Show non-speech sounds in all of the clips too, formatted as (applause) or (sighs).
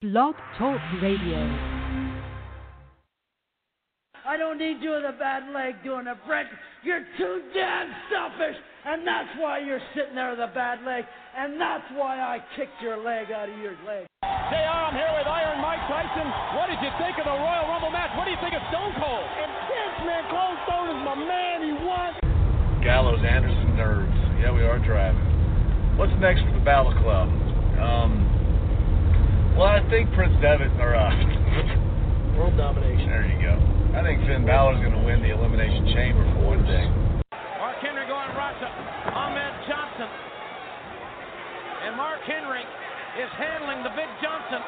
Blog Talk Radio. I don't need you with a bad leg doing a Brent. You're too damn selfish, and that's why you're sitting there with a bad leg, and that's why I kicked your leg out of your leg. JR, I'm here with Iron Mike Tyson. What did you think of the Royal Rumble match? What do you think of Stone Cold? Intense, man. Cold Stone is my man. He won. Gallows, Anderson, Nerves. Yeah, we are driving. What's next for the Bullet Club? Um, well, I think Prince Devitt, or uh, (laughs) World domination. there you go. I think Finn Balor's going to win the Elimination Chamber for one thing. Mark Henry going right to Ahmed Johnson. And Mark Henry is handling the big Johnson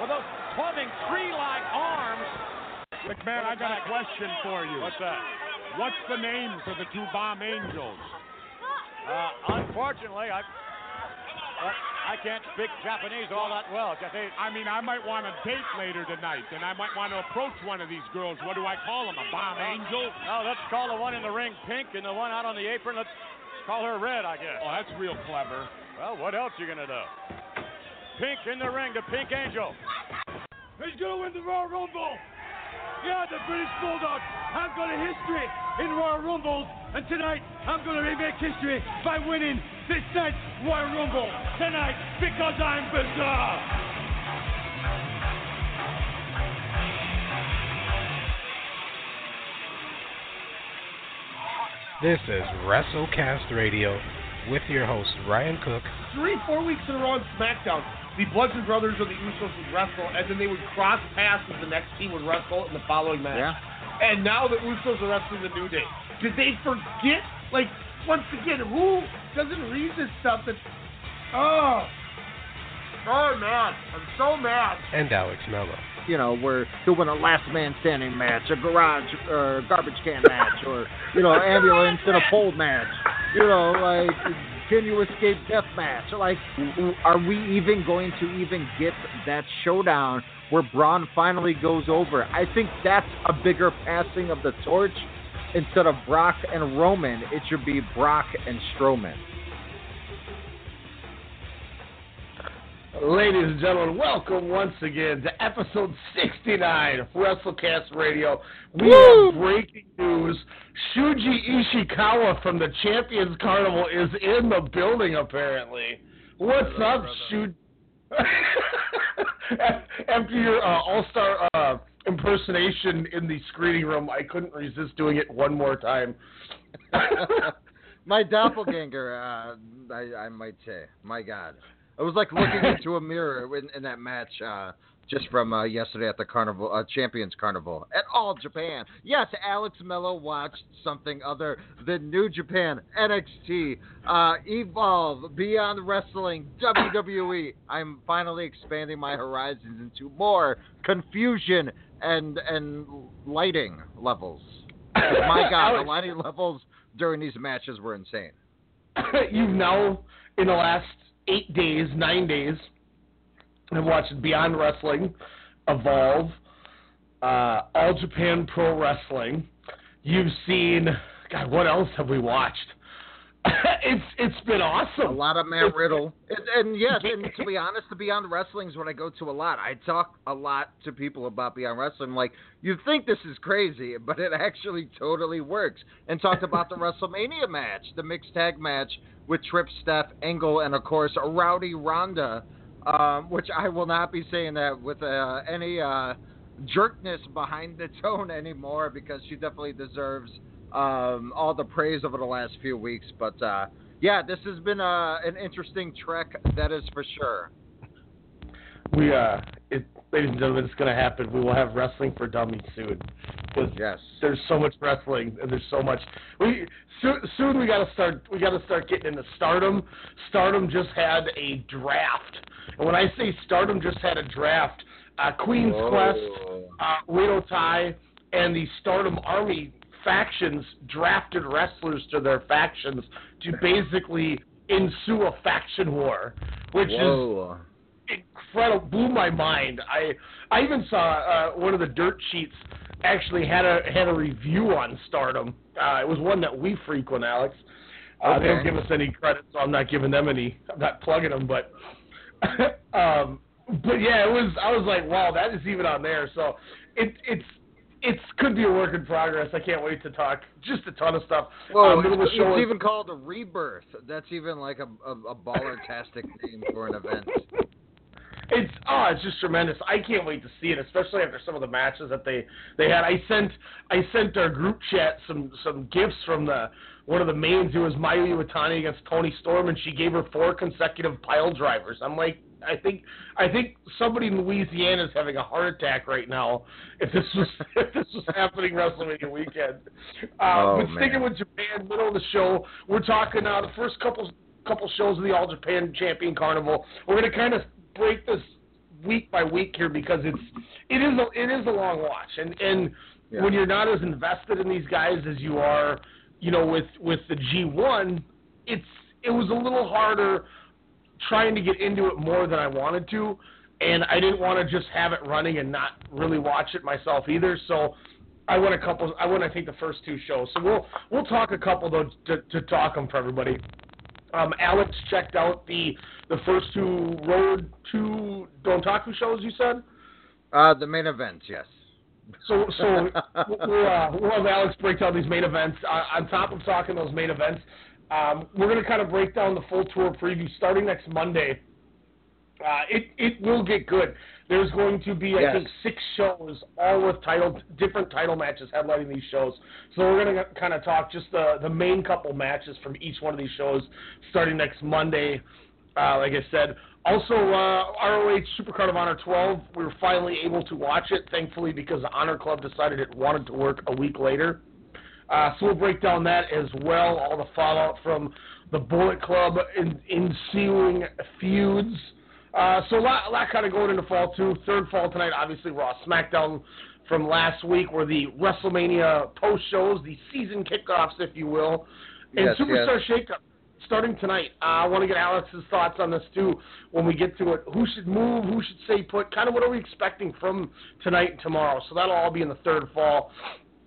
with those clubbing tree-like arms. McMahon, I got a question for you. What's that? What's the names of the two bomb angels? Uh, unfortunately, I uh, I can't speak Japanese all that well. Just I mean, I might want a date later tonight, and I might want to approach one of these girls. What do I call them? A bomb uh, angel? no, let's call the one in the ring pink and the one out on the apron. Let's call her red, I guess. Oh, that's real clever. Well, what else you gonna do? Pink in the ring, the Pink Angel. Who's gonna win the Royal Rumble? Yeah, the British Bulldog. I've got a history in Royal Rumbles, and tonight I'm gonna remake history by winning this night's Royal Rumble tonight because I'm bizarre. This is WrestleCast Radio with your host Ryan Cook. Three, four weeks in a row on SmackDown, the Bludgeon Brothers or the Usos would wrestle, and then they would cross paths as the next team would wrestle in the following match. Yeah. And now the Usos are wrestling the New Day. Did they forget? Like, once again, who doesn't read this stuff that. Oh. Oh, man. I'm so mad. And Alex Mello. You know, we're doing a last man standing match, a garage or garbage can match, or you know, (laughs) ambulance and a pole match. You know, like you escape death match? Like, are we even going to even get that showdown where Braun finally goes over? I think that's a bigger passing of the torch. Instead of Brock and Roman, it should be Brock and Strowman. Ladies and gentlemen, welcome once again to episode 69 of WrestleCast Radio. We have breaking news. Shuji Ishikawa from the Champions Carnival is in the building, apparently. What's up, Shuji? (laughs) After your uh, all-star uh, impersonation in the screening room, I couldn't resist doing it one more time. (laughs) (laughs) My doppelganger, uh, I, I might say. My God. It was like looking (laughs) into a mirror in, in that match uh, just from uh, yesterday at the Carnival, uh, Champions Carnival at All Japan. Yes, Alex Mello watched something other than New Japan, NXT, uh, Evolve, Beyond Wrestling, WWE. I'm finally expanding my horizons into more confusion and and lighting levels. (laughs) My God, the lighting levels during these matches were insane. (laughs) you know, in the last eight days, nine days, I've watched Beyond Wrestling, Evolve, uh, All Japan Pro Wrestling. You've seen, God, what else have we watched? (laughs) it's it's been awesome. A lot of Matt Riddle. And, and yes, and (laughs) to be honest, the Beyond Wrestling is what I go to a lot. I talk a lot to people about Beyond Wrestling. Like, you think this is crazy, but it actually totally works. And talked about the (laughs) WrestleMania match, the mixed tag match with Trip, Steph, Angle, and of course, Rowdy Ronda, um, which I will not be saying that with uh, any uh, jerkness behind the tone (laughs) anymore because she definitely deserves um, all the praise over the last few weeks. But uh, yeah, this has been uh, an interesting trek, that is for sure. We, uh, ladies and gentlemen, it's going to happen. We will have wrestling for dummies soon. 'Cause Yes. There's so much wrestling, and there's so much. We soon, soon we got to start. We got to start getting into Stardom. Stardom just had a draft, and when I say Stardom just had a draft, uh, Queen's Quest, uh, Oedo Tai, and the Stardom Army factions drafted wrestlers to their factions to basically ensue a faction war, which is Whoa. Incredible. Blew my mind. I I even saw uh, one of the dirt sheets actually had a had a review on Stardom. Uh, it was one that we frequent, Alex. Uh, They don't give us any credit, so I'm not giving them any. I'm not plugging them, but (laughs) um, but yeah, it was. I was like, wow, that is even on there. So it it's it's could be a work in progress. I can't wait to talk just a ton of stuff. Well, Um, it's, it's even called a rebirth. That's even like a a, a baller-tastic name for an event. It's oh, it's just tremendous. I can't wait to see it, especially after some of the matches that they they had. I sent I sent our group chat some some gifts from the one of the mains. It was Mayu Iwatani against Toni Storm, and she gave her four consecutive pile drivers. I'm like, I think I think somebody in Louisiana is having a heart attack right now. If this was (laughs) if this was happening WrestleMania weekend, uh, Oh, but sticking man. with Japan, middle of the show, we're talking uh, the first couple couple shows of the All Japan Champion Carnival. We're gonna kind of break this week by week here because it's it is a, it is a long watch, and and Yeah. when you're not as invested in these guys as you are, you know, with with the G1, it's it was a little harder trying to get into it more than I wanted to, and I didn't want to just have it running and not really watch it myself either. So I went a couple. I went I think the first two shows. So we'll we'll talk a couple though to, to talk them for everybody. Um, Alex checked out the the first two Road to Dontaku shows. You said. Uh, the main events, yes. So, so we'll, uh, we'll have Alex break down these main events. Uh, on top of talking those main events, um, we're going to kind of break down the full tour preview starting next Monday. Uh, it it will get good. There's going to be, I think, six shows, all with title different title matches headlining these shows. So we're going to kind of talk just the the main couple matches from each one of these shows starting next Monday. Uh, like I said, also uh, ROH Supercard of Honor 12. We were finally able to watch it, thankfully, because the Honor Club decided it wanted to work a week later. Uh, so we'll break down that as well, all the fallout from the Bullet Club in, ensuing feuds. Uh, so a lot, a lot kind of going into fall too. Third fall tonight, obviously Raw, SmackDown from last week were the WrestleMania post shows, the season kickoffs, if you will, and Yes, Superstar Shakeup starting tonight. Uh, I want to get Alex's thoughts on this too when we get to it. Who should move? Who should stay put? Kind of what are we expecting from tonight and tomorrow? So that'll all be in the third fall.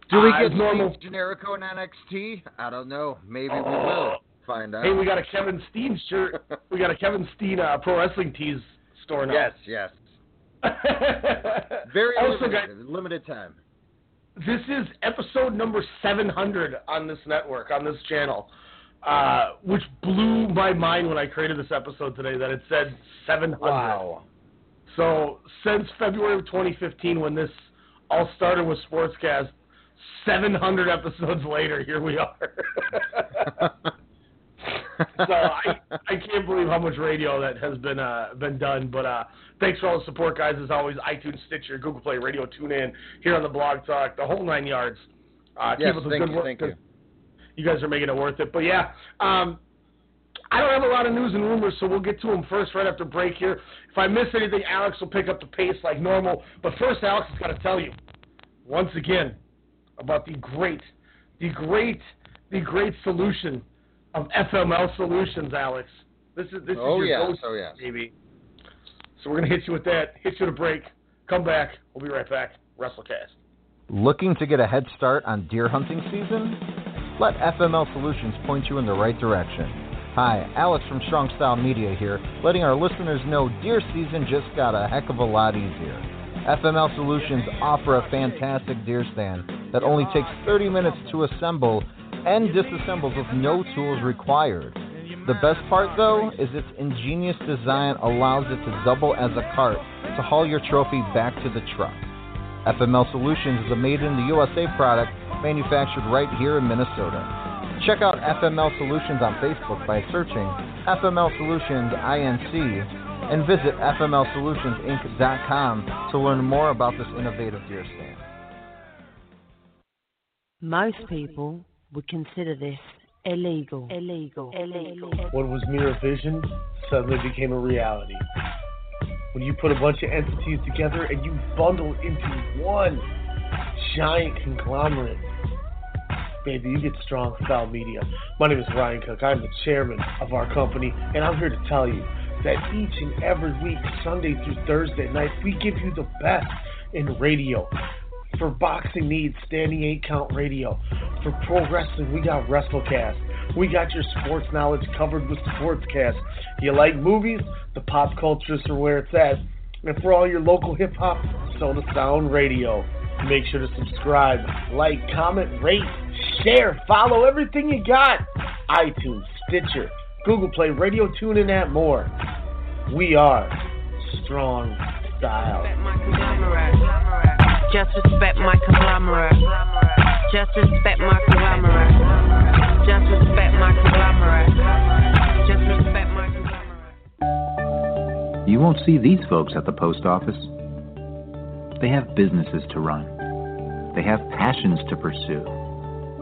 Do we Uh, get normal? Generico in NXT? I don't know. Maybe we will find out. Hey, we got a Kevin Steen shirt. (laughs) we got a Kevin Steen uh, pro wrestling tees store now. Yes, yes. Very (laughs) limited, limited time. this is episode number 700 on this network, on this channel, uh, which blew my mind when I created this episode today that it said 700. Wow. So since February of 2015, when this all started with Sportscast, 700 episodes later, here we are. (laughs) so I I can't believe how much radio that has been uh, been done. But uh, thanks for all the support, guys. As always, iTunes, Stitcher, Google Play, Radio, TuneIn, here on the Blog Talk, the whole nine yards. Uh, yes, keep up the thank good you, work. thank you. You guys are making it worth it. But yeah, um, I don't have a lot of news and rumors, so we'll get to them first right after break here. If I miss anything, Alex will pick up the pace like normal. But first, Alex has got to tell you once again about the great, the great, the great solution of FML Solutions, Alex. This is this Oh, is your yes, go-to, oh, yes. baby. So we're gonna hit you with that. Hit you to break. Come back. We'll be right back. WrestleCast. Looking to get a head start on deer hunting season? Let FML Solutions point you in the right direction. Hi, Alex from Strong Style Media here, letting our listeners know deer season just got a heck of a lot easier. FML Solutions offer a fantastic deer stand that only takes 30 minutes to assemble and disassembles with no tools required. The best part, though, is its ingenious design allows it to double as a cart to haul your trophy back to the truck. FML Solutions is a made in the USA product manufactured right here in Minnesota. Check out FML Solutions on Facebook by searching FML Solutions INC and visit FMLSolutionsInc.com to learn more about this innovative deer stand. Most people would consider this illegal. Illegal. Illegal. What was mere vision suddenly became a reality. When you put a bunch of entities together and you bundle into one giant conglomerate, baby, you get strong style media. My name is Ryan Cook. I'm the chairman of our company, and I'm here to tell you that each and every week, Sunday through Thursday night, we give you the best in radio. For boxing needs, standing eight count radio. For pro wrestling, we got WrestleCast. We got your sports knowledge covered with Sportscast. You like movies? The pop cultures are where it's at. And for all your local hip hop, Soda Sound Radio. Make sure to subscribe, like, comment, rate, share, follow everything you got. iTunes, Stitcher, Google Play, Radio Tune, and that more. We are Strong Style. Just respect my conglomerate. Just respect my conglomerate. Just respect my conglomerate. Just respect my conglomerate. You won't see these folks at the post office. They have businesses to run. They have passions to pursue.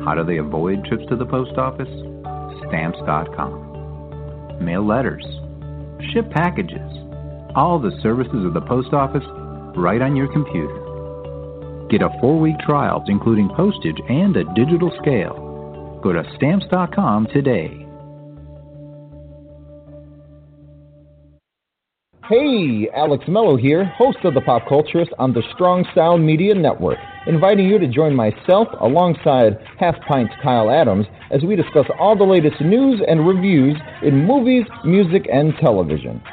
How do they avoid trips to the post office? Stamps.com. Mail letters. Ship packages. All the services of the post office right on your computer. Get a four week trial, including postage and a digital scale. Go to stamps.com today. Hey, Alex Mello here, host of The Pop Culturist on the Strong Sound Media Network, inviting you to join myself alongside Half Pint's Kyle Adams as we discuss all the latest news and reviews in movies, music, and television.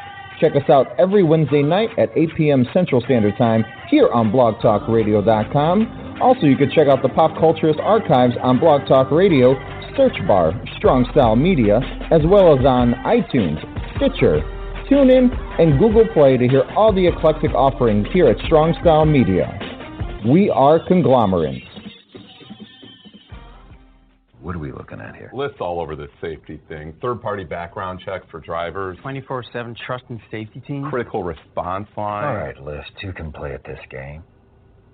Check us out every Wednesday night at 8 p.m. Central Standard Time here on blogtalkradio.com. Also, you can check out the Pop Culturist archives on Blog Talk Radio, search bar Strong Style Media, as well as on iTunes, Stitcher, TuneIn, and Google Play to hear all the eclectic offerings here at Strong Style Media. We are conglomerates. What are we looking at here? Lyft's all over this safety thing. Third party background check for drivers. 24 7 trust and safety team. Critical response line. All right, Lyft, who can play at this game?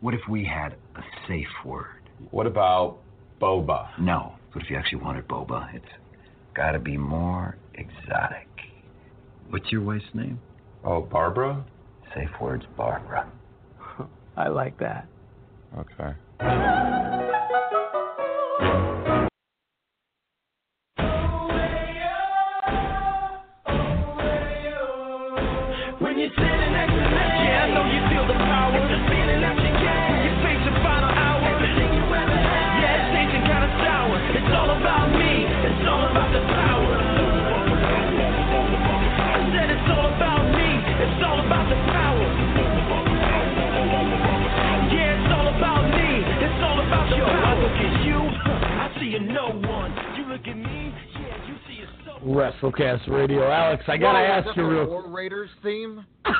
What if we had a safe word? What about boba? No. What if you actually wanted boba? It's got to be more exotic. What's your wife's name? Oh, Barbara? Safe word's Barbara. (laughs) I like that. Okay. WrestleCast Radio. Alex, I gotta Whoa, ask you the real War Raiders theme. (laughs) uh,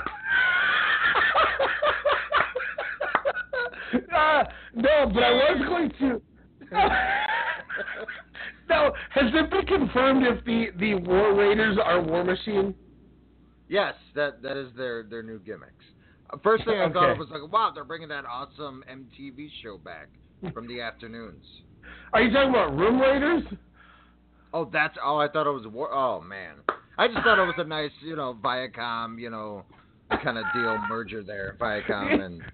no, but I was going to. (laughs) now, has it been confirmed if the the War Raiders are War Machine? Yes, that that is their their new gimmicks. Uh, First thing I thought of was like, wow, they're bringing that awesome MTV show back from the (laughs) afternoons. Are you talking about Room Raiders? Oh, that's oh, I thought it was war. Oh man, I just thought it was a nice, you know, Viacom, you know, kind of deal merger there, Viacom and. (laughs)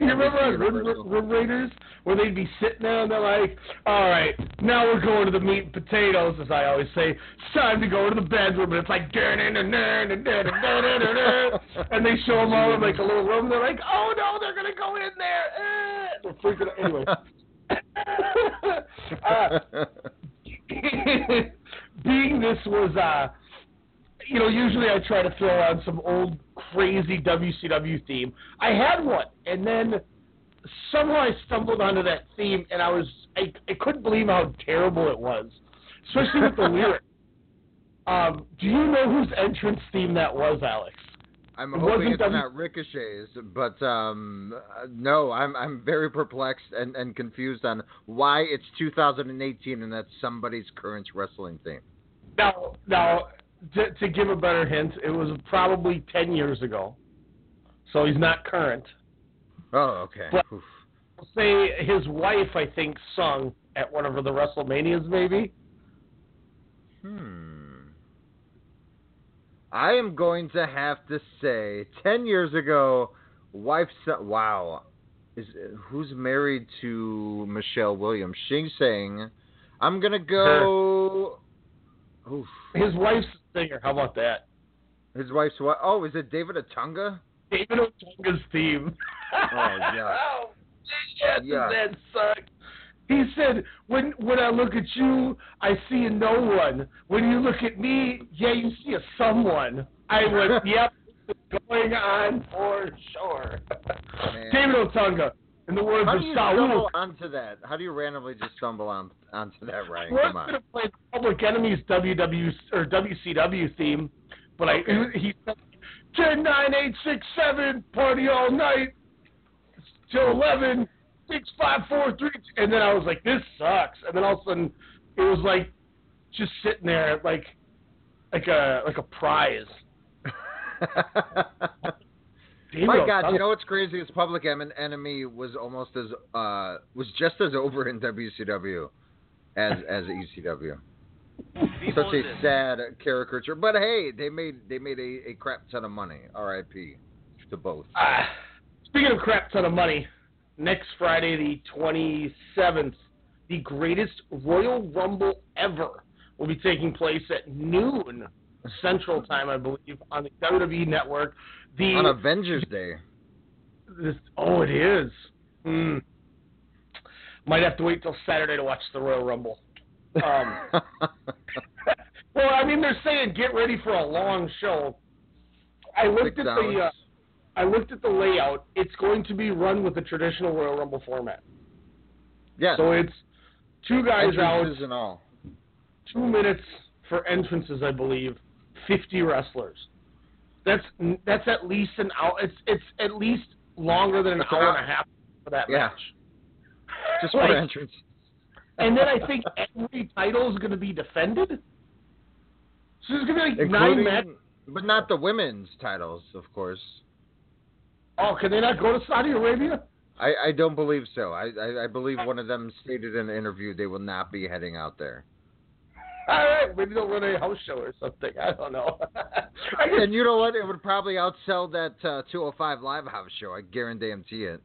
You remember on Room, Raiders where they'd be sitting there and they're like, "All right, now we're going to the meat and potatoes," as I always say. It's time to go to the bedroom, and it's like, and they show them all in like a little room. And they're like, "Oh no, they're gonna go in there!" Eh. They're freaking out. Anyway. (laughs) (laughs) uh, (laughs) being this was uh you know, usually I try to throw on some old crazy WCW theme. I had one, and then somehow I stumbled onto that theme, and I was I, I couldn't believe how terrible it was, especially with the (laughs) lyrics. Um, do you know whose entrance theme that was, Alex? I'm It hoping it's W- not Ricochet's, but um, uh, no, I'm I'm very perplexed and, and confused on why it's 2018 and that's somebody's current wrestling theme. Now, now to, to give a better hint, it was probably ten years ago, so he's not current. Oh, okay. But- Oof. Say his wife, I think, sung at one of the WrestleManias, maybe. Hmm. I am going to have to say, ten years ago, wife. Wow, is who's married to Michelle Williams? Shing Sang. I'm gonna (laughs) go. Oof. His wife's a singer. How about that? His wife's what? Oh, is it David Otunga? David Otunga's theme. Oh yeah. (laughs) Oh, yes, Yeah. that sucked. He said, "When when I look at you, I see a no one. When you look at me, yeah, you see a someone." I went, (laughs) "Yep, going on for sure. Man. David Otunga, in the words How of do you Saul. stumble onto that? How do you randomly just stumble on onto that, Ryan? We're going to play Public Enemy's WW or WCW theme, but I he said ten nine eight six seven party all night till eleven six five four three, and then I was like, this sucks, and then all of a sudden it was like just sitting there like like a like a prize. (laughs) My God, you know what's crazy? Is Public Enemy was almost as uh was just as over in WCW as as ECW. Such a sad caricature, but hey, they made they made a, a crap ton of money. R.I.P. to both. Ah, speaking of crap ton of money, next Friday the 27th, the greatest Royal Rumble ever will be taking place at noon Central Time, I believe, on the WWE Network. The On Avengers Day. this, oh, it is. Hmm. Might have to wait till Saturday to watch the Royal Rumble. Um, (laughs) (laughs) well, I mean, they're saying get ready for a long show. I looked Six at the uh, hours. I looked at the layout. It's going to be run with the traditional Royal Rumble format. Yes. So it's two guys out, Entrances and all. two minutes for entrances, I believe, fifty wrestlers. That's that's at least an hour. It's it's at least longer than an That's hour and a half for that Yeah. match. Just Like, for entrance. And then I think every title is going to be defended. So there's going to be like nine matches. but not the women's titles, of course. Oh, can they not go to Saudi Arabia? I, I don't believe so. I, I I believe one of them stated in an interview they will not be heading out there. All right, maybe they'll run a house show or something. I don't know. (laughs) I just, And you know what? It would probably outsell that uh, 205 Live House show. I guarantee it.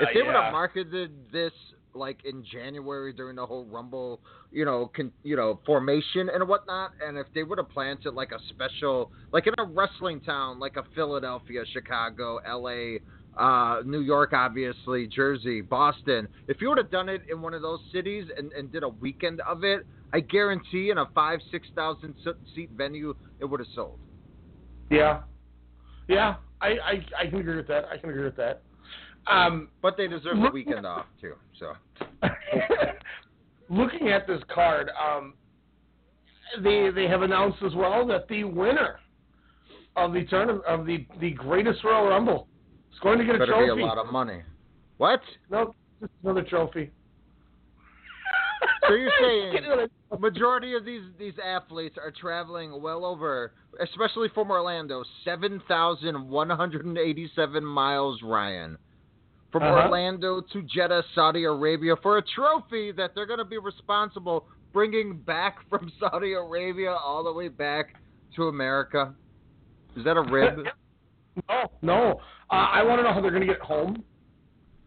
If Uh, they would have marketed this like in January during the whole Rumble, you know, con, you know, formation and whatnot, and if they would have planted like a special, like in a wrestling town, like a Philadelphia, Chicago, L.A., uh, New York, obviously, Jersey, Boston. If you would have done it in one of those cities and, and did a weekend of it, I guarantee in a five, six thousand seat venue, it would have sold. yeah, yeah. I, I I can agree with that. I can agree with that. Um, But they deserve the weekend off too. So (laughs) looking at this card, um, they they have announced as well that the winner of the tournament of the the greatest Royal Rumble is going to get a better trophy. be a lot of money. What? No, just another trophy. So you're (laughs) saying majority of these these athletes are traveling well over, especially from Orlando, seven thousand one hundred and eighty-seven miles, Ryan, from Uh-huh. Orlando to Jeddah, Saudi Arabia, for a trophy that they're going to be responsible bringing back (laughs) from Saudi Arabia all the way back to America. Is that a rib? (laughs) No, no. Uh, I want to know how they're going to get home.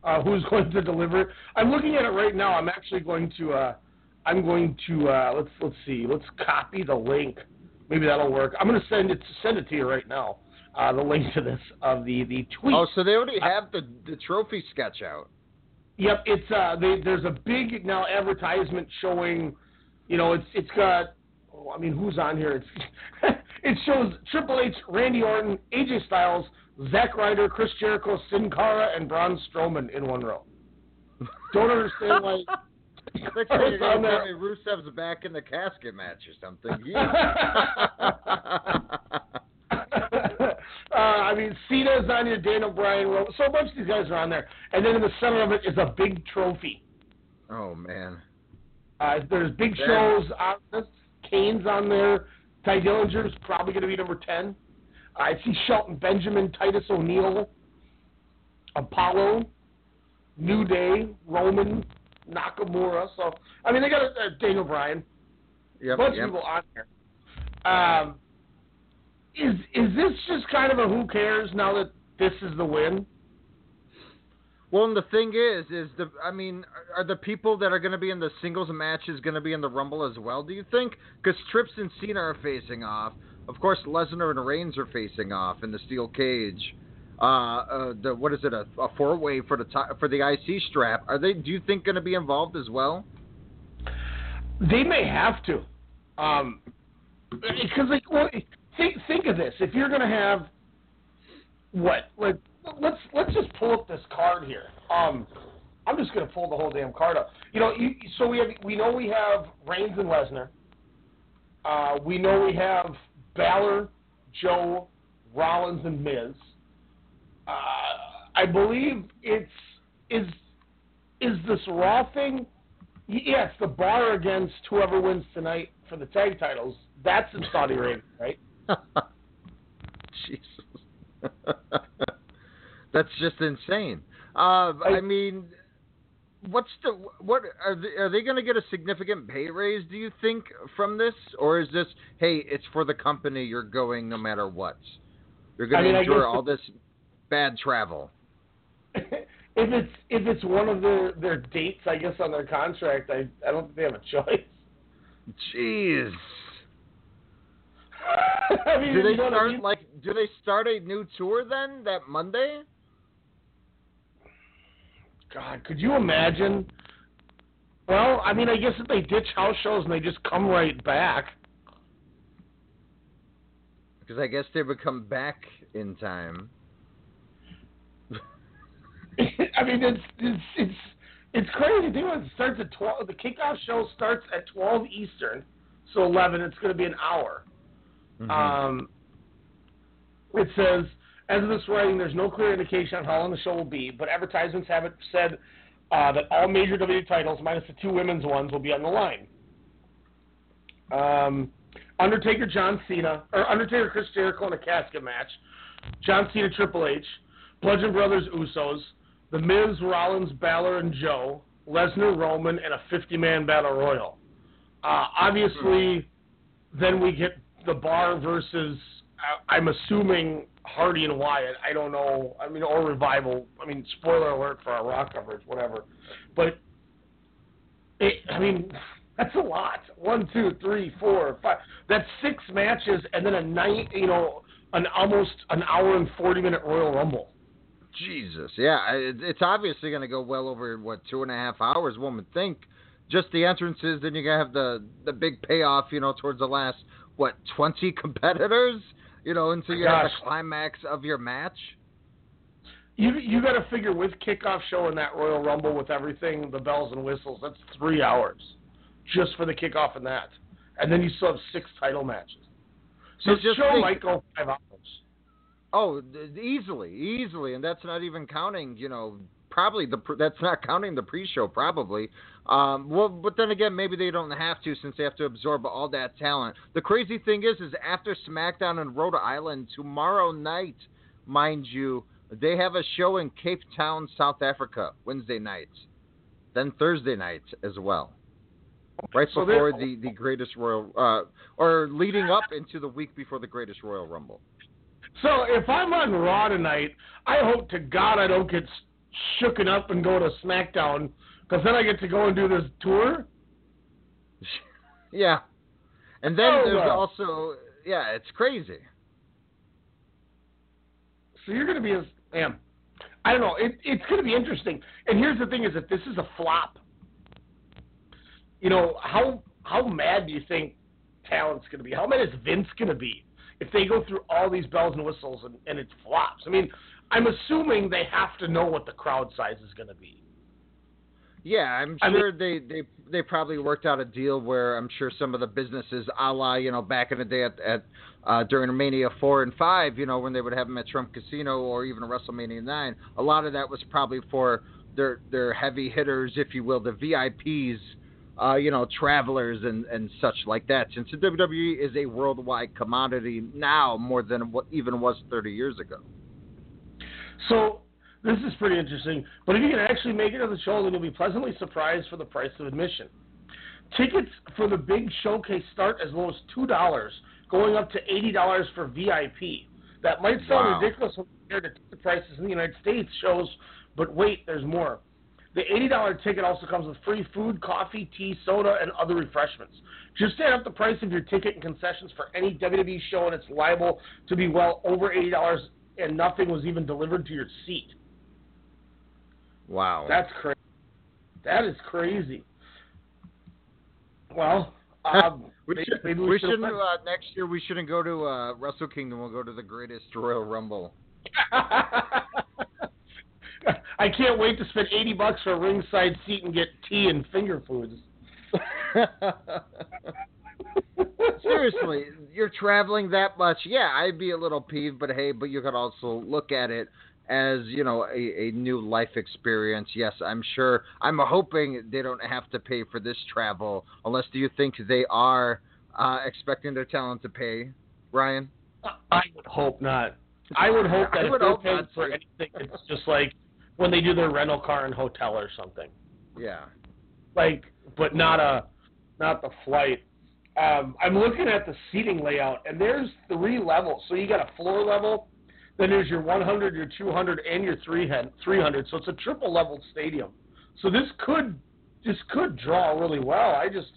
Uh, who's (laughs) going to deliver it? I'm looking at it right now. I'm actually going to. Uh, I'm going to. Uh, let's let's see. Let's copy the link. Maybe that'll work. I'm going to send it send it to you right now. Uh, the link to this of the the tweet. oh, so they already have the the trophy sketch out. Yep, it's uh, they, there's a big now advertisement showing, you know, it's it's got. Oh, I mean, who's on here? It's (laughs) it shows Triple H, Randy Orton, AJ Styles, Zack Ryder, Chris Jericho, Sin Cara, and Braun Strowman in one row. Don't understand why. (laughs) Next thing you're (laughs) gonna there. tell me Rusev's back in the casket match or something. Uh, I mean, Cena's on your Daniel Bryan. So a bunch of these guys are on there, and then in the center of it is a big trophy. oh man. Uh, there's big Damn. shows on this. Kane's on there. Tye Dillinger's probably going to be number 10. I see Shelton Benjamin, Titus O'Neil, Apollo, New Day, Roman, Nakamura. So, I mean, they got a uh, Daniel Bryan. Yep, bunch yep. of people on there. Um, is is this just kind of a who cares now that this is the win? Well, and the thing is, is the I mean, are, the people that are going to be in the singles matches going to be in the Rumble as well? Do you think? Because Trips and Cena are facing off. Of course, Lesnar and Reigns are facing off in the steel cage. Uh, uh, the what is it? A, a four way for the ti- for the IC strap. Are they? Do you think going to be involved as well? They may have to, um, because like, well, think think of this: if you're going to have what? Let, let's let's just pull up this card here. Um, I'm just gonna pull the whole damn card up. You know, you, so we have we know we have Reigns and Lesnar. Uh, we know we have Balor, Joe, Rollins, and Miz. Uh, I believe it's is is this Raw thing? Yeah, it's the bar against whoever wins tonight for the tag titles. That's in Saudi Arabia, right? (laughs) Jesus. (laughs) That's just insane. Uh, I mean, what's the what are they, are they going to get a significant pay raise? Do you think from this, or is this hey, it's for the company? You're going no matter what. You're going mean, to endure all this bad travel. (laughs) if it's if it's one of their their dates, I guess on their contract, I I don't think they have a choice. Jeez. (laughs) I mean, do they you know what I start like? Do they start a new tour then that Monday? God, could you imagine? Well, I mean, I guess if they ditch house shows and they just come right back. Because I guess they would come back in time. (laughs) I mean, it's it's it's it's crazy. Think about it. It starts at twelve. The kickoff show starts at twelve Eastern, so eleven. It's going to be an hour. Um, it says, as of this writing, there's no clear indication on how long the show will be, but advertisements have it said uh, that all major WWE titles, minus the two women's ones, will be on the line. Um, Undertaker, John Cena, or Undertaker, Chris Jericho in a casket match. John Cena, Triple H, Bludgeon Brothers, Usos, The Miz, Rollins, Balor, and Joe, Lesnar, Roman, and a 50-man battle royal. Uh, obviously, then we get the Bar versus, I'm assuming Hardy and Wyatt. I don't know. I mean, or Revival. I mean, spoiler alert for our Raw coverage, whatever. But it, I mean, that's a lot. One, two, three, four, five. That's six matches, and then a night. You know, an almost an hour and forty minute Royal Rumble. Jesus, yeah, it's obviously going to go well over what two and a half hours. One would think. Just the entrances, then you're gonna have the the big payoff. You know, towards the last what twenty (laughs) competitors. You know, until you're at the climax of your match. You you got to figure with kickoff show and that Royal Rumble with everything, the bells and whistles. That's three hours, just for the kickoff and that, and then you still have six title matches. So the show think- might go five hours. Oh, easily, easily, and that's not even counting. You know, probably the that's not counting the pre-show, probably. Um, well, but then again, maybe they don't have to since they have to absorb all that talent. The crazy thing is, is after SmackDown in Rhode Island tomorrow night, mind you, they have a show in Cape Town, South Africa, Wednesday night, then Thursday night as well. Right So before the, the greatest Royal, uh, or leading up into the week before the greatest Royal Rumble. So if I'm on Raw tonight, I hope to God I don't get shooken up and go to SmackDown because then I get to go and do this tour. (laughs) Yeah. And then Oh, there's well. also yeah, it's crazy. So you're going to be as damn. I don't know. It, it's going to be interesting. And here's the thing: is if this is a flop, you know how how mad do you think talent's going to be? How mad is Vince going to be if they go through all these bells and whistles and, and it flops? I mean, I'm assuming they have to know what the crowd size is going to be. Yeah, I'm I mean- sure they, they they probably worked out a deal where I'm sure some of the businesses, a la you know back in the day at, at uh, during Mania four and five, you know when they would have them at Trump Casino or even WrestleMania nine, a lot of that was probably for their their heavy hitters, if you will, the VIPs, uh, you know travelers and and such like that. Since the WWE is a worldwide commodity now more than what even was 30 years ago. So this is pretty interesting. But if you can actually make it to the show, then you'll be pleasantly surprised for the price of admission. Tickets for the big showcase start as low as two dollars, going up to eighty dollars for VIP. That might sound Wow. ridiculous when compared to ticket prices in the United States shows, but wait, there's more. The eighty dollar ticket also comes with free food, coffee, tea, soda, and other refreshments. Just add up the price of your ticket and concessions for any WWE show, and it's liable to be well over eighty dollars, and nothing was even delivered to your seat. Wow. That's crazy. That is crazy. Well, (laughs) um, we maybe- should, maybe we we should shouldn't uh, next year. We shouldn't go to uh, Wrestle Kingdom. We'll go to the greatest Royal Rumble. (laughs) I can't wait to spend eighty bucks for a ringside seat and get tea and finger foods. (laughs) Seriously, you're traveling that much. Yeah, I'd be a little peeved, but hey, but you could also look at it as you know a, a new life experience. Yes, I'm sure. I'm hoping they don't have to pay for this travel, unless do you think they are uh, expecting their talent to pay, Ryan? I would hope not. I would hope that I if they're paying for anything, it's just like when they do their rental car and hotel or something. Yeah. Like, but not a, not the flight. Um, I'm looking at the seating layout, and there's three levels. So you got a floor level, then there's your 100, your 200, and your 300. 300. So it's a triple level stadium. So this could, this could draw really well. I just,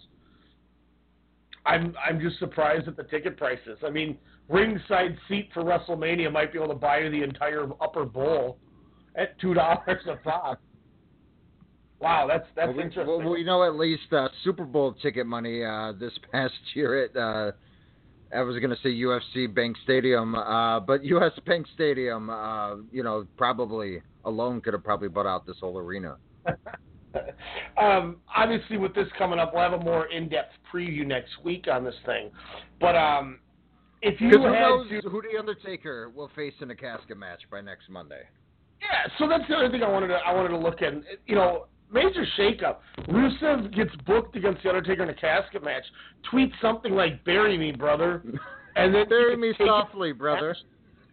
I'm, I'm just surprised at the ticket prices. I mean, ringside seat for WrestleMania might be able to buy you the entire upper bowl at two dollars a pop. Wow, that's that's well, we, interesting. well, we know at least uh, Super Bowl ticket money uh, this (laughs) past year at uh, I was going to say UFC Bank Stadium, uh, but (laughs) US Bank Stadium, uh, you know, probably alone could have probably bought out this whole arena. (laughs) um, obviously, with this coming up, we'll have a more in-depth preview next week on this thing. But um, if you who knows to, who the Undertaker will face in a casket match by next Monday? yeah, so that's the other thing I wanted to I wanted to look at. You know, major shakeup. Rusev gets booked against the Undertaker in a casket match. Tweets something like "Bury me, brother," and then (laughs) Bury me softly, brother.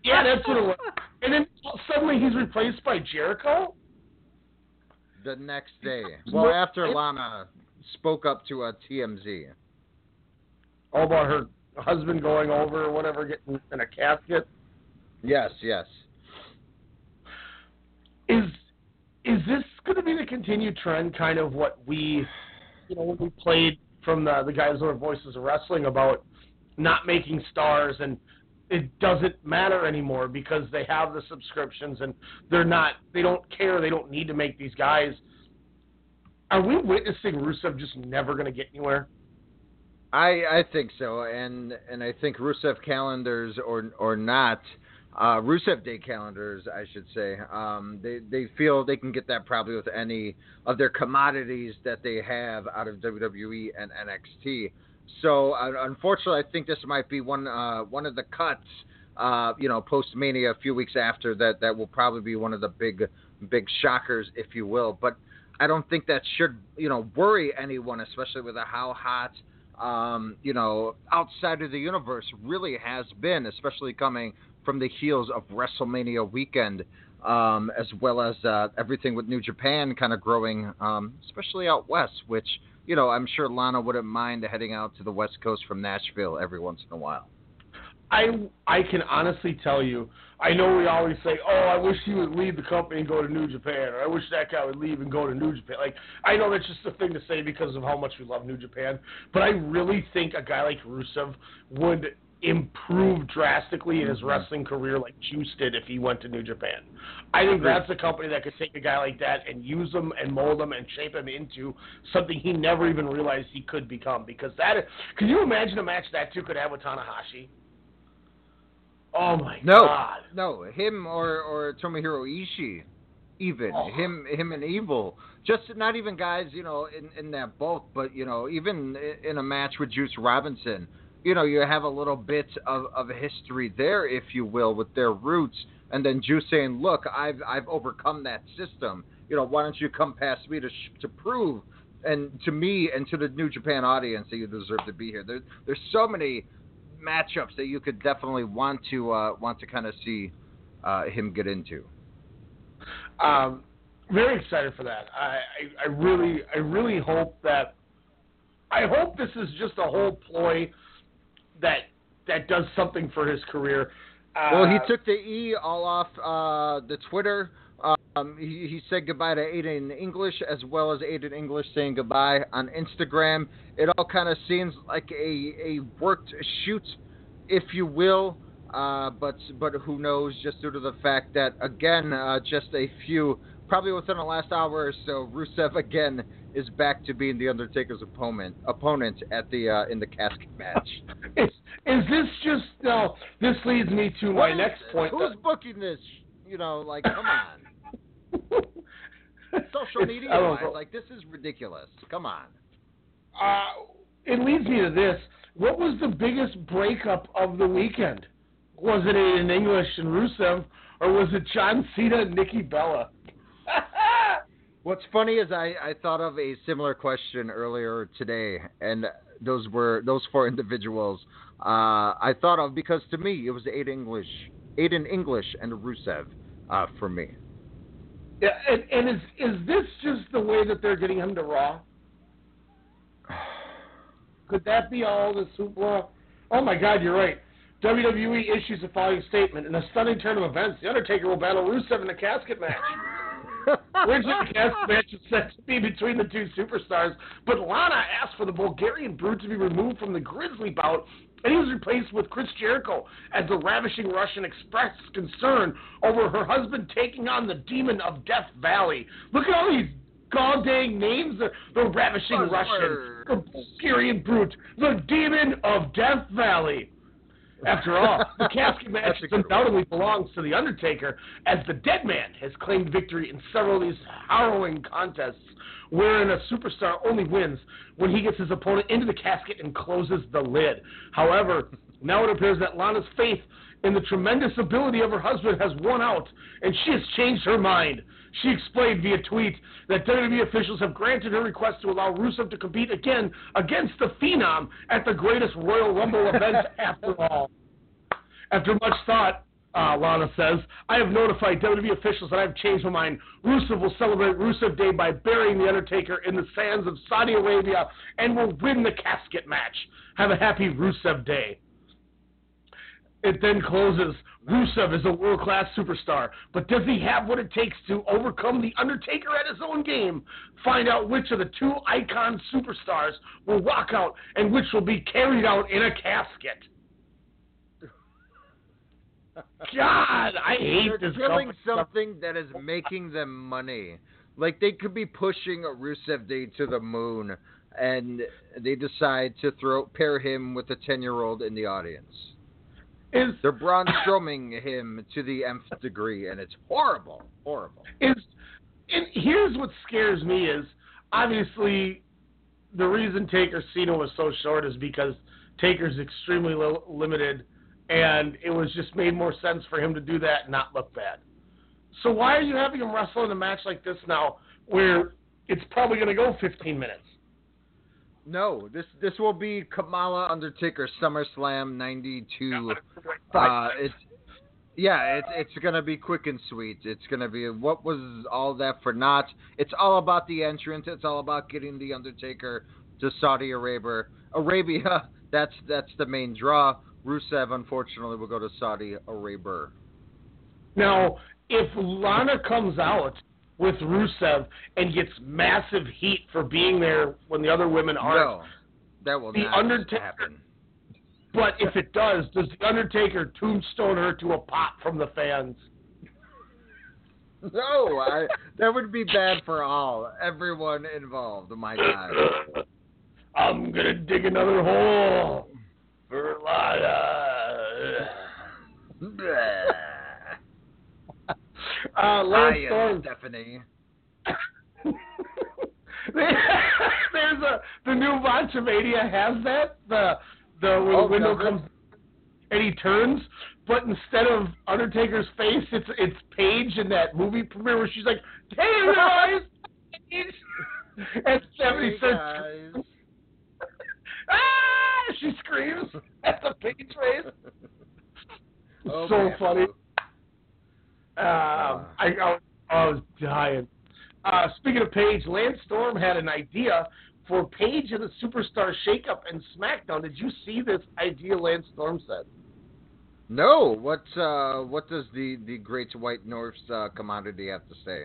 Yeah, that's what it was. And then suddenly he's replaced by Jericho. The next day, well, after Lana spoke up to uh, a TMZ. All about her husband going over or whatever, getting in a casket. Yes, yes. is is this going to be the continued trend? Kind of what we, you know, when we played from the the guys who are voices of wrestling about not making stars and it doesn't matter anymore because they have the subscriptions and they're not they don't care they don't need to make these guys. Are we witnessing Rusev just never going to get anywhere? I I think so, and and I think Rusev calendars or or not, uh, Rusev Day calendars, I should say. Um, they they feel they can get that probably with any of their commodities that they have out of WWE and NXT. So uh, unfortunately, I think this might be one uh, one of the cuts. Uh, you know, post Mania, a few weeks after that, that will probably be one of the big big shockers, if you will. But I don't think that should you know worry anyone, especially with how hot um, you know, outside of the universe really has been, especially coming from the heels of WrestleMania weekend, um, as well as uh, everything with New Japan kind of growing, um, especially out west, which, you know, I'm sure Lana wouldn't mind heading out to the West Coast from Nashville every once in a while. I I can honestly tell you, I know we always say, "Oh, I wish he would leave the company and go to New Japan," or "I wish that guy would leave and go to New Japan." Like, I know that's just a thing to say because of how much we love New Japan, but I really think a guy like Rusev would improve drastically in his mm-hmm. wrestling career like Juice did if he went to New Japan. I think that's a company that could take a guy like that and use him and mold him and shape him into something he never even realized he could become. Because that, can you imagine a match that two could have with Tanahashi? Oh my No, god! no, him or or Tomohiro Ishii, even Oh. him him and Evil. Just not even guys, you know, in in that bulk, but you know, even in a match with Juice Robinson, you know, you have a little bit of of history there, if you will, with their roots, and then Juice saying, "Look, I've I've overcome that system. You know, why don't you come past me to sh- to prove." And to me and to the New Japan audience that you deserve to be here. There, there's so many matchups that you could definitely want to uh, want to kind of see uh, him get into. Um, very excited for that. I, I, I really, I really hope that. I hope this is just a whole ploy that that does something for his career. Uh, well, he took the E all off uh, the Twitter. Um, he, he said goodbye to Aiden English as well as Aiden English saying goodbye on Instagram. It all kind of seems like a, a worked shoot, if you will. Uh, but but who knows? Just due to the fact that again, uh, just a few, probably within the last hour or so, Rusev again is back to being the Undertaker's opponent opponent at the uh, in the casket match. (laughs) Is, is this just no? This leads me to my next point. Who's booking this? You know, like come on. (laughs) Social media, wise, like this is ridiculous. Come on. Uh, it leads me to this. What was the biggest breakup of the weekend? Was it in English and Rusev, or was it John Cena and Nikki Bella? (laughs) What's funny is I, I thought of a similar question earlier today, and those were those four (laughs) individuals. Uh, I thought of because to me it was Aiden English, Aiden English, and Rusev uh, for me. Yeah, and, and is is this just the way that they're getting him to Raw? (sighs) Could that be all the super? Oh my God, you're right. WWE issues the following statement: In a stunning turn of events, The Undertaker will battle Rusev in a casket match. (laughs) Originally, the casket match was set to be between the two superstars, but Lana asked for the Bulgarian Brute to be removed from the grisly bout, and he was replaced with Chris Jericho as the ravishing Russian expressed concern over her husband taking on the Demon of Death Valley. Look at all these god dang names: the, the ravishing Russian, the Bulgarian Brute, the Demon of Death Valley. After all, the (laughs) casket match undoubtedly belongs to The Undertaker, as the dead man has claimed victory in several of these harrowing contests, wherein a superstar only wins when he gets his opponent into the casket and closes the lid. However, now it appears that Lana's faith in the tremendous ability of her husband has won out, and she has changed her mind. She explained via tweet that WWE officials have granted her request to allow Rusev to compete again against the Phenom at the greatest Royal Rumble event (laughs) after all. After much thought, uh, Lana says, I have notified WWE officials that I have changed my mind. Rusev will celebrate Rusev Day by burying The Undertaker in the sands of Saudi Arabia and will win the casket match. Have a happy Rusev Day. It then closes. Rusev is a world class superstar, but does he have what it takes to overcome The Undertaker at his own game? Find out which of the two icon superstars will walk out and which will be carried out in a casket. God, I hate They're this killing company. something that is making them money. Like they could be pushing a Rusev Day to the moon, and they decide to throw pair him with a ten year old in the audience. Is they're Braun Strowming him to the nth degree, and it's horrible, horrible. is and here's what scares me is obviously the reason Taker Cena was so short is because Taker's extremely li- limited, and it was just made more sense for him to do that and not look bad. So why are you having him wrestle in a match like this now, where it's probably going to go 15 minutes? No, this this will be Kamala Undertaker SummerSlam '92. (laughs) Uh, it's yeah, it's it's gonna be quick and sweet. It's gonna be what was all that for not? It's all about the entrance. It's all about getting the Undertaker to Saudi Arabia. Arabia. (laughs) That's that's the main draw. Rusev, unfortunately, will go to Saudi Arabia. Now, if Lana comes out with Rusev and gets massive heat for being there when the other women aren't, No, that will the not Undertaker. happen. But if it does, does the Undertaker tombstone her to a pop from the fans? No, I, that would be bad for all, everyone involved. My God. (coughs) I'm gonna dig another hole for Lana. (sighs) Uh, Lance am Storm. Stephanie. (laughs) There's a the new Vanchamania has that the the when Oh, the window it? comes and he turns, but instead of Undertaker's face, it's it's Paige in that movie premiere where she's like, "Hey guys," (laughs) and Stephanie Hey, says, guys. (laughs) "Ah!" She screams at the Paige face. Oh, so man. funny. Um, I, I, was, I was dying. Uh, speaking of Paige, Lance Storm had an idea for Paige and the Superstar Shakeup and SmackDown. Did you see this idea Lance Storm said? No, what uh, what does the the Great White North's uh, commodity have to say?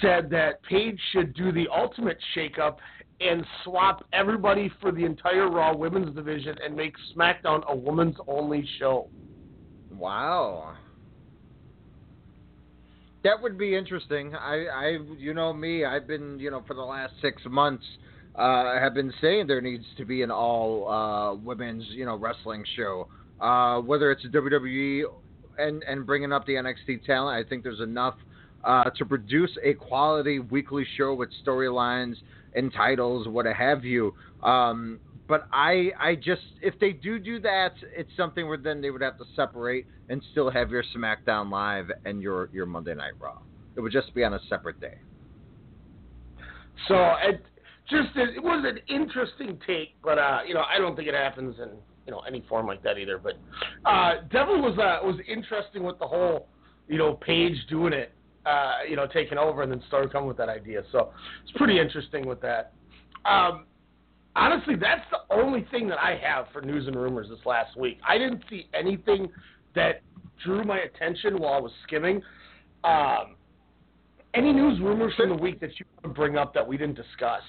Said that Paige should do the ultimate shakeup and swap everybody for the entire Raw Women's division and make SmackDown a women's only show. Wow. That would be interesting. I, I, you know me. I've been, you know, for the last six months, uh, have been saying there needs to be an all uh, women's, you know, wrestling show. Uh, whether it's WWE and and bringing up the NXT talent, I think there's enough uh, to produce a quality weekly show with storylines and titles, what have you. Um, but I, I just if they do do that, it's something where then they would have to separate and still have your SmackDown Live and your your Monday Night Raw. It would just be on a separate day. So it just it was an interesting take, but uh, you know I don't think it happens in you know any form like that either. But uh, definitely was uh, was interesting with the whole you know Paige doing it, uh, you know taking over and then started coming with that idea. So it's pretty interesting with that. Um, honestly, that's the only thing that I have for news and rumors this last week. I didn't see anything that drew my attention while I was skimming. Um, any news rumors from the week that you want to bring up that we didn't discuss?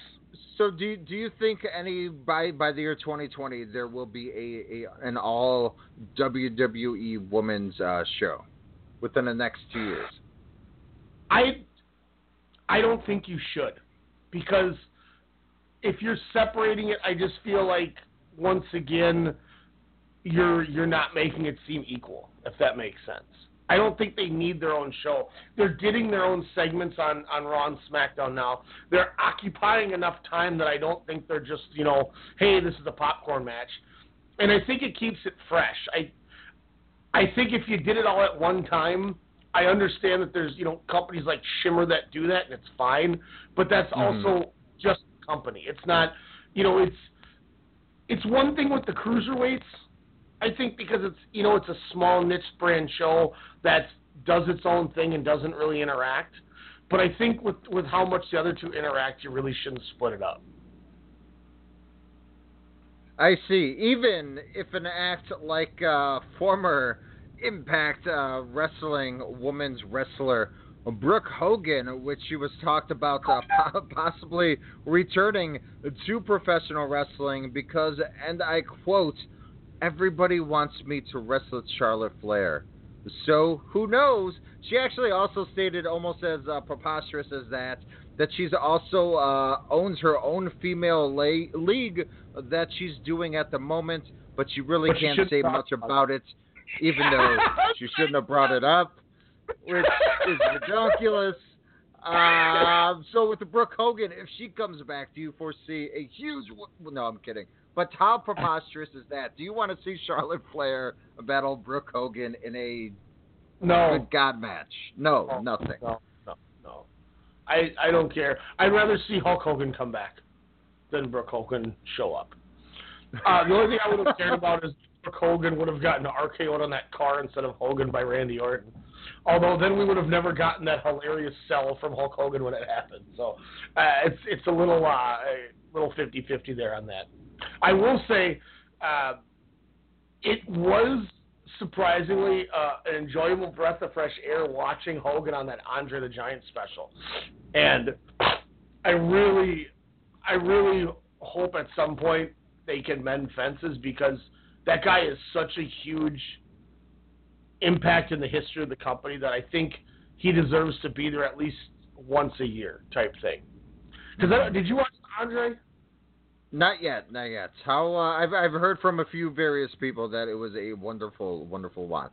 So do you, do you think any by by the year 2020 there will be a, a an all WWE women's uh, show within the next two years? I I don't think you should because if you're separating it, I just feel like once again you're you're not making it seem equal. If that makes sense. I don't think they need their own show. They're getting their own segments on on Raw and SmackDown now. They're occupying enough time that I don't think they're just you know, hey, this is a popcorn match, and I think it keeps it fresh. I I think if you did it all at one time, I understand that there's you know companies like Shimmer that do that and it's fine, but that's Mm-hmm. also just company. It's not you know it's it's one thing with the cruiserweights. I think because it's you know it's a small niche brand show that does its own thing and doesn't really interact. But I think with with how much the other two interact, you really shouldn't split it up. I see. Even if an act like uh, former Impact uh, Wrestling women's wrestler Brooke Hogan, which she was talked about uh, (laughs) possibly returning to professional wrestling because, and I quote, everybody wants me to wrestle with Charlotte Flair. So who knows? She actually also stated, almost as uh, preposterous as that, that she's also uh, owns her own female la- league that she's doing at the moment, but she really But can't shouldn't say much about it, even though she shouldn't have brought it up, which is ridiculous. Um, so with the Brooke Hogan, if she comes back, do you foresee a huge? w- No, I'm kidding. But how preposterous is that? Do you want to see Charlotte Flair battle Brooke Hogan in a No. good God match? No, nothing. No, no, no. I I don't care. I'd rather see Hulk Hogan come back than Brooke Hogan show up. Uh, the only thing I would have cared about is Brooke Hogan would have gotten RKO'd on that car instead of Hogan by Randy Orton. Although then we would have never gotten that hilarious sell from Hulk Hogan when it happened. So uh, it's it's a little uh, little 50-50 there on that. I will say uh, it was surprisingly uh, an enjoyable breath of fresh air watching Hogan on that Andre the Giant special, and I really, I really hope at some point they can mend fences because that guy is such a huge impact in the history of the company that I think he deserves to be there at least once a year type thing. Because did you watch Andre? Not yet, not yet. How uh, I've I've heard from a few various people that it was a wonderful, wonderful watch.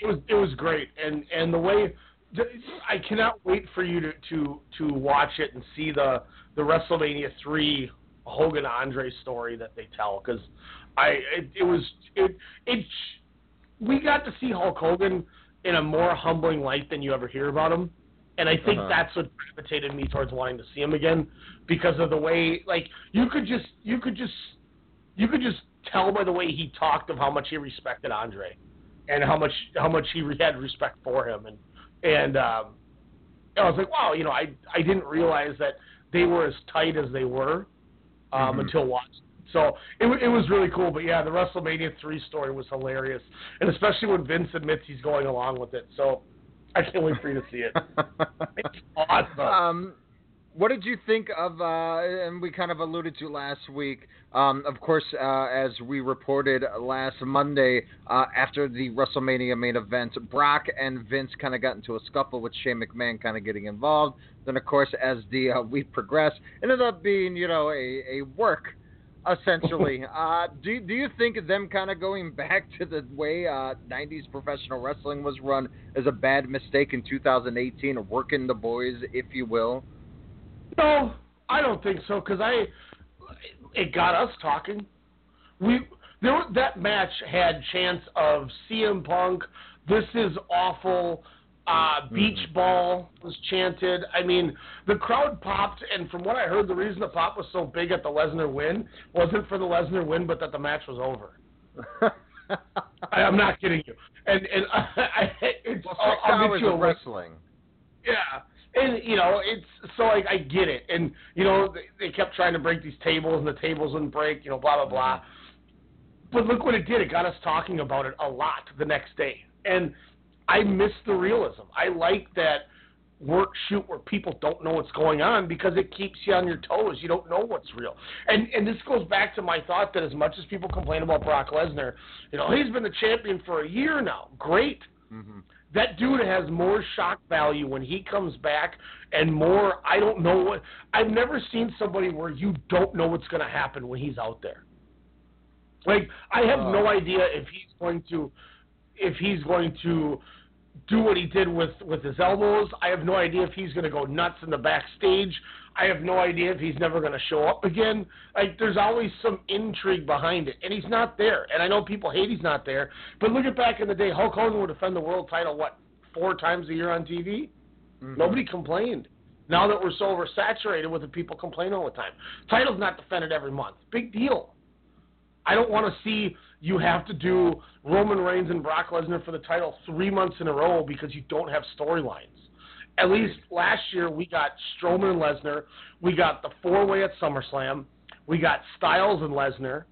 it was it was great and and the way I cannot wait for you to to to watch it and see the the WrestleMania three Hogan Andre story that they tell because I it, it was it it we got to see Hulk Hogan in a more humbling light than you ever hear about him and I think Uh-huh. that's what gravitated me towards wanting to see him again because of the way like you could just you could just you could just tell by the way he talked of how much he respected Andre and how much how much he had respect for him and and um I was like wow you know I I didn't realize that they were as tight as they were um Mhm. until watching so it it was really cool but yeah the WrestleMania 3 story was hilarious and especially when Vince admits he's going along with it so I can't wait for you to see it it's (laughs) awesome Um, what did you think of? Uh, and we kind of alluded to last week. Um, of course, uh, as we reported last Monday uh, after the WrestleMania main event, Brock and Vince kind of got into a scuffle with Shane McMahon kind of getting involved. Then, of course, as the uh, week progressed, it ended up being you know a, a work essentially. (laughs) uh, do do you think them kind of going back to the way uh, '90s professional wrestling was run is a bad mistake in 2018, working the boys, if you will? No, I don't think so because I it got us talking. We there that match had chance of CM Punk. This is awful. Uh, beach ball was chanted. I mean, the crowd popped, and from what I heard, the reason the pop was so big at the Lesnar win wasn't for the Lesnar win, but that the match was over. I, (laughs) I'm not kidding you. And and (laughs) I, it's Well, I'll, I'll hours get you a of link. wrestling. Yeah, and you know it's so like I get it, and you know they, they kept trying to break these tables, and the tables wouldn't break, you know, blah blah blah. But look what it did; it got us talking about it a lot the next day, and I miss the realism. I like that work shoot where people don't know what's going on because it keeps you on your toes. You don't know what's real. And and this goes back to my thought that as much as people complain about Brock Lesnar, you know, he's been the champion for a year now. Great. Mm-hmm. That dude has more shock value when he comes back and more I don't know what I've never seen somebody where you don't know what's going to happen when he's out there. Like I have no uh. idea if he's going to if he's going to do what he did with with his elbows. I have no idea if he's going to go nuts in the backstage. I have no idea if he's never going to show up again. Like there's always some intrigue behind it, and he's not there. And I know people hate he's not there, but look at back in the day. Hulk Hogan would defend the world title what four times a year on TV. Mm-hmm. Nobody complained. Now that we're so oversaturated with the people complaining all the time, title's not defended every month. Big deal. I don't want to see you mm-hmm. have to do Roman Reigns and Brock Lesnar for the title three months in a row because you don't have storylines. At least last year we got Strowman and Lesnar, we got the four way at SummerSlam, we got Styles and Lesnar,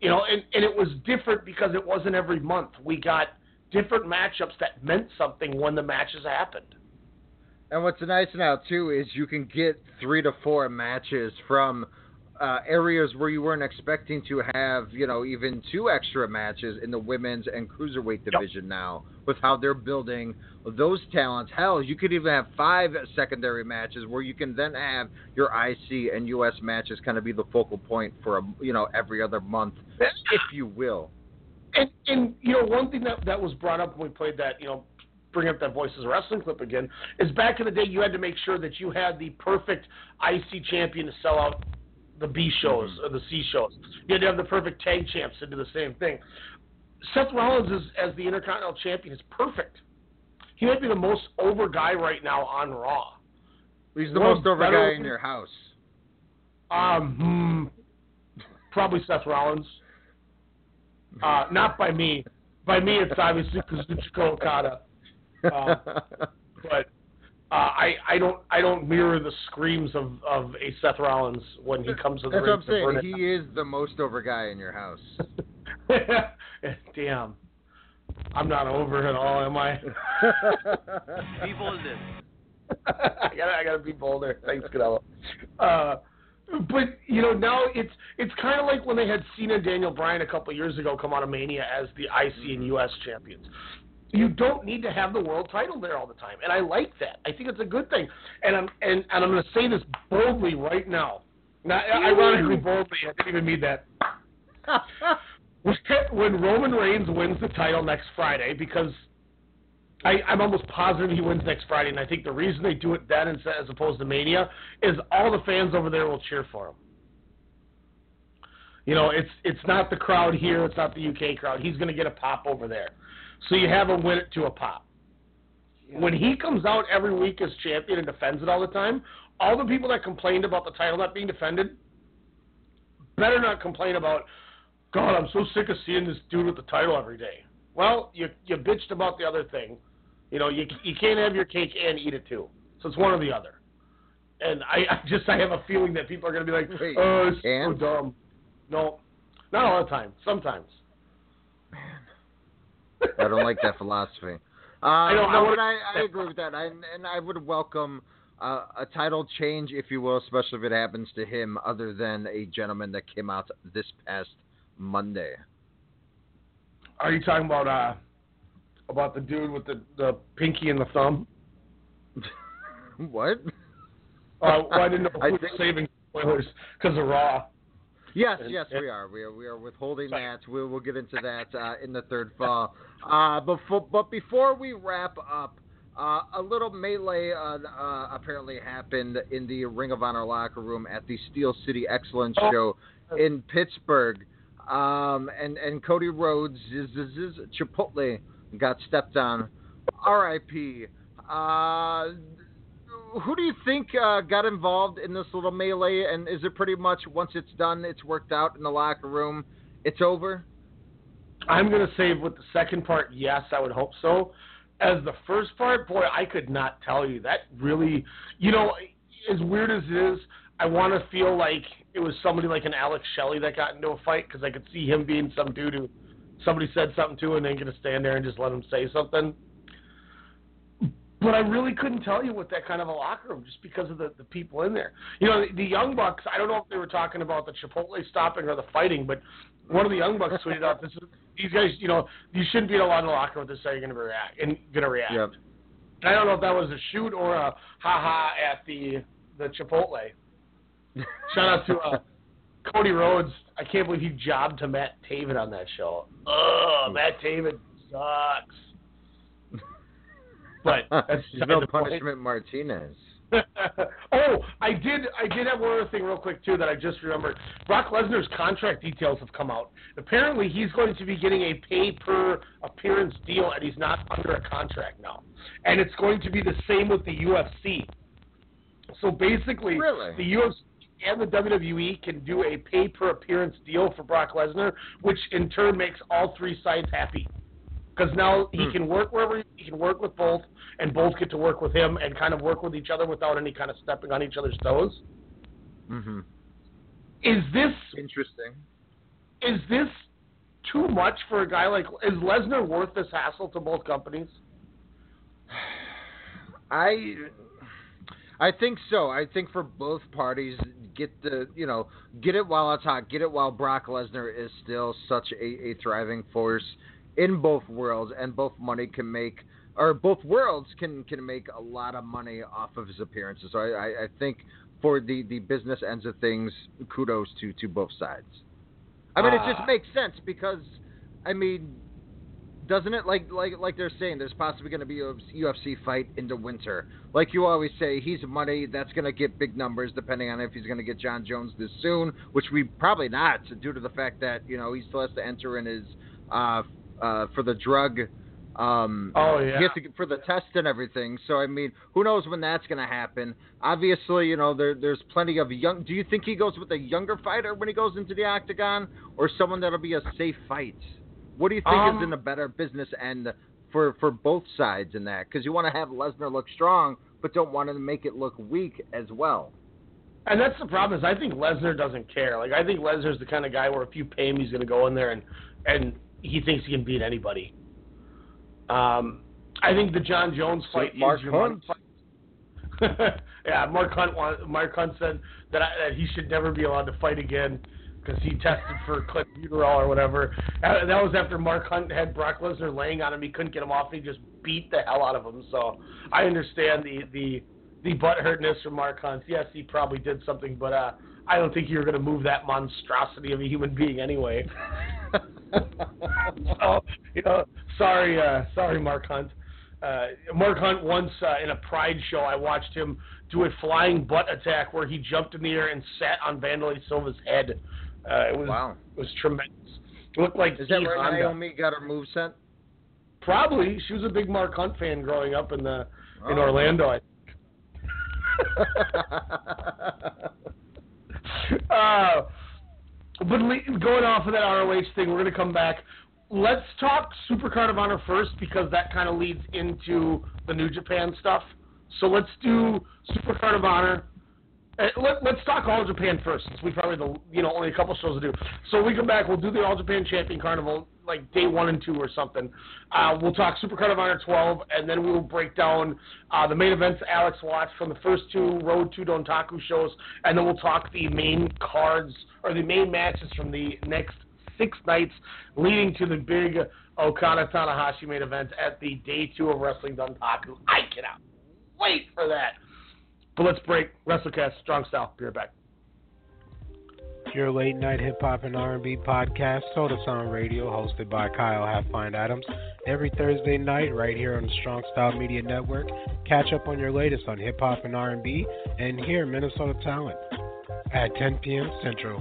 you know, and, and it was different because it wasn't every month. We got different matchups that meant something when the matches happened. And what's nice now too is you can get three to four matches from uh, areas where you weren't expecting to have, you know, even two extra matches in the women's and cruiserweight division now. With how they're building those talents, hell, you could even have five secondary matches where you can then have your IC and US matches kind of be the focal point for a, you know, every other month, if you will. And and you know one thing that that was brought up when we played that you know bring up that voices wrestling clip again is back in the day you had to make sure that you had the perfect IC champion to sell out the B shows or the C shows. You had to have the perfect tag champs to do the same thing. Seth Rollins is, as the Intercontinental Champion is perfect. He might be the most over guy right now on Raw. He's the Well, most over guy in your house. Um, hmm, probably Seth Rollins. Uh, not by me. By me, it's obviously Kazuchika Okada. Uh, (laughs) but uh, I I don't I don't mirror the screams of, of a Seth Rollins when he comes to the That's what ring I'm saying. He is the most over guy in your house. (laughs) Damn. I'm not over at all, am I? (laughs) Be bolder. (laughs) I gotta, I gotta be bolder. Thanks, Canelo. Uh, but you know, now it's it's kind of like when they had Cena and Daniel Bryan a couple years ago come out of Mania as the IC and US champions. You don't need to have the world title there all the time, and I like that. I think it's a good thing. And I'm and, and I'm going to say this boldly right now. Not ironically boldly. I didn't even mean that. (laughs) when Roman Reigns wins the title next Friday, because I, I'm almost positive he wins next Friday, and I think the reason they do it then as opposed to Mania is all the fans over there will cheer for him. You know, it's it's not the crowd here, it's not the UK crowd. He's going to get a pop over there, so you have him win it to a pop. When he comes out every week as champion and defends it all the time, all the people that complained about the title not being defended better not complain about, God, I'm so sick of seeing this dude with the title every day. Well, you you bitched about the other thing. You know, you you can't have your cake and eat it too. So it's one or the other. And I, I just I have a feeling that people are going to be like, Wait, oh, it's so dumb. No, not all the time. Sometimes. I don't like that philosophy. Uh, (laughs) I know, I wanna- I, I agree with that, I, and I would welcome uh, a title change, if you will, especially if it happens to him, other than a gentleman that came out this past Monday. Are you talking about uh about the dude with the the pinky and the thumb? (laughs) what? Uh, well, I didn't know (laughs) I who was think- saving spoilers because of Raw. Yes, yes, we are. We are we are withholding that. We'll we'll get into that uh, in the third fall. Uh, before but before we wrap up, uh, a little melee uh, uh, apparently happened in the Ring of Honor locker room at the Steel City Excellence Oh. show in Pittsburgh. Um, and and Cody Rhodes is, Chipotle got stepped on. R.I.P. Who do you think uh, got involved in this little melee? And is it pretty much once it's done, it's worked out in the locker room, it's over? I'm gonna say with the second part, yes, I would hope so. As the first part, boy, I could not tell you. That really, you know, as weird as it is, I want to feel like it was somebody like an Alex Shelley that got into a fight because I could see him being some dude who somebody said something to and then gonna stand there and just let him say something. But I really couldn't tell you with that kind of a locker room just because of the, the people in there. You know, the, the Young Bucks, I don't know if they were talking about the Chipotle stopping or the fighting, but one of the Young Bucks tweeted out, "This is these guys. You know, you shouldn't be allowed in the locker room. This is how you're going to react and going to react." Yep. I don't know if that was a shoot or a ha ha at the the Chipotle. (laughs) Shout out to uh, Cody Rhodes. I can't believe he jobbed to Matt Taven on that show. Ugh, Matt Taven sucks. But (laughs) that's no point. punishment Martinez. (laughs) oh, I did. I did have one other thing real quick too that I just remembered. Brock Lesnar's contract details have come out. Apparently, he's going to be getting a pay per appearance deal, and he's not under a contract now. And it's going to be the same with the UFC. So basically, Really? the UFC and the WWE can do a pay per appearance deal for Brock Lesnar, which in turn makes all three sides happy. Because now he Hmm. can work wherever he can work with both, and both get to work with him and kind of work with each other without any kind of stepping on each other's toes. Mm-hmm. Is this Interesting. is this too much for a guy like is Lesnar worth this hassle to both companies? (sighs) I I think so. I think for both parties, get the you know get it while it's hot. Get it while Brock Lesnar is still such a, a thriving force in both worlds, and both money can make or both worlds can can make a lot of money off of his appearances. So I, I, think for the the business ends of things, kudos to to both sides. I mean, it Ah. just makes sense because I mean doesn't it like like like they're saying there's possibly going to be a UFC fight in the winter like you always say he's money that's going to get big numbers depending on if he's going to get Jon Jones this soon which we probably not due to the fact that you know he still has to enter in his uh uh for the drug um Oh, yeah. has to for the test and everything so I mean who knows when that's going to happen obviously you know there there's plenty of young do you think he goes with a younger fighter when he goes into the octagon or someone that'll be a safe fight what do you think Um, is in a better business end for for both sides in that? Because you want to have Lesnar look strong, but don't want to make it look weak as well. And that's the problem is I think Lesnar doesn't care. Like I think Lesnar's the kind of guy where if you pay him, he's going to go in there and and he thinks he can beat anybody. Um, I think the Jon Jones So fight Mark is your Hunt. fight. (laughs) yeah, Mark Hunt. Mark Hunt said that, I, that he should never be allowed to fight again because he tested for clenbuterol or whatever. That was after Mark Hunt had Brock Lesnar laying on him. He couldn't get him off. He just beat the hell out of him. So I understand the the the butthurtness from Mark Hunt. Yes, he probably did something, but uh, I don't think you're going to move that monstrosity of a human being anyway. so, (laughs) you know, sorry, uh, sorry, Mark Hunt. Uh, Mark Hunt once uh, in a Pride show, I watched him do a flying butt attack where he jumped in the air and sat on Wanderlei Silva's head. Uh, it was Wow. it was tremendous. It looked like Is that where Honda. Naomi got her move set? Probably. She was a big Mark Hunt fan growing up in the in Oh. Orlando. I (laughs) (laughs) (laughs) uh, but going off of that ROH thing, we're going to come back. Let's talk Supercard of Honor first because that kind of leads into the New Japan stuff. So let's do Supercard of Honor. Uh, let, let's talk All Japan first, since we probably the you know only a couple shows to do. So we come back, we'll do the All Japan Champion Carnival like day one and two or something. Uh, we'll talk Supercard of Honor 12, and then we will break down uh, the main events Alex watched from the first two Road to Dontaku shows, and then we'll talk the main cards or the main matches from the next six nights leading to the big Okada Tanahashi main event at the day two of Wrestling Dontaku. I cannot wait for that. But let's break. WrestleCast, Strong Style. Be right back. Your late night hip hop and R&B podcast, Soda Sound Radio, hosted by Kyle Halfbind Adams, every Thursday night right here on the Strong Style Media Network. Catch up on your latest on hip hop and R&B, and hear Minnesota talent at 10 p.m. Central.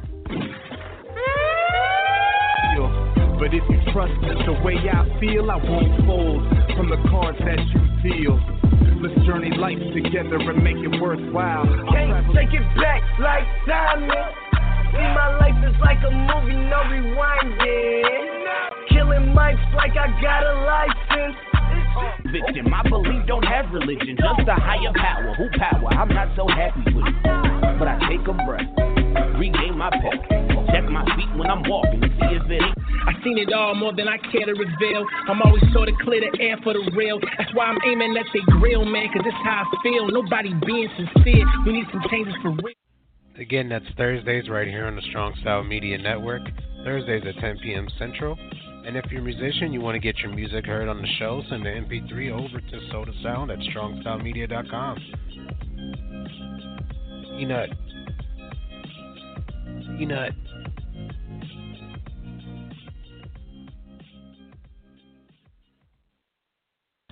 But if you trust the way I feel, I won't fold from the cards that you deal. Let's journey life together and make it worthwhile. Can't take it back like diamond. See my life is like a movie, no rewinding. Killing mics like I got a license. Victim, I believe don't have religion, just a higher power. Who power? I'm not so happy with it. But I take a breath, regain my pep, check my feet when I'm walking to see if it ain't. I seen it all more than I care to reveal. I'm always sure to clear the air for the real. That's why I'm aiming at the grill, man, cause it's how I feel. Nobody being sincere. We need some changes for real. Again, that's Thursdays right here on the Strong Style Media Network. Thursdays at 10 p.m. Central. And if you're a musician, you want to get your music heard on the show, send the MP3 over to Soda Sound at StrongStyleMedia.com. Enut. Enut.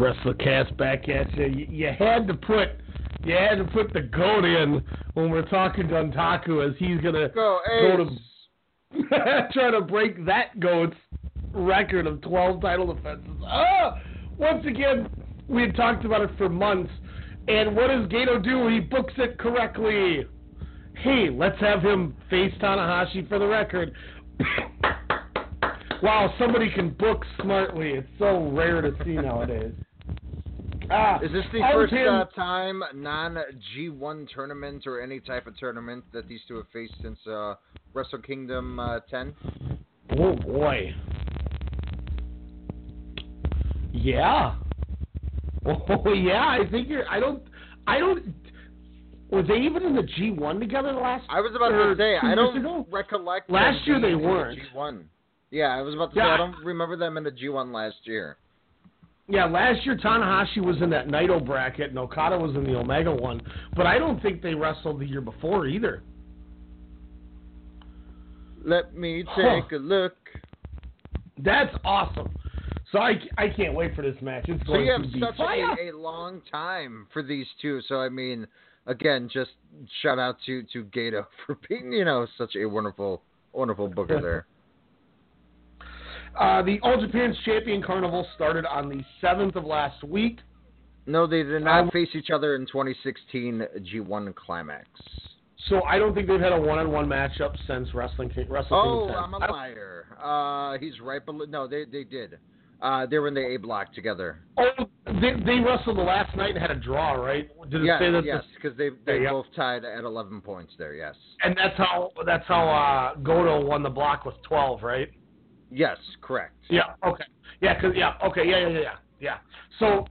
WrestleCast back at you. you. You had to put you had to put the goat in when we're talking Dontaku as he's gonna Go, go to (laughs) try to break that goat's record of 12 title defenses. Ah! Once again, we had talked about it for months, and what does Gedo do? He books it correctly. Hey, let's have him face Tanahashi for the record. (coughs) wow, somebody can book smartly. It's so rare to see nowadays. Ah, Is this the first uh, time non G1 tournament or any type of tournament that these two have faced since uh, Wrestle Kingdom uh, 10? Oh boy. Yeah. Oh (laughs) yeah, I think you're. I don't. I don't. Were they even in the G one together last? I was about to say, I don't recollect. Last year they being in the weren't. G1. Yeah, I was about to say, I don't remember them in the G1 last year. Yeah, last year Tanahashi was in that Naito bracket and Okada was in the Omega one, but I don't think they wrestled the year before either. Let me take a look. That's awesome. So I, I can't wait for this match. It's So going have to be such a, a long time for these two. So I mean, again, just shout out to to Gedo (laughs) for being you know such a wonderful wonderful booker (laughs) there. Uh, the All Japan's Champion Carnival started on the 7th of last week. No, they did not Um, face each other in 2016 G1 Climax. So I don't think they've had a one-on-one matchup since Wrestling King, Wrestle Oh, 10. I'm a liar. Uh, he's right below. No, they they did. Uh, they were in the A block together. Oh, they, they wrestled the last night and had a draw, right? Did it yes, say that? yes, because they they go. both tied at 11 points there. Yes. And that's how that's how uh, Goto won the block with 12, right? Yes, correct. Yeah. Okay. Yeah. Cause yeah. Okay. Yeah. Yeah. Yeah. Yeah. Yeah. So,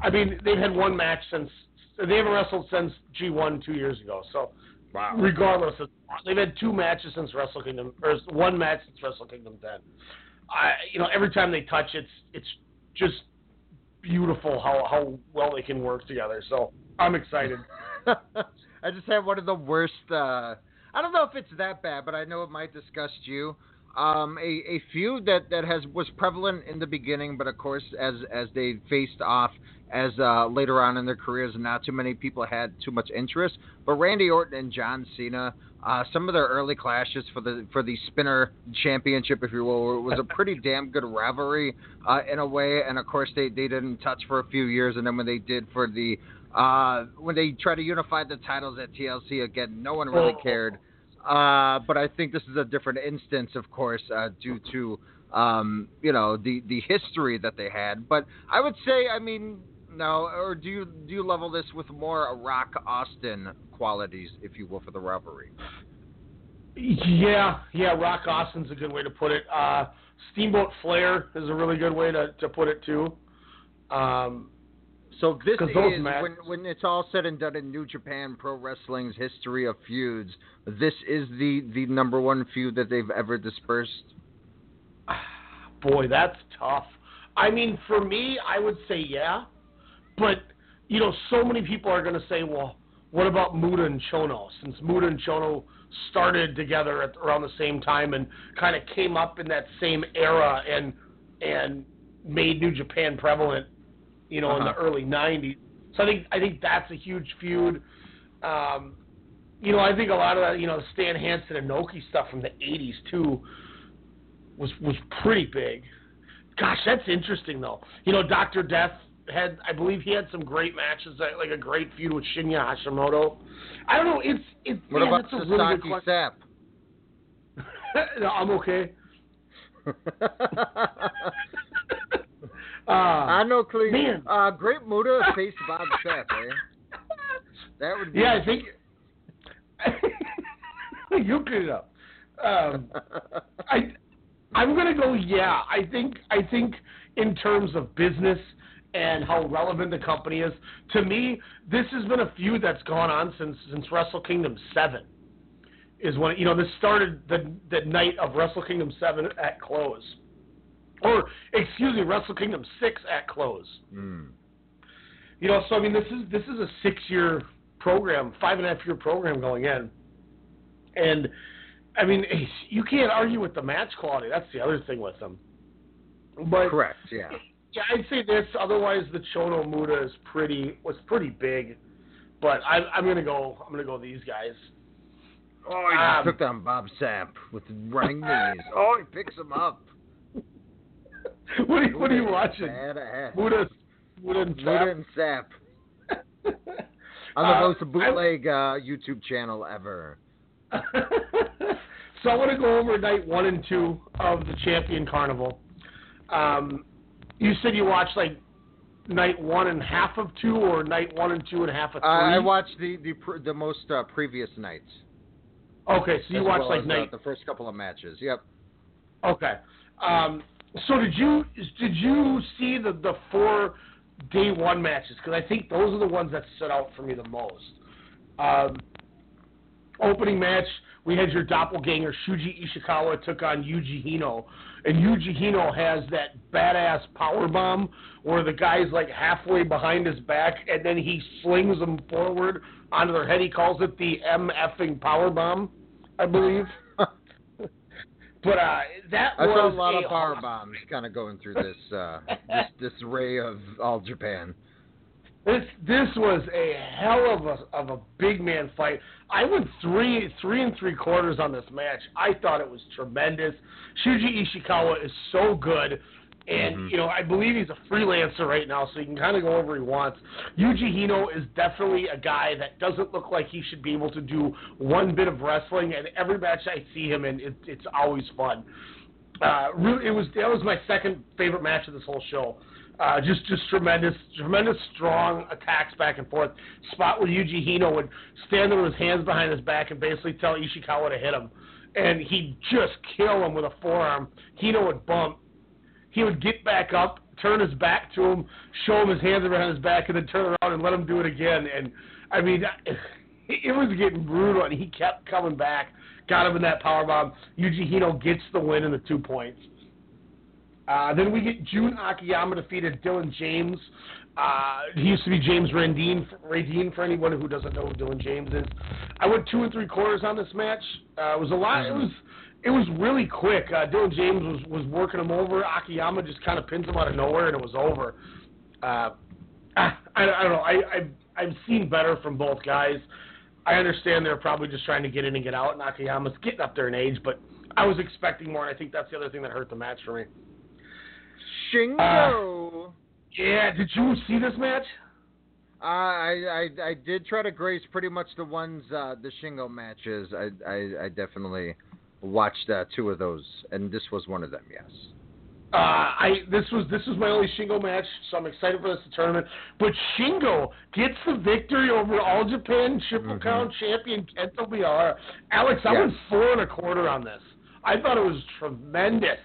I mean, they've had one match since they haven't wrestled since G1 two years ago. So, wow. regardless, of, they've had two matches since Wrestle Kingdom, or one match since Wrestle Kingdom 10. I, you know, every time they touch, it's it's just beautiful how how well they can work together. So I'm excited. (laughs) I just had one of the worst. Uh, I don't know if it's that bad, but I know it might disgust you. Um, a, a feud that, that has was prevalent in the beginning, but of course, as as they faced off as uh, later on in their careers, not too many people had too much interest. But Randy Orton and John Cena, uh, some of their early clashes for the for the Spinner Championship, if you will, was a pretty (laughs) damn good rivalry uh, in a way. And of course, they they didn't touch for a few years, and then when they did for the uh, when they tried to unify the titles at TLC again, no one really cared. Uh, but I think this is a different instance, of course, uh, due to um, you know the the history that they had. But I would say, I mean, no, or do you do you level this with more Rock Austin qualities, if you will, for the rivalry? Yeah, yeah, Rock Austin's a good way to put it. Uh, Steamboat Flair is a really good way to, to put it too. Um, So this is when when it's all said and done in New Japan Pro Wrestling's history of feuds. This is the the number one feud that they've ever dispersed. (sighs) boy, that's tough. I mean, for me, I would say yeah, but you know, so many people are going to say, well, what about Muta and Chono? Since Muta and Chono started together at around the same time and kind of came up in that same era and and made New Japan prevalent, you know, in the Uh-huh. early '90s. So I think I think that's a huge feud. Um, you know, I think a lot of that, you know, Stan Hansen and Noki stuff from the '80s too was was pretty big. Gosh, that's interesting though. You know, Doctor Death had, I believe, he had some great matches, like a great feud with Shinya Hashimoto. I don't know. It's it's. What man, about that's a really good Sasaki question. Sapp? no, (laughs) I'm okay. (laughs) Uh, I know, clean. man. Uh, Great Muta face Bob Sapp, eh? That would be. yeah, I think (laughs) you clean it up. Um, (laughs) I I'm gonna go. Yeah, I think I think in terms of business and how relevant the company is. To me, this has been a feud that's gone on since since Wrestle Kingdom Seven. Is when you know this started the the night of Wrestle Kingdom Seven at close, or excuse me, Wrestle Kingdom Six at close. Hmm. You know, so I mean, this is this is a six-year program, five and a half year program going in, and I mean, you can't argue with the match quality. That's the other thing with them. But Correct. Yeah. yeah, I'd say this. Otherwise, the Chono Muta is pretty was pretty big, but I'm I'm gonna go. I'm gonna go these guys. Oh, he Um, took down Bob Sapp with running knees. Oh, he picks him up. What are you, what are you watching? Muta, Muta and Sapp? and Sapp. Uh, the most bootleg uh, YouTube channel ever. (laughs) so I want to go over night one and two of the Champion Carnival. Um, you said you watched like night one and half of two, or night one and two and half of Uh, three. I watched the the pr- the most uh, previous nights. Okay, so you watched well like uh, night. the first couple of matches. Yep. Okay. Um, so did you did you see the the four day one matches? Because I think those are the ones that stood out for me the most. Um, opening match, we had your doppelganger Shuji Ishikawa took on Yuji Hino, and Yuji Hino has that badass power bomb where the guy's like halfway behind his back, and then he slings them forward onto their head. He calls it the M effing power bomb, I believe. But uh, that I was saw a lot a of power (laughs) bombs kind of going through this uh, this this ray of all Japan. This this was a hell of a of a big man fight. I went three three and three quarters on this match. I thought it was tremendous. Shuji Ishikawa is so good. And Mm-hmm. you know, I believe he's a freelancer right now, so he can kind of go wherever he wants. Yuji Hino is definitely a guy that doesn't look like he should be able to do one bit of wrestling. And every match I see him in, it, it's always fun. Uh, really, it was that was my second favorite match of this whole show. Uh, just just tremendous, tremendous strong attacks back and forth. Spot where Yuji Hino would stand there with his hands behind his back and basically tell Ishikawa to hit him, and he'd just kill him with a forearm. Hino would bump. He would get back up, turn his back to him, show him his hands around his back, and then turn around and let him do it again. And I mean, (laughs) it was getting brutal, and he kept coming back. Got him in that power bomb. Yuji Hino gets the win in the two points. Uh, then we get Jun Akiyama defeated Dylan James. Uh, he used to be James Randine, Randine for anyone who doesn't know who Dylan James is. I went two and three quarters on this match. Uh, it was a lot. It was it was really quick. Uh, Dylan James was was working him over. Akiyama just kind of pins him out of nowhere, and it was over. Uh, I, I don't know. I I've, I've seen better from both guys. I understand they're probably just trying to get in and get out. And Akiyama's getting up there in age, but I was expecting more, and I think that's the other thing that hurt the match for me. Shingo. Yeah, did you see this match? Uh, I, I I did try to grace pretty much the ones uh, the Shingo matches. I I, I definitely watched uh, two of those, and this was one of them. Yes. Uh, I this was this was my only Shingo match, so I'm excited for this tournament. But Shingo gets the victory over All Japan Triple Crown champion Kento Miyahara. Alex, I Yes. went four and a quarter on this. I thought it was tremendous.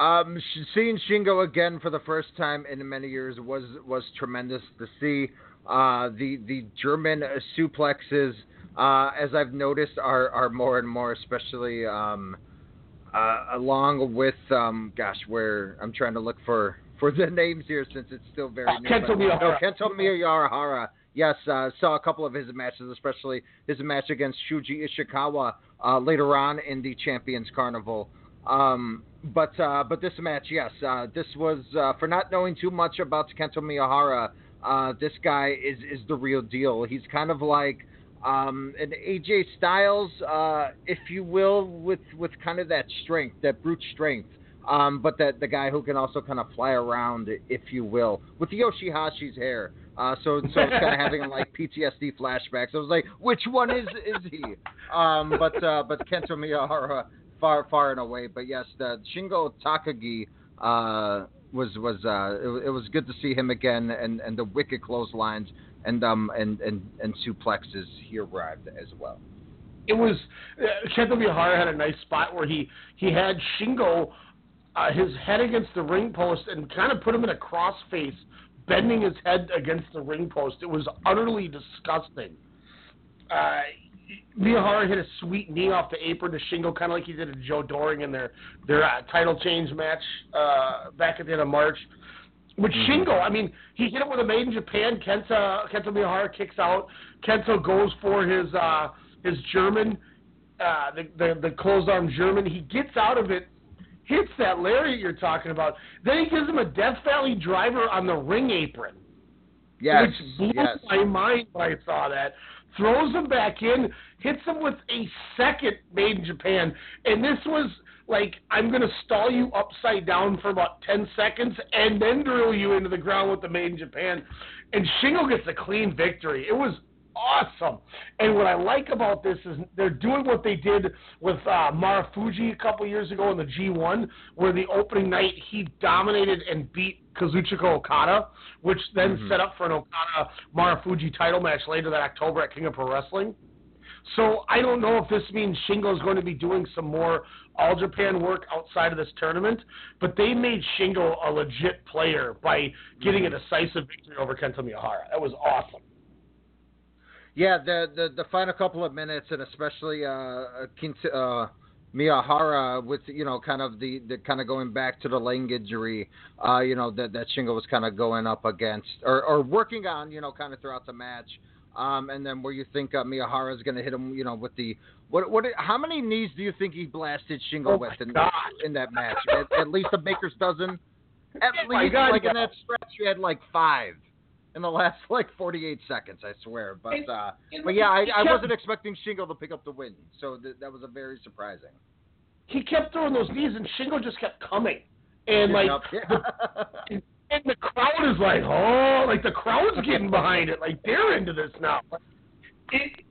Um, seeing Shingo again for the first time in many years was was tremendous to see. Uh, the the German uh, suplexes, uh, as I've noticed, are are more and more, especially um, uh, along with um, gosh, where I'm trying to look for for the (laughs) names here since it's still very Uh, new. Kento Miyahara. No, Kento Miyahara. Yes, uh, saw a couple of his matches, especially his match against Shuji Ishikawa uh, later on in the Champions Carnival. Um, but uh, but this match, yes, uh, this was uh, for not knowing too much about Kento Miyahara. Uh, this guy is is the real deal. He's kind of like um, an AJ Styles, uh, if you will, with with kind of that strength, that brute strength. Um, but that the guy who can also kind of fly around, if you will, with Yoshihashi's hair. Uh, so so it's kind of (laughs) having like PTSD flashbacks. I was like, which one is is he? Um, but uh, but Kento Miyahara far far and away. But yes, the Shingo Takagi uh, was was uh, it, it was good to see him again, and, and the wicked clotheslines and um and, and and suplexes he arrived as well. It was uh, Kento had a nice spot where he he had Shingo uh, his head against the ring post and kind of put him in a cross face, bending his head against the ring post. It was utterly disgusting. Uh, hit a sweet knee off the apron to Shingo, kind of like he did to Joe Doering in their their uh, title change match uh, back at the end of March. With Shingo, I mean, he hit it with a made in Japan. Kenta Kento Miyahara kicks out. Kento goes for his uh, his German, uh, the, the the closed arm German. He gets out of it, hits that lariat you're talking about. Then he gives him a Death Valley driver on the ring apron. Yes, Which blew yes. my mind when I saw that. Throws him back in, hits him with a second made in Japan. And this was like, I'm going to stall you upside down for about 10 seconds and then drill you into the ground with the made in Japan. And Shingo gets a clean victory. It was awesome. And what I like about this is they're doing what they did with uh, Marufuji a couple years ago in the G1, where the opening night he dominated and beat Kazuchika Okada, which then Mhm. set up for an Okada Marufuji title match later that October at King of Pro Wrestling. So I don't know if this means Shingo's going to be doing some more All Japan work outside of this tournament, but they made Shingo a legit player by getting a decisive victory over Kento Miyahara. That was awesome. Yeah, the the the final couple of minutes, and especially uh, Kint- uh, Miyahara with you know kind of the, the kind of going back to the leg injury, uh, you know that that Shingo was kind of going up against or or working on, you know, kind of throughout the match. Um, and then where you think uh, Miyahara is going to hit him, you know, with the what? What? How many knees do you think he blasted Shingo Oh with in, in that match? At, at least a baker's dozen. (laughs) At Oh least, God, like in that stretch, you had like five in the last (laughs) like 48 seconds. I swear. But And- uh, and but yeah, I, he I wasn't expecting Shingo to pick up the win, so th- that was a very surprising. He kept throwing those knees, and Shingo just kept coming. And like, Yep. the, (laughs) and the crowd is like, oh, like the crowd's getting behind it. Like they're into this now. It,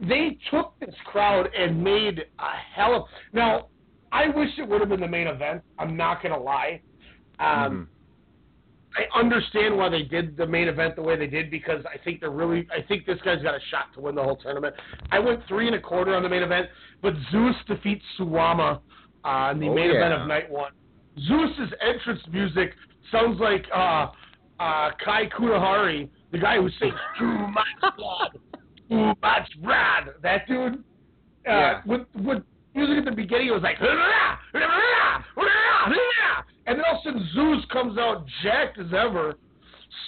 they took this crowd and made a hell of. Now, I wish it would have been the main event. I'm not gonna lie. Um, I understand why they did the main event the way they did because I think they're really. I think this guy's got a shot to win the whole tournament. I went three and a quarter on the main event, but Zeus defeats Suwama uh, in the Oh, main event of night one. Zeus's entrance music sounds like uh, uh, Kai Kunahari, the guy who sings "Too Much Blood, Too Much Blood." That dude. Uh, Yeah. With with music at the beginning, it was like, and then all of a sudden Zeus comes out jacked as ever,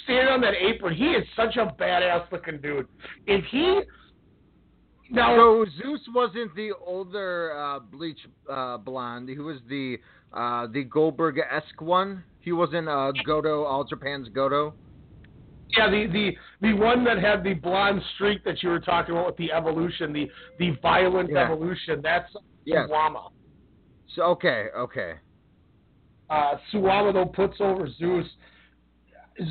standing on that apron. He is such a badass looking dude. If he now so Zeus wasn't the older uh, bleach uh, blonde. He was the uh, the Goldberg esque one. He wasn't uh, Goto, All Japan's Goto. Yeah, the, the the one that had the blonde streak that you were talking about with the evolution, the the violent Yeah. evolution. That's Yes. Suwama. So okay, okay. Uh, Suwama though puts over Zeus.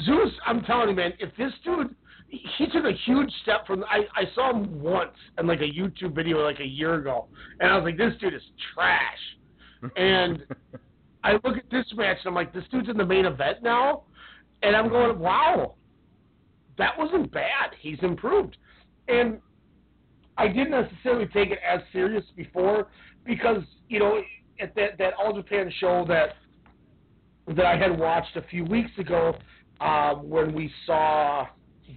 Zeus, I'm telling you, man, if this dude, he took a huge step from. I I saw him once in like a YouTube video like a year ago, and I was like, this dude is trash. (laughs) And I look at this match and I'm like, this dude's in the main event now, and I'm going, wow, that wasn't bad. He's improved, and I didn't necessarily take it as serious before because you know at that that All Japan show that that I had watched a few weeks ago um, when we saw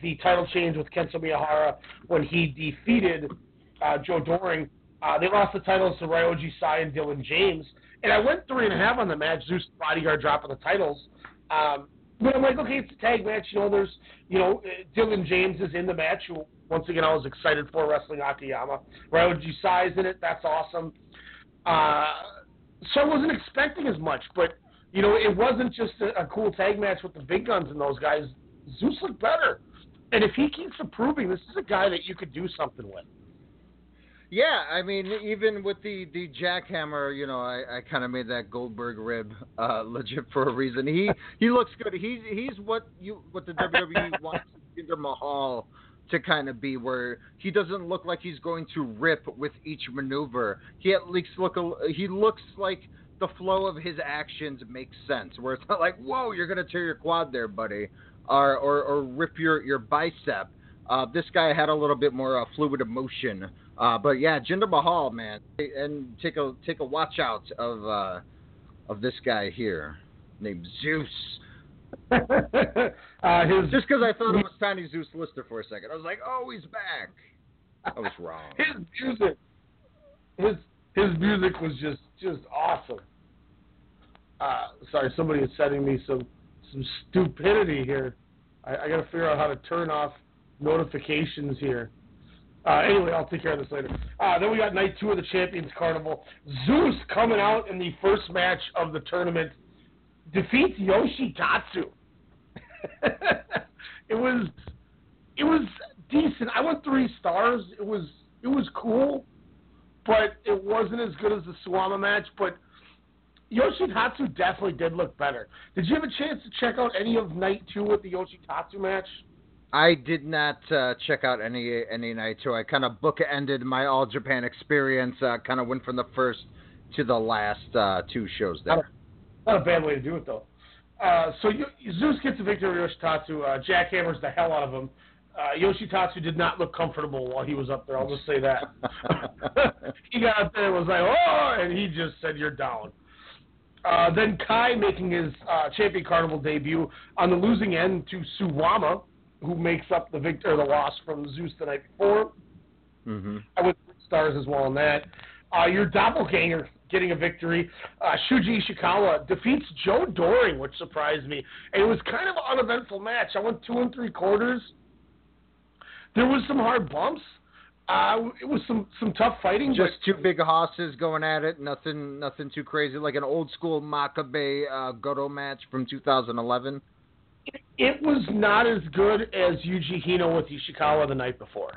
the title change with Kento Miyahara when he defeated uh, Joe Doering. Uh, they lost the titles to Ryoji Sai and Dylan James, and I went three and a half on the match. Zeus Bodyguard dropping the titles. Um, but I'm like, okay, it's a tag match. You know, there's, you know, Dylan James is in the match. Who, once again, I was excited for wrestling Akiyama. Ryoji Sai's in it. That's awesome. Uh, so I wasn't expecting as much, but you know, it wasn't just a, a cool tag match with the big guns and those guys. Zeus looked better, and if he keeps improving, this is a guy that you could do something with. Yeah, I mean, even with the the jackhammer, you know, I, I kind of made that Goldberg rib uh, (laughs) legit for a reason. He he looks good. He's he's what you what the WWE (laughs) wants Jinder Mahal to kind of be, where he doesn't look like he's going to rip with each maneuver. He at least look a, he looks like the flow of his actions makes sense. Where it's not like, whoa, you're gonna tear your quad there, buddy, or or, or rip your your bicep. Uh, this guy had a little bit more uh, fluid emotion. Uh, but yeah, Jinder Mahal, man, and take a take a watch out of uh, of this guy here named Zeus. (laughs) uh, his, Just because I thought it was Tiny Zeus Lister for a second, I was like, oh, he's back. I was wrong. (laughs) his music, his his music was just just awesome. Uh, sorry, somebody is sending me some some stupidity here. I, I got to figure out how to turn off notifications here. Uh, anyway, I'll take care of this later. Uh, then we got night two of the Champions Carnival. Zeus coming out in the first match of the tournament defeats Yoshitatsu. (laughs) it was it was decent. I went three stars. It was it was cool, but it wasn't as good as the Suwama match. But Yoshitatsu definitely did look better. Did you have a chance to check out any of night two with the Yoshitatsu match? I did not uh, check out any any night two. I kind of bookended my All Japan experience. Uh, kind of went from the first to the last uh, two shows there. Not a bad way to do it though. Uh, so you, Zeus gets a victory over Yoshitatsu. Uh, jackhammers the hell out of him. Uh, Yoshitatsu did not look comfortable while he was up there. I'll just say that. (laughs) he got up there and was like, oh, and he just said, you're down. Uh, then Kai making his uh, Champion Carnival debut on the losing end to Suwama, who makes up the victor or the loss from Zeus the night before. Mm-hmm. I three stars as well on that. Uh, your doppelganger getting a victory. Uh, Shuji Ishikawa defeats Joe Doering, which surprised me. And it was kind of an uneventful match. I went two and three quarters. there was some hard bumps. Uh, it was some some tough fighting. Just but two big hosses going at it. Nothing, nothing too crazy. Like an old school Makabe uh, Goto match from 2011. It was not as good as Yuji Hino with Ishikawa the night before,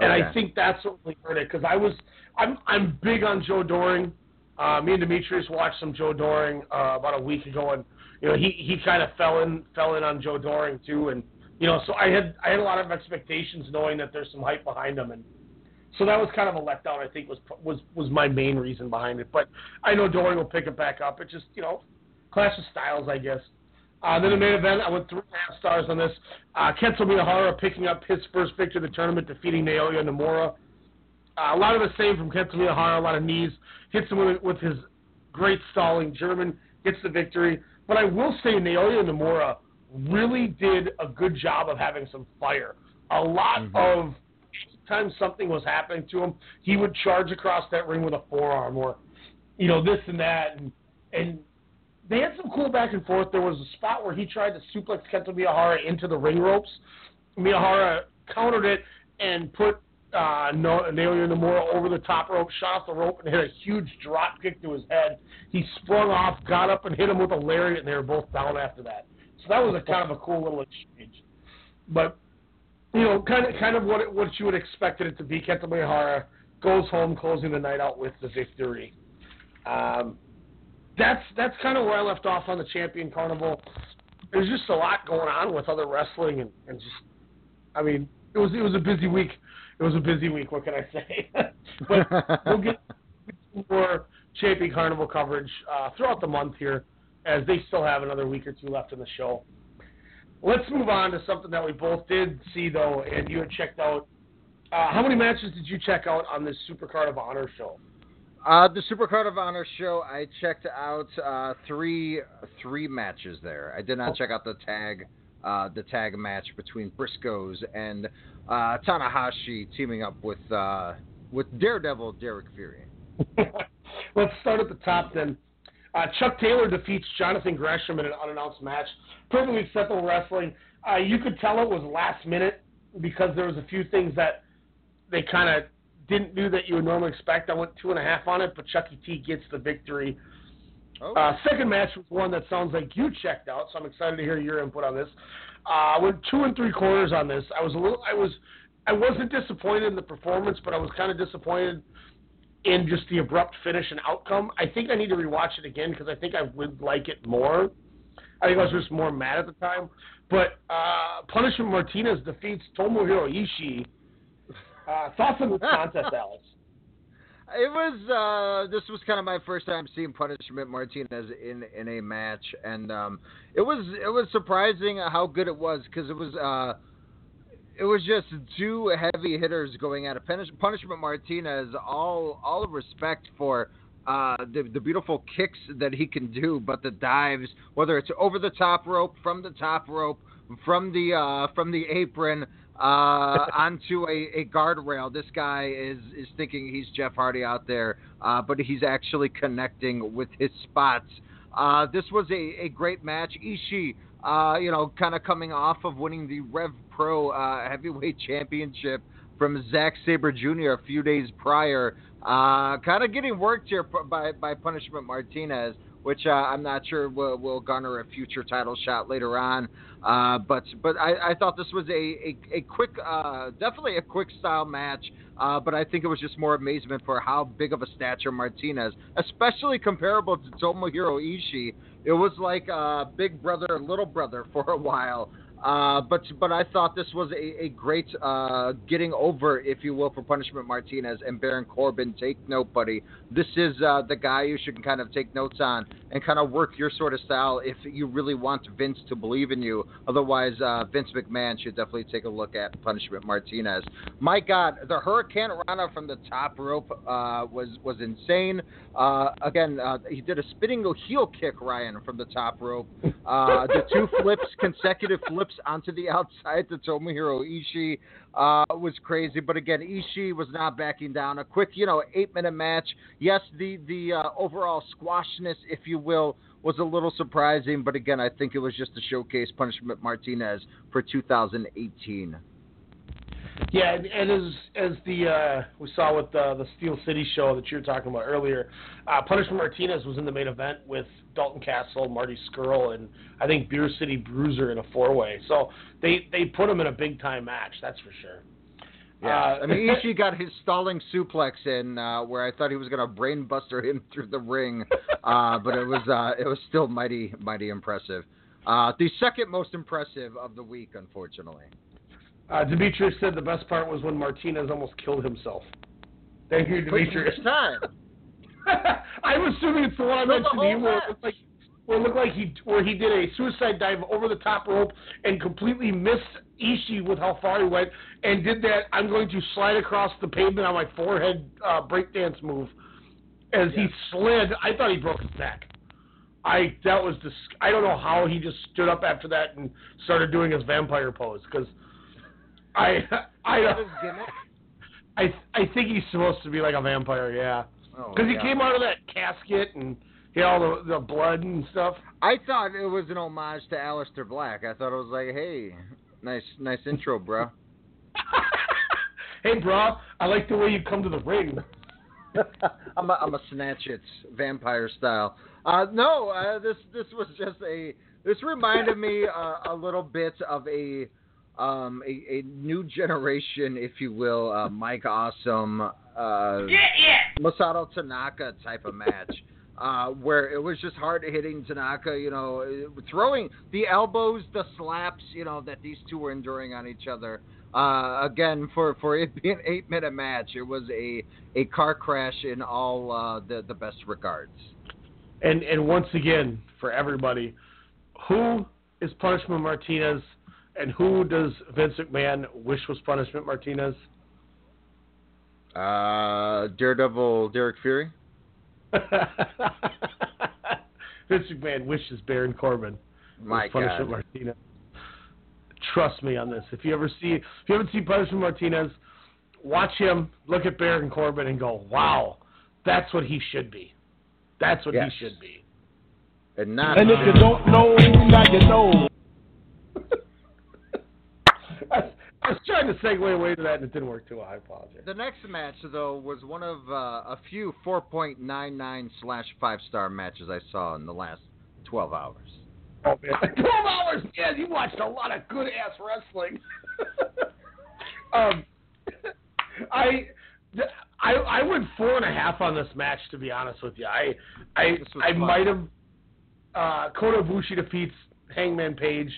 and I think that's what really hurt it because I was I'm I'm big on Joe Doering. Uh, me and Demetrius watched some Joe Doering uh, about a week ago, and you know he he kind of fell in fell in on Joe Doering too, and you know so I had I had a lot of expectations knowing that there's some hype behind him, and so that was kind of a letdown. I think was was was my main reason behind it, but I know Doring will pick it back up. It just you know clash of styles, I guess. Uh, then the main event, I went three and a half stars on this. Uh, Kento Miyahara picking up his first victory of the tournament, defeating Naoya Nomura. Uh, a lot of the same from Kento Miyahara, a lot of knees. Hits him with, with his great stalling German, gets the victory. But I will say Naoya Nomura really did a good job of having some fire. A lot of times something was happening to him, he would charge across that ring with a forearm or, you know, this and that. And, and they had some cool back and forth. There was a spot where he tried to suplex Kento Miyahara into the ring ropes. Miyahara countered it and put uh, Naoya Nomura over the top rope, shot off the rope, and hit a huge drop kick to his head. He sprung off, got up, and hit him with a lariat, and they were both down after that. So that was a kind of a cool little exchange. But you know, kind of kind of what it, what you would expect it to be. Kento Miyahara goes home, closing the night out with the victory. Um, that's that's kind of where I left off on the Champion Carnival. There's just a lot going on with other wrestling, and, and just, I mean, it was it was a busy week. It was a busy week. What can I say? (laughs) but we'll get more Champion Carnival coverage uh, throughout the month here, as they still have another week or two left in the show. Let's move on to something that we both did see though, and you had checked out. Uh, how many matches did you check out on this Supercard of Honor show? Uh, the Supercard of Honor show, I checked out uh, three three matches there. I did not check out the tag uh, the tag match between Briscoes and uh, Tanahashi teaming up with uh, with Daredevil Derek Fury. (laughs) Let's start at the top then. Uh, Chuck Taylor defeats Jonathan Gresham in an unannounced match. Perfectly acceptable wrestling. Uh, you could tell it was last minute because there was a few things that they kind of didn't do that you would normally expect. I went two and a half on it, but Chucky T gets the victory. Uh, second match was one that sounds like you checked out, so I'm excited to hear your input on this. Uh, I went two and three quarters on this. I was a little, I was, I wasn't disappointed in the performance, but I was kind of disappointed in just the abrupt finish and outcome. I think I need to rewatch it again because I think I would like it more. I think I was just more mad at the time. But uh, Punishment Martinez defeats Tomohiro Ishii. Uh, thoughts on the (laughs) contest, Alex? It was uh, this was kind of my first time seeing Punishment Martinez in in a match, and um, it was it was surprising how good it was because it was uh, it was just two heavy hitters going at it. Punish, Punishment Martinez, all all respect for uh, the the beautiful kicks that he can do, but the dives, whether it's over the top rope, from the top rope, from the uh, from the apron uh, onto a, a guardrail. This guy is is thinking he's Jeff Hardy out there, uh, but he's actually connecting with his spots. Uh, this was a, a great match. Ishii, uh, you know, kind of coming off of winning the Rev Pro uh, Heavyweight Championship from Zack Sabre Jr. a few days prior, uh, kind of getting worked here by by Punishment Martinez, which uh, I'm not sure will, will garner a future title shot later on. Uh, but but I, I thought this was a a, a quick, uh, definitely a quick style match. Uh, but I think it was just more amazement for how big of a stature Martinez, especially comparable to Tomohiro Ishii. It was like uh, big brother, little brother for a while. Uh, but but I thought this was a, a great uh, getting over, if you will, for Punishment Martinez and Baron Corbin. Take note, buddy. This is uh, the guy you should kind of take notes on and kind of work your sort of style if you really want Vince to believe in you. Otherwise, uh, Vince McMahon should definitely take a look at Punishment Martinez. My God, the Hurricane Rana from the top rope uh, was was insane. Uh, again, uh, he did a spinning heel kick, Ryan, from the top rope. Uh, the two (laughs) flips, consecutive flips onto the (laughs) outside to Tomohiro Ishii uh, was crazy. But again, Ishii was not backing down. A quick, you know, eight minute match. Yes, the the uh, overall squashness, if you will, was a little surprising. But again, I think it was just to showcase Punishment Martinez for 2018. Yeah, and, and as as the uh, we saw with the the Steel City show that you were talking about earlier, uh, Punishment Martinez was in the main event with Dalton Castle, Marty Scurll, and I think Beer City Bruiser in a four way. So they they put him in a big time match. That's for sure. Yeah, Uh, I mean, Ishii got his stalling suplex in uh, where I thought he was gonna brainbuster him through the ring, uh, but it was uh, it was still mighty mighty impressive. Uh, the second most impressive of the week, unfortunately. Uh, Demetrius said the best part was when Martinez almost killed himself. Thank you, Demetrius. time, (laughs) I'm assuming it's the one I mentioned to you where it looked like where it looked like he where he did a suicide dive over the top rope and completely missed Ishii with how far he went and did that I'm going to slide across the pavement on my forehead uh, breakdance move. As he slid, I thought he broke his neck. I that was dis- I don't know how he just stood up after that and started doing his vampire pose because I I that his gimmick. I I think he's supposed to be like a vampire, yeah. Oh, Because yeah. he came out of that casket and he had all the, the blood and stuff. I thought it was an homage to Aleister Black. I thought it was like, hey, nice nice intro, bro. (laughs) Hey, bro, I like the way you come to the ring. (laughs) I'm a, I'm a snatch it vampire style. Uh, no, uh, this this was just a this reminded me uh, a little bit of a um a, a new generation, if you will, uh, Mike Awesome, uh, Masato Tanaka type of match. Uh, where it was just hard hitting Tanaka, you know, throwing the elbows, the slaps, you know, that these two were enduring on each other. Uh, again, for, for it being an eight minute match, it was a, a car crash in all uh, the, the best regards. And and once again, for everybody, who is Punishment Martinez, and who does Vince McMahon wish was Punishment Martinez? Uh, Daredevil Derek Fury? (laughs) Vince McMahon wishes Baron Corbin was My Punishment God. Martinez. Trust me on this. If you ever see, if you haven't seen Punishment Martinez, watch him, look at Baron Corbin, and go, "Wow, that's what he should be. That's what Yes. he should be." And not. And if you don't know, now you know. I, was trying to segue away to that, and it didn't work too well. I apologize. The next match, though, was one of uh, a few 4.99 slash five star matches I saw in the last 12 hours. Oh man, (laughs) twelve hours. Yeah, you watched a lot of good ass wrestling. (laughs) um, I, I, I went four and a half on this match. To be honest with you, I, I, I fun. might have. Uh, Kota Ibushi defeats Hangman Page.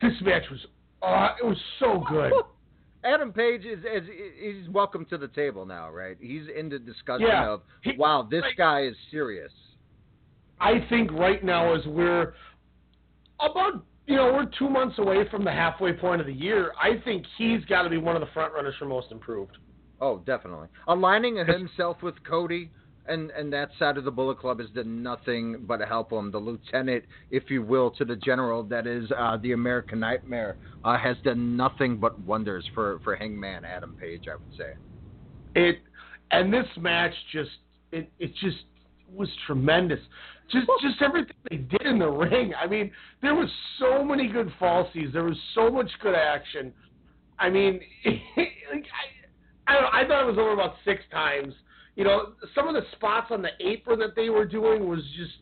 This match was, uh, it was so good. (laughs) Adam Page is, is he's welcome to the table now, right? He's in the discussion Yeah. of He- wow, this like- guy is serious. I think right now as we're about you know we're two months away from the halfway point of the year. I think he's got to be one of the front runners for most improved. Oh, definitely. Aligning himself with Cody and and that side of the Bullet Club has done nothing but help him. The lieutenant, if you will, to the general that is uh, the American Nightmare, uh, has done nothing but wonders for for Hangman Adam Page. I would say. It and this match just it it just was tremendous. Just just everything they did in the ring. I mean, there was so many good falsies. There was so much good action. I mean, (laughs) like, I I, don't know, I thought it was over about six times. You know, some of the spots on the apron that they were doing was just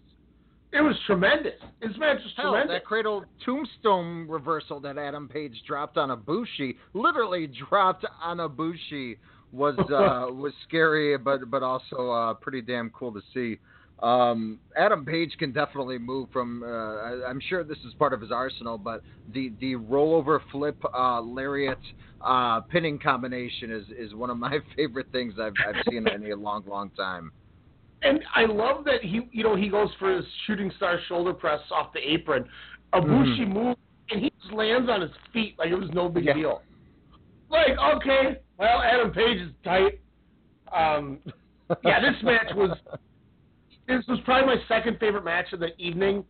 it was tremendous. This match was Hell, tremendous. that cradle tombstone reversal that Adam Page dropped on Ibushi, literally (laughs) dropped on Ibushi, was uh, (laughs) was scary, but but also uh, pretty damn cool to see. Um, Adam Page can definitely move from. Uh, I, I'm sure this is part of his arsenal, but the the rollover flip uh, lariat uh, pinning combination is is one of my (laughs) favorite things I've I've seen in a long long time. And I love that he, you know, he goes for his shooting star shoulder press off the apron. Ibushi Mhm. moves and he just lands on his feet like it was no big Yeah. deal. Like, okay, well, Adam Page is tight. Um, yeah, this match was. This was probably my second favorite match of the evening.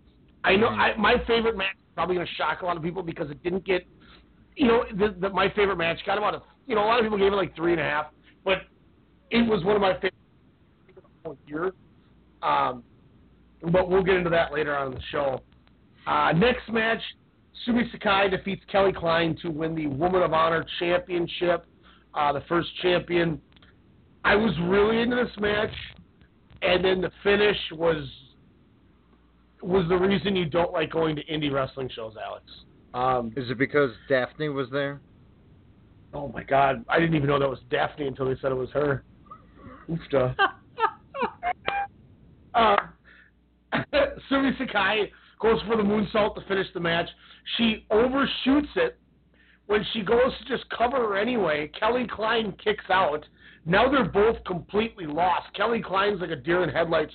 I know I, my favorite match is probably going to shock a lot of people because it didn't get, you know, the, the, my favorite match got about a, you know, a lot of people gave it like three and a half, but it was one of my favorite whole year. Um, but we'll get into that later on in the show. Uh, next match, Sumi Sakai defeats Kelly Klein to win the Woman of Honor Championship, uh, the first champion. I was really into this match, and then the finish was was the reason you don't like going to indie wrestling shows, Alex. Um, Is it because Daphne was there? oh my God, I didn't even know that was Daphne until they said it was her. Oofta. (laughs) uh, (laughs) Sumi Sakai goes for the moonsault to finish the match. She overshoots it. When she goes to just cover her anyway, Kelly Klein kicks out. Now they're both completely lost. Kelly Klein's like a deer in headlights.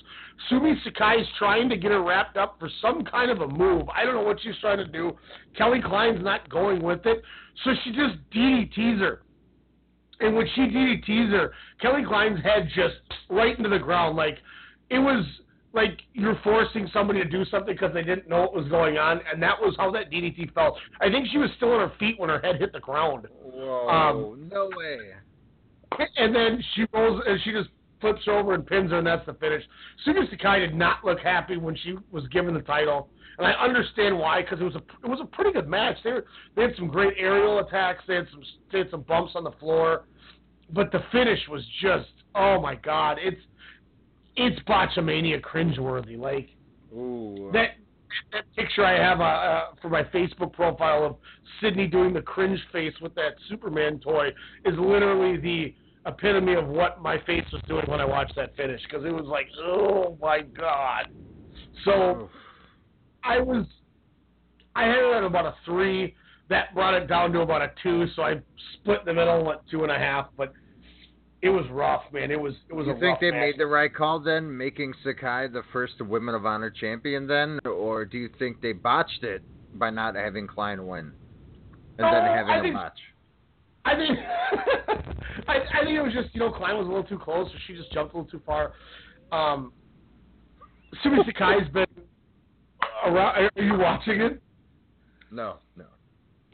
Sumi Sakai's trying to get her wrapped up for some kind of a move. I don't know what she's trying to do. Kelly Klein's not going with it. So she just DDTs her. And when she DDTs her, Kelly Klein's head just right into the ground. Like, it was like you're forcing somebody to do something because they didn't know what was going on, and that was how that DDT felt. I think she was still on her feet when her head hit the ground. Whoa, Um, no way. And then she rolls and she just flips her over and pins her, and that's the finish. Sumi Sakai did not look happy when she was given the title, and I understand why because it was a it was a pretty good match. They were, they had some great aerial attacks. They had some they had some bumps on the floor, but the finish was just oh my god, it's it's botchamania cringeworthy. Like Ooh. that that picture I have uh, uh, for my Facebook profile of Sydney doing the cringe face with that Superman toy is literally the epitome of what my face was doing when I watched that finish because it was like, oh my god. So I was, I had it at about a three. That brought it down to about a two. So I split in the middle and went two and a half. But it was rough, man. It was it was you a think they match. made the right call then, making Sakai the first Women of Honor champion then, or do you think they botched it by not having Klein win and then uh, having I a think- botch? I think (laughs) I, I think it was just you know Klein was a little too close, so she just jumped a little too far. Um, Sumi Sakai's been around. Are you watching it? No, no,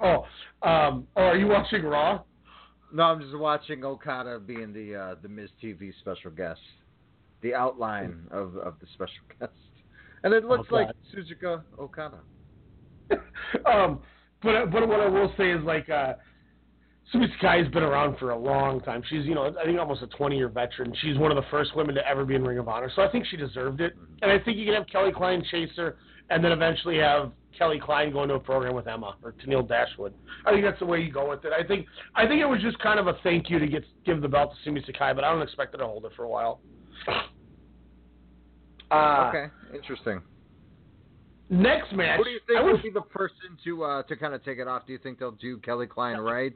Oh, um, oh, are you watching Raw? no. I'm just watching Okada being the uh, the Miz TV special guest, the outline of of the special (laughs) guest, and it looks Oh, like Suzuka Okada. (laughs) um, but but what I will say is like uh, Sumi Sakai's been around for a long time. She's you know I think almost a 20 year veteran. She's one of the first women to ever be in Ring of Honor, so I think she deserved it. And I think you can have Kelly Klein chase her, and then eventually have Kelly Klein go into a program with Emma or Tennille Dashwood. I think that's the way you go with it. I think I think it was just kind of a thank you to get give the belt to Sumi Sakai, but I don't expect her to hold it for a while. Uh, okay, interesting. Next match. Who do you think I will be the person to uh, to kind of take it off? Do you think they'll do Kelly Klein right?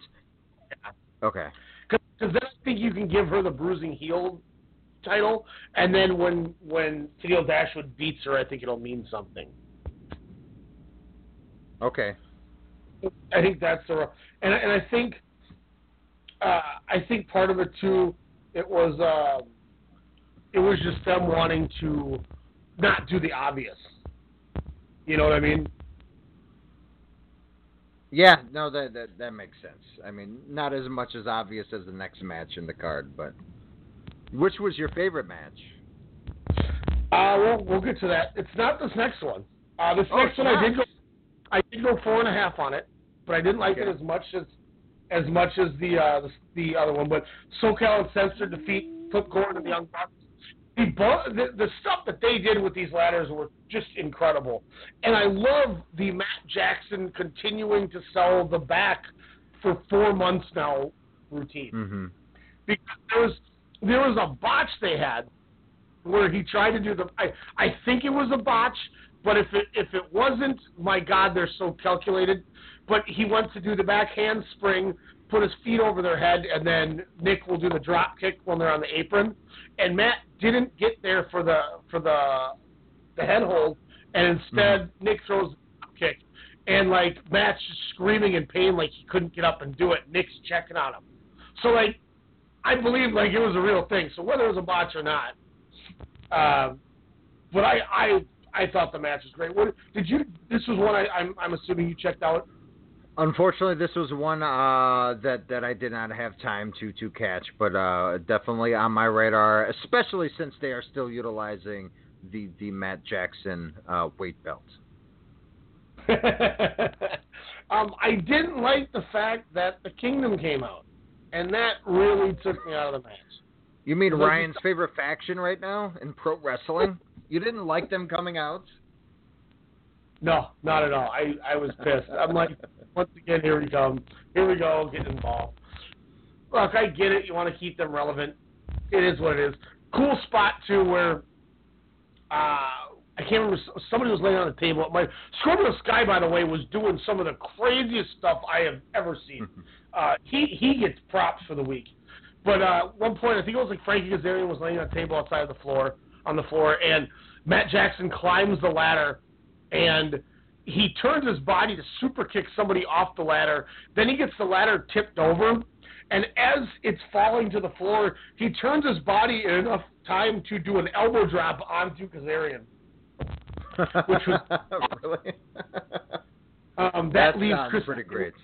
Okay. Because then I think you can give her the bruising heel title, and then when when Tennille Dashwood beats her, I think it'll mean something. Okay. I think that's the and and I think uh, I think part of it too. It was uh, it was just them wanting to not do the obvious. You know what I mean? Yeah, no, that, that that makes sense. I mean, not as much as obvious as the next match in the card, but which was your favorite match? Uh, we'll we'll get to that. It's not this next one. Uh, this Oh, next one I did go I did go four and a half on it, but I didn't like Okay. it as much as as much as the uh the, the other one. But SoCal Uncensored defeat Flip Gordon and the Young Bucks. The, the the stuff that they did with these ladders were just incredible, and I love the Matt Jackson continuing to sell the back for four months now routine Mm-hmm. because there was there was a botch they had where he tried to do the I I think it was a botch, but if it if it wasn't, my God, they're so calculated. But he wants to do the back handspring, put his feet over their head, and then Nick will do the drop kick when they're on the apron. And Matt didn't get there for the for the the head hold, and instead Nick throws a kick, and like Matt's just screaming in pain, like he couldn't get up and do it. Nick's checking on him. So like I believe like it was a real thing. So whether it was a botch or not, um, but I I I thought the match was great. What did you? This was one I, I'm I'm assuming you checked out. Unfortunately, this was one uh, that that I did not have time to to catch, but uh, definitely on my radar, especially since they are still utilizing the the Matt Jackson uh, weight belt. (laughs) Um, I didn't like the fact that the Kingdom came out, and that really took me out of the match. You mean Ryan's favorite faction right now in pro wrestling? You didn't like them coming out? No, not at all. I I was pissed. I'm like, once again, here we come. Here we go, getting involved. Look, I get it. You want to keep them relevant. It is what it is. Cool spot too, where uh, I can't remember. Somebody was laying on the table. My Scorpio Sky, by the way, was doing some of the craziest stuff I have ever seen. Uh, he he gets props for the week. But uh, one point, I think it was like Frankie Kazarian was laying on a table outside of the floor on the floor, and Matt Jackson climbs the ladder, and he turns his body to super kick somebody off the ladder. Then he gets the ladder tipped over, and as it's falling to the floor, he turns his body in enough time to do an elbow drop onto Kazarian. Which was (laughs) really? (laughs) Um, that, That leaves Chris pretty great.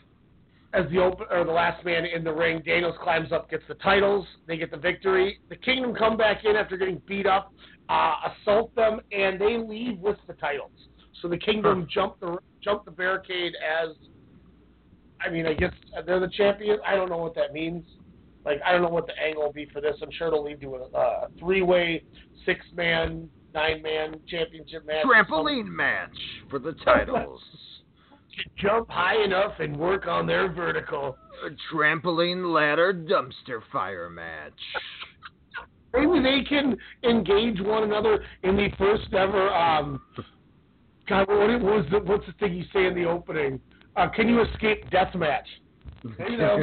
as the open or the last man in the ring. Daniels climbs up, gets the titles. They get the victory. The Kingdom come back in after getting beat up, uh, assault them, and they leave with the titles. So the Kingdom jumped the jump the barricade as. I mean, I guess they're the champion. I don't know what that means. Like, I don't know what the angle will be for this. I'm sure it'll lead to a, a three-way, six-man, nine-man championship match. Trampoline match for the (laughs) titles. Jump high enough and work on their vertical. A trampoline ladder dumpster fire match. Maybe they can engage one another in the first ever. Um, (laughs) God, what what was the what's the thing you say in the opening? Uh, can you escape death match? (laughs) You know, (laughs)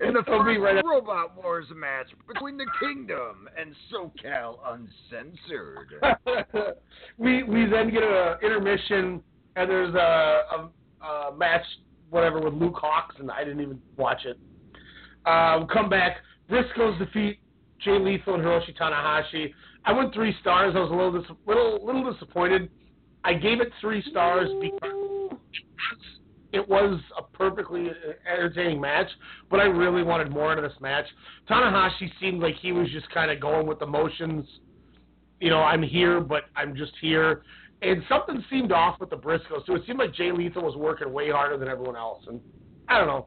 In the first right Robot Wars match between the Kingdom and SoCal Uncensored. (laughs) we we then get an intermission and there's a, a, a match whatever with Luke Hawx and I didn't even watch it. Um, come back. Briscoes defeat Jay Lethal and Hiroshi Tanahashi. I went three stars. I was a little dis- little little disappointed. I gave it three stars because it was a perfectly entertaining match, but I really wanted more out of this match. Tanahashi seemed like he was just kind of going with the motions. You know, I'm here, but I'm just here. And something seemed off with the Briscoes so It seemed like Jay Lethal was working way harder than everyone else, and I don't know.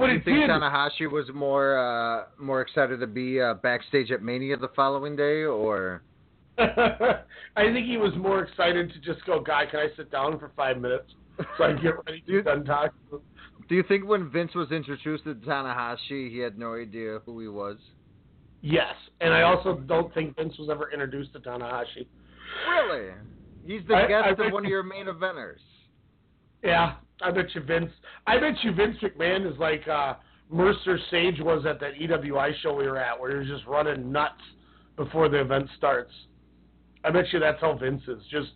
But Do you think did. Tanahashi was more uh, more excited to be uh, backstage at Mania the following day, or (laughs) I think he was more excited to just go, guy, can I sit down for five minutes so I get ready to (laughs) done talking? do you think when Vince was introduced to Tanahashi, he had no idea who he was? Yes, and I also don't think Vince was ever introduced to Tanahashi. Really? He's the I- guest I of one of your main eventers. Yeah, I bet you Vince. I bet you Vince McMahon is like uh, Mercer Sage was at that EWI show we were at, where he was just running nuts before the event starts. I bet you that's how Vince is. Just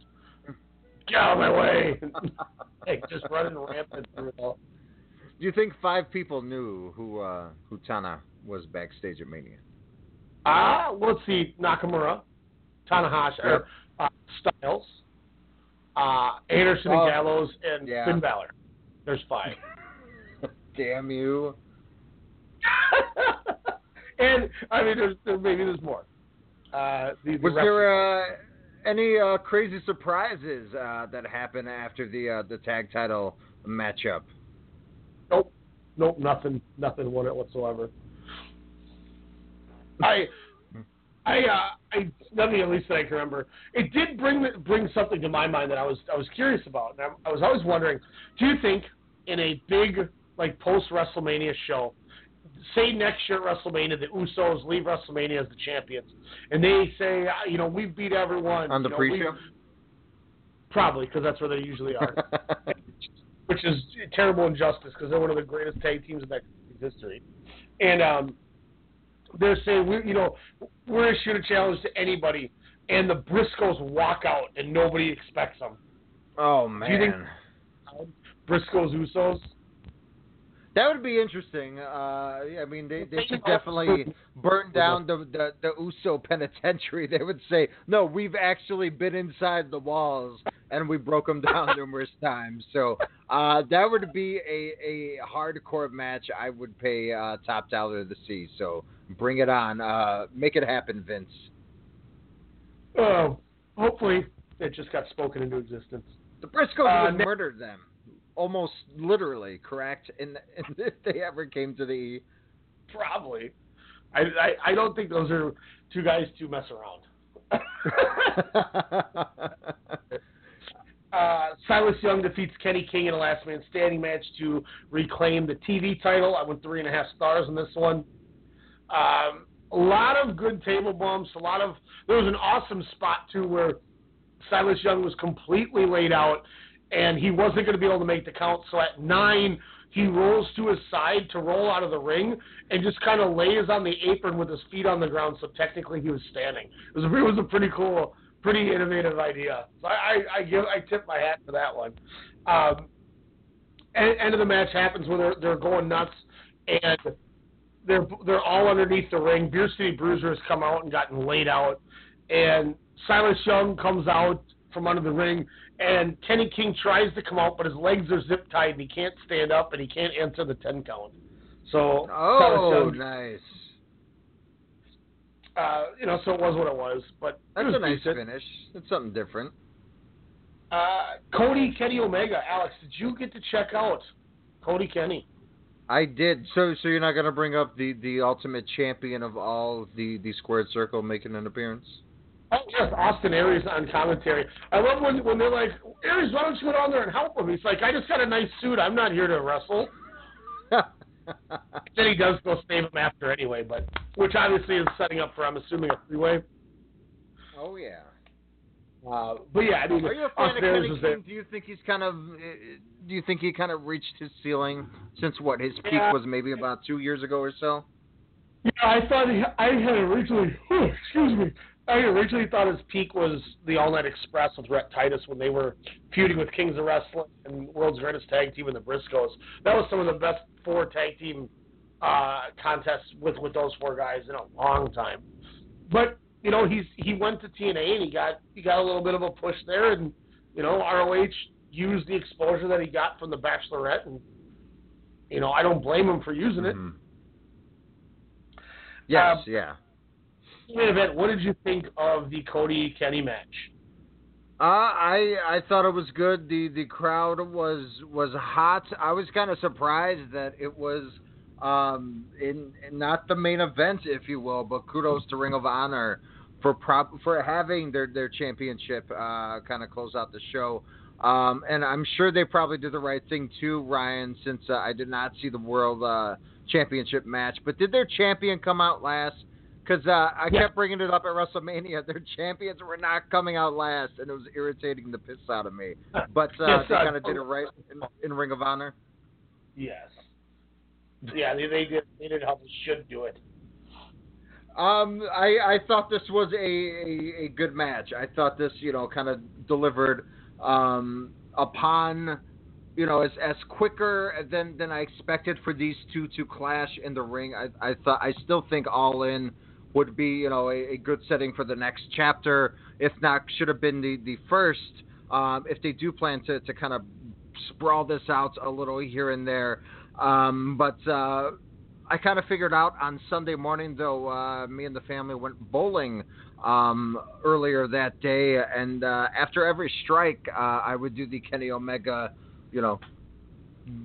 get out of my way. (laughs) like, just running rampant through it all. Do you think five people knew who uh, who Tana was backstage at Mania? Ah, let's see, Nakamura, Tanahashi, or, uh, Styles, uh, Anderson Oh, and Gallows, and yeah. Finn Balor. There's five. (laughs) Damn you! (laughs) and I mean, there's there, maybe there's more. Uh, the, the Was there uh, any uh, crazy surprises uh, that happened after the uh, the tag title matchup? Nope, nope, nothing, nothing what- whatsoever. I, I, uh, I, nothing at least that I can remember. It did bring bring something to my mind that I was I was curious about, and I, I was always wondering: Do you think in a big like post WrestleMania show, say next year at WrestleMania, the Usos leave WrestleMania as the champions, and they say, ah, you know, we've beat everyone On the you know, pre-show? Probably because that's where they usually are. (laughs) which is terrible injustice because they're one of the greatest tag teams in that history. And um, they're saying we, you know, we're a challenge to anybody, and the Briscoes walk out and nobody expects them. Oh Do you think man, Briscoes Usos? That would be interesting. Uh, I mean, they they They should definitely burn down the, the the Uso penitentiary. (laughs) They would say, no, we've actually been inside the walls and we broke them down (laughs) numerous times. So uh, that would be a a hardcore match. I would pay uh, top dollar to see. So bring it on. Uh, make it happen, Vince. Oh, hopefully it just got spoken into existence. The Briscoes Uh, would murder them, almost literally. Correct? And, (laughs) and if they ever came to the Probably. I, I I don't think those are two guys to mess around. (laughs) uh, Silas Young defeats Kenny King in a last man standing match to reclaim the TV title. I went three and a half stars in this one. Um, a lot of good table bumps. A lot of there was an awesome spot too where Silas Young was completely laid out and he wasn't going to be able to make the count. So at nine, he rolls to his side to roll out of the ring and just kind of lays on the apron with his feet on the ground. So technically, he was standing. It was a, (laughs) it was a pretty cool, pretty innovative idea. So I, I, I give I tip my hat for that one. Um, end of the match happens when they're they're going nuts and they're they're all underneath the ring. Beer City Bruisers come out and gotten laid out, and Silas Young comes out from under the ring, and Kenny King tries to come out, but his legs are zip tied and he can't stand up and he can't answer the ten count. So Oh, nice. uh, you know, so it was what it was. But That's was a nice decent. finish. It's something different. Uh, Cody Kenny Omega, Alex, did you get to check out Cody Kenny? I did. So, so you're not gonna bring up the the ultimate champion of all, the the squared circle, making an appearance? Oh yes, Austin Aries on commentary. I love when when they're like, Aries, why don't you go down there and help him? He's like, I just got a nice suit. I'm not here to wrestle. (laughs) then he does go save him after anyway, but which obviously is setting up for I'm assuming a three way. Oh yeah. Uh, but yeah, I mean, Are you a fan of Kenny was there. Do you think he's kind of? uh, Do you think he kind of reached his ceiling since what his peak Yeah. was maybe about two years ago or so? Yeah, I thought he, I had originally, (laughs) excuse me, I originally thought his peak was the All Night Express with Rhett Titus when they were feuding with Kings of Wrestling and World's Greatest Tag Team and the Briscoes. That was some of the best four tag team uh, contests with with those four guys in a long time. But you know, he's he went to TNA and he got he got a little bit of a push there, and you know, ROH used the exposure that he got from the Bachelorette, and you know, I don't blame him for using it. Yes, Um, yeah. Main event. What did you think of the Cody Kenny match? Uh, I I thought it was good. The the crowd was was hot. I was kind of surprised that it was um in, in not the main event, if you will, but kudos to Ring of Honor for prop for having their their championship uh kind of close out the show. Um, and I'm sure they probably did the right thing too, Ryan, since uh, I did not see the world uh, championship match. But did their champion come out last? Because uh, I Yeah. kept bringing it up at WrestleMania. Their (laughs) champions were not coming out last, and it was irritating the piss out of me. (laughs) But uh, they kind of did it right in, in Ring of Honor. Yes. Yeah, they, they did. They did how they should do it. Um, I, I thought this was a, a, a good match. I thought this, you know, kind of delivered um, upon, you know, as as quicker than than I expected for these two to clash in the ring. I I thought I still think All In would be, you know, a, a good setting for the next chapter. If not, should have been the the first. Um, if they do plan to to kind of sprawl this out a little here and there. Um, but uh, I kind of figured out on Sunday morning, though, uh, me and the family went bowling um, earlier that day, and uh, after every strike, uh, I would do the Kenny Omega, you know,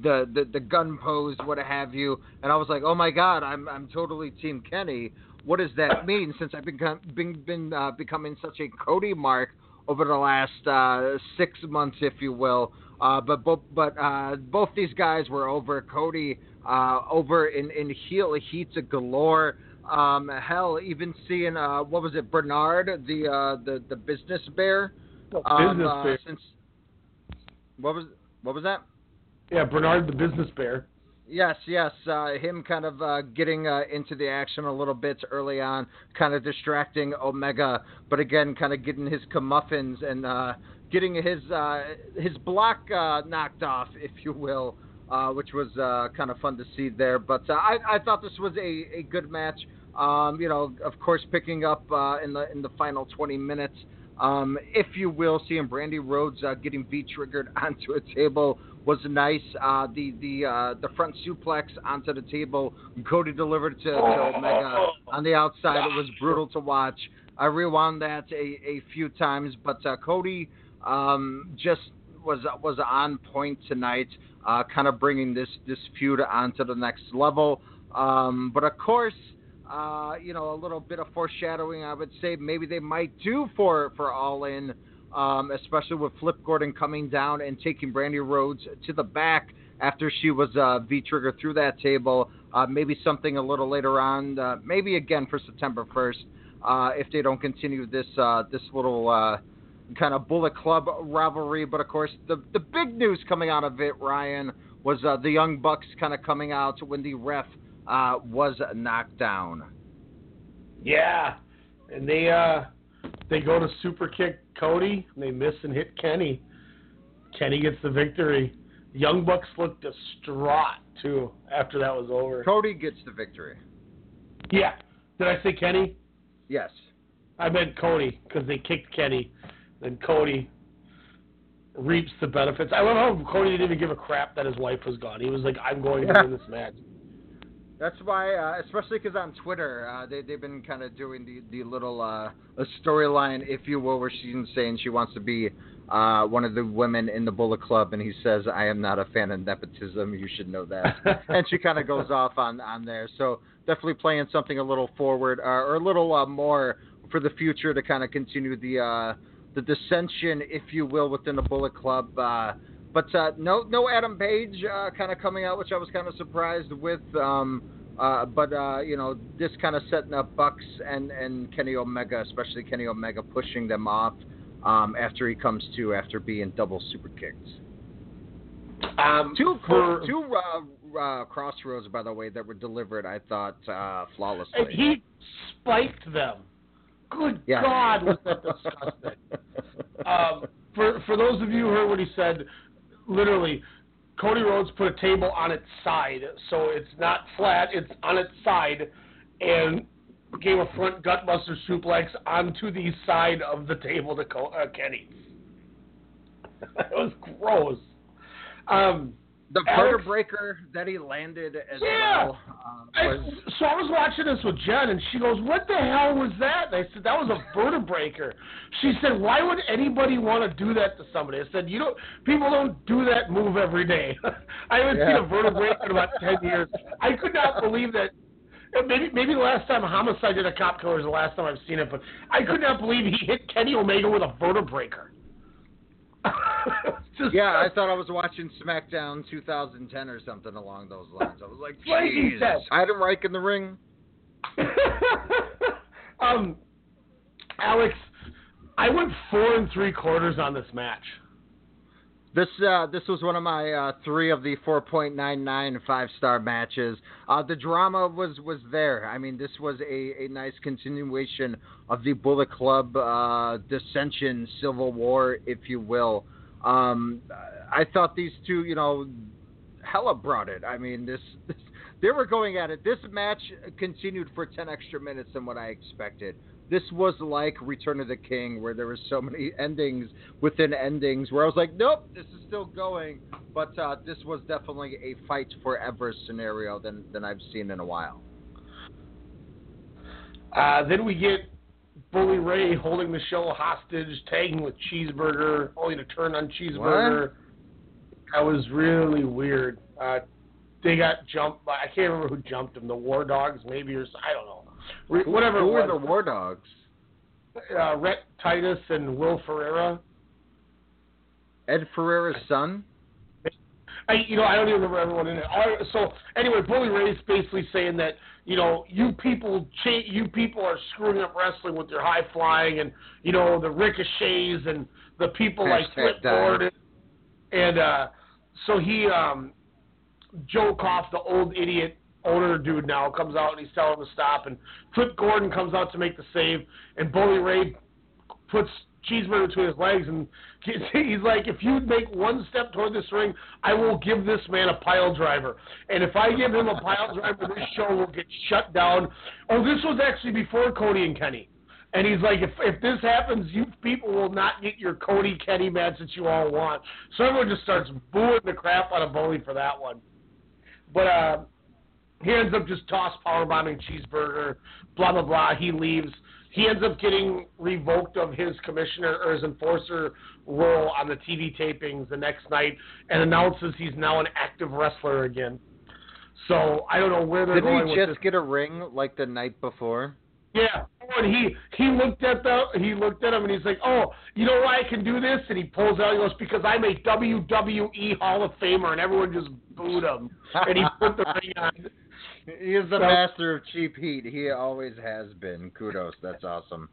the, the the gun pose, what have you, and I was like, oh my God, I'm I'm totally Team Kenny. What does that mean? Since I've become been been uh, becoming such a Cody mark over the last uh, six months, if you will. Uh, but but but uh, both these guys were over. Cody uh, over in in heel heats galore. Um, hell, even seeing uh, what was it, Bernard, the uh, the the business bear. Um, business uh, bear. Since what was what was that? Yeah, Bernard the business bear. Yes, yes. Uh, him kind of uh, getting uh, into the action a little bit early on, kind of distracting Omega, but again, kind of getting his comeuppance and uh, getting his uh, his block uh, knocked off, if you will, which was kind of fun to see there. But I, I thought this was a, a good match. Um, you know, of course, picking up in the in the final 20 minutes. Um, if you will, seeing Brandi Rhodes uh, getting V triggered (laughs) onto a table was nice. Uh, the the uh, the front suplex onto the table, Cody delivered to, to Omega on the outside. It was brutal to watch. I rewound that a, a few times, but uh, Cody um, just was was on point tonight, uh, kind of bringing this this feud onto the next level. Um, but of course, uh, you know, a little bit of foreshadowing. I would say maybe they might do for for All In, um, especially with Flip Gordon coming down and taking Brandi Rhodes to the back after she was uh, V trigger through that table. Uh, maybe something a little later on. Uh, maybe again for September first. Uh, if they don't continue this uh, this little uh, kind of Bullet Club rivalry. But of course, the the big news coming out of it, Ryan, was the Young Bucks kind of coming out when the ref was knocked down. Yeah, and they uh they go to super kick Cody, and they miss and hit Kenny. Kenny gets the victory. Young Bucks looked distraught too after that was over. Cody gets the victory. Yeah. Did I say Kenny? Yes. I meant Cody because they kicked Kenny. Then Cody reaps the benefits. I love how Cody didn't even give a crap that his wife was gone. He was like, "I'm going to win this match." That's why, uh, especially because on Twitter, uh, they they've been kind of doing the the little uh, a storyline, if you will, where she's saying she wants to be uh, one of the women in the Bullet Club, and he says, "I am not a fan of nepotism. You should know that." (laughs) and she kind of goes off on on there. So definitely playing something a little forward uh, or a little uh, more for the future to kind of continue the uh, the dissension, if you will, within the Bullet Club. Uh, but uh, no, no Adam Page uh, kind of coming out, which I was kind of surprised with. Um, uh, but uh, you know, this kind of setting up Bucks and and Kenny Omega, especially Kenny Omega, pushing them off um, after he comes to after being double super kicked. Um, two for- two uh, uh, CrossRhodes, by the way, that were delivered. I thought uh, flawlessly. And he spiked them. Good Yeah. God, was that disgusting? (laughs) um, for for those of you who heard what he said, literally, Cody Rhodes put a table on its side, so it's not flat; it's on its side, and gave a front gutbuster suplex onto the side of the table to uh, Kenny. (laughs) it was gross. Um, the Alex- breaker that he landed as Yeah. well uh, I, so I was watching this with Jen, and she goes, "What the hell was that?" And I said, "That was a vertebra breaker. She said, "Why would anybody want to do that to somebody?" I said, "You don't. People don't do that move every day. (laughs) I haven't seen a a Breaker in about ten years. I could not believe that." Maybe maybe the last time Homicide did a cop killer is the last time I've seen it, but I could not believe he hit Kenny Omega with a vertebreaker. Yeah, I thought I was watching SmackDown 2010 or something along those lines. I was like, Jesus. Adam Reich in the ring. (laughs) um, Alex, I went four and three quarters on this match. This uh, this was one of my uh, three of the 4.99 five star matches. Uh, the drama was was there. I mean, this was a, a nice continuation of the Bullet Club uh, dissension, civil war, if you will. Um, I thought these two, you know, hella brought it. I mean, this, this they were going at it. This match continued for 10 extra minutes than what I expected. This was like Return of the King, where there were so many (laughs) endings within endings, where I was like, nope, this is still going. But uh, this was definitely a fight forever scenario than than I've seen in a while. Uh, then we get Bully Ray holding the show hostage, tagging with Cheeseburger, only to turn on Cheeseburger. What? That was really weird. Uh, they got jumped by I can't remember who jumped them. The War Dogs, maybe, or I don't know. Re- Who- Whatever. Who were the War Dogs? Uh, Rhett Titus and Will Ferrara. Ed Ferrara's son. I, you know, I don't even remember everyone in it. Right, so anyway, Bully Ray's basically saying that you know you people, cha- you people are screwing up wrestling with your high flying and you know the ricochets and the people like Hashtag Flip. Gordon. And uh, so he, um, Joe Koff, the old idiot owner dude now, comes out and he's telling him to stop. And Flip Gordon comes out to make the save, and Bully Ray puts Cheeseburger between his legs, and (laughs) he's like, "If you make one step toward this ring, I will give this man a pile driver. And if I give him a pile driver, this show will get shut down." Oh, this was actually before Cody and Kenny. And he's like, if if this happens, you people will not get your Cody Kenny match that you all want. So everyone just starts booing the crap out of Bully for that one. But uh, he ends up just toss power bombing cheeseburger, blah blah blah. He leaves. He he ends up getting revoked of his commissioner or his enforcer role on the TV tapings the next night, and announces he's now an active wrestler again. So I don't know where they're Didn't going he with just get a ring like the night before? Yeah, oh, and he he looked at the he looked at him and he's like, oh, you know why I can do this? And he pulls out, he goes, because I'm a WWE Hall of Famer, and everyone just booed him, and he (laughs) put the ring on. He is the So- master of cheap heat. He always has been. Kudos. That's awesome.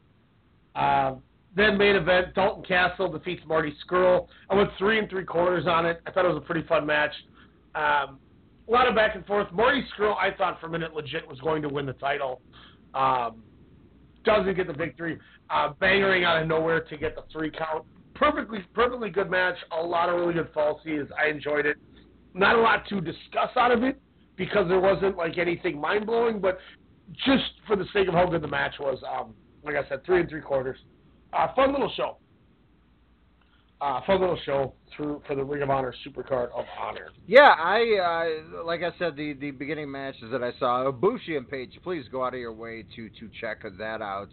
Uh, then main event, Dalton Castle defeats Marty Scurll. I went three and three quarters on it. I thought it was a pretty fun match. Um, a lot of back and forth. Marty Scurll, I thought for a minute legit was going to win the title. Um, doesn't get the victory. Uh, bangering out of nowhere to get the three count. Perfectly, perfectly good match. A lot of really good falsies. I enjoyed it. Not a lot to discuss out of it because there wasn't like anything mind blowing, but just for the sake of how good the match was, um, like I said, three and three quarters. Uh, fun little show. Uh, fun little show through for the Ring of Honor Supercard of Honor. Yeah, I uh, like I said the the beginning matches that I saw. Bushi and Page, please go out of your way to to check that out.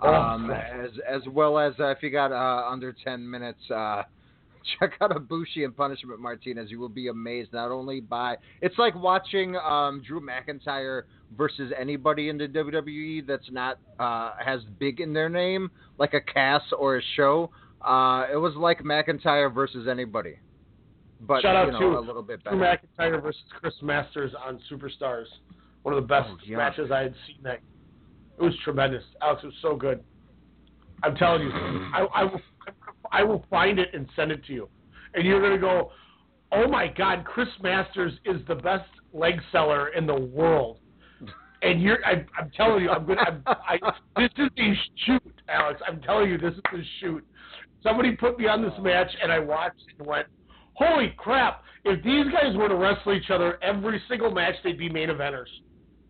Oh, Um, God. as as well as uh, if you got uh, under ten minutes, uh, (laughs) check out Abushi and Punishment Martinez. You will be amazed not only by it's like watching um, Drew McIntyre versus anybody in the WWE that's not uh, has big in their name, like a Cass or a show. Uh, it was like McIntyre versus anybody, but Shout out you know, to a little bit better. Drew McIntyre versus Chris Masters on Superstars. One of the best Oh, matches I had seen. That it was tremendous. Alex, it was so good. I'm telling you, I, I I will find it and send it to you, and you're gonna go, oh my God, Chris Masters is the best leg seller in the world. And you're, I, I'm telling you, I'm gonna, I, this is a shoot, Alex. I'm telling you, this is a shoot. Somebody put me on this match, and I watched and went, holy crap! If these guys were to wrestle each other every single match, they'd be main eventers.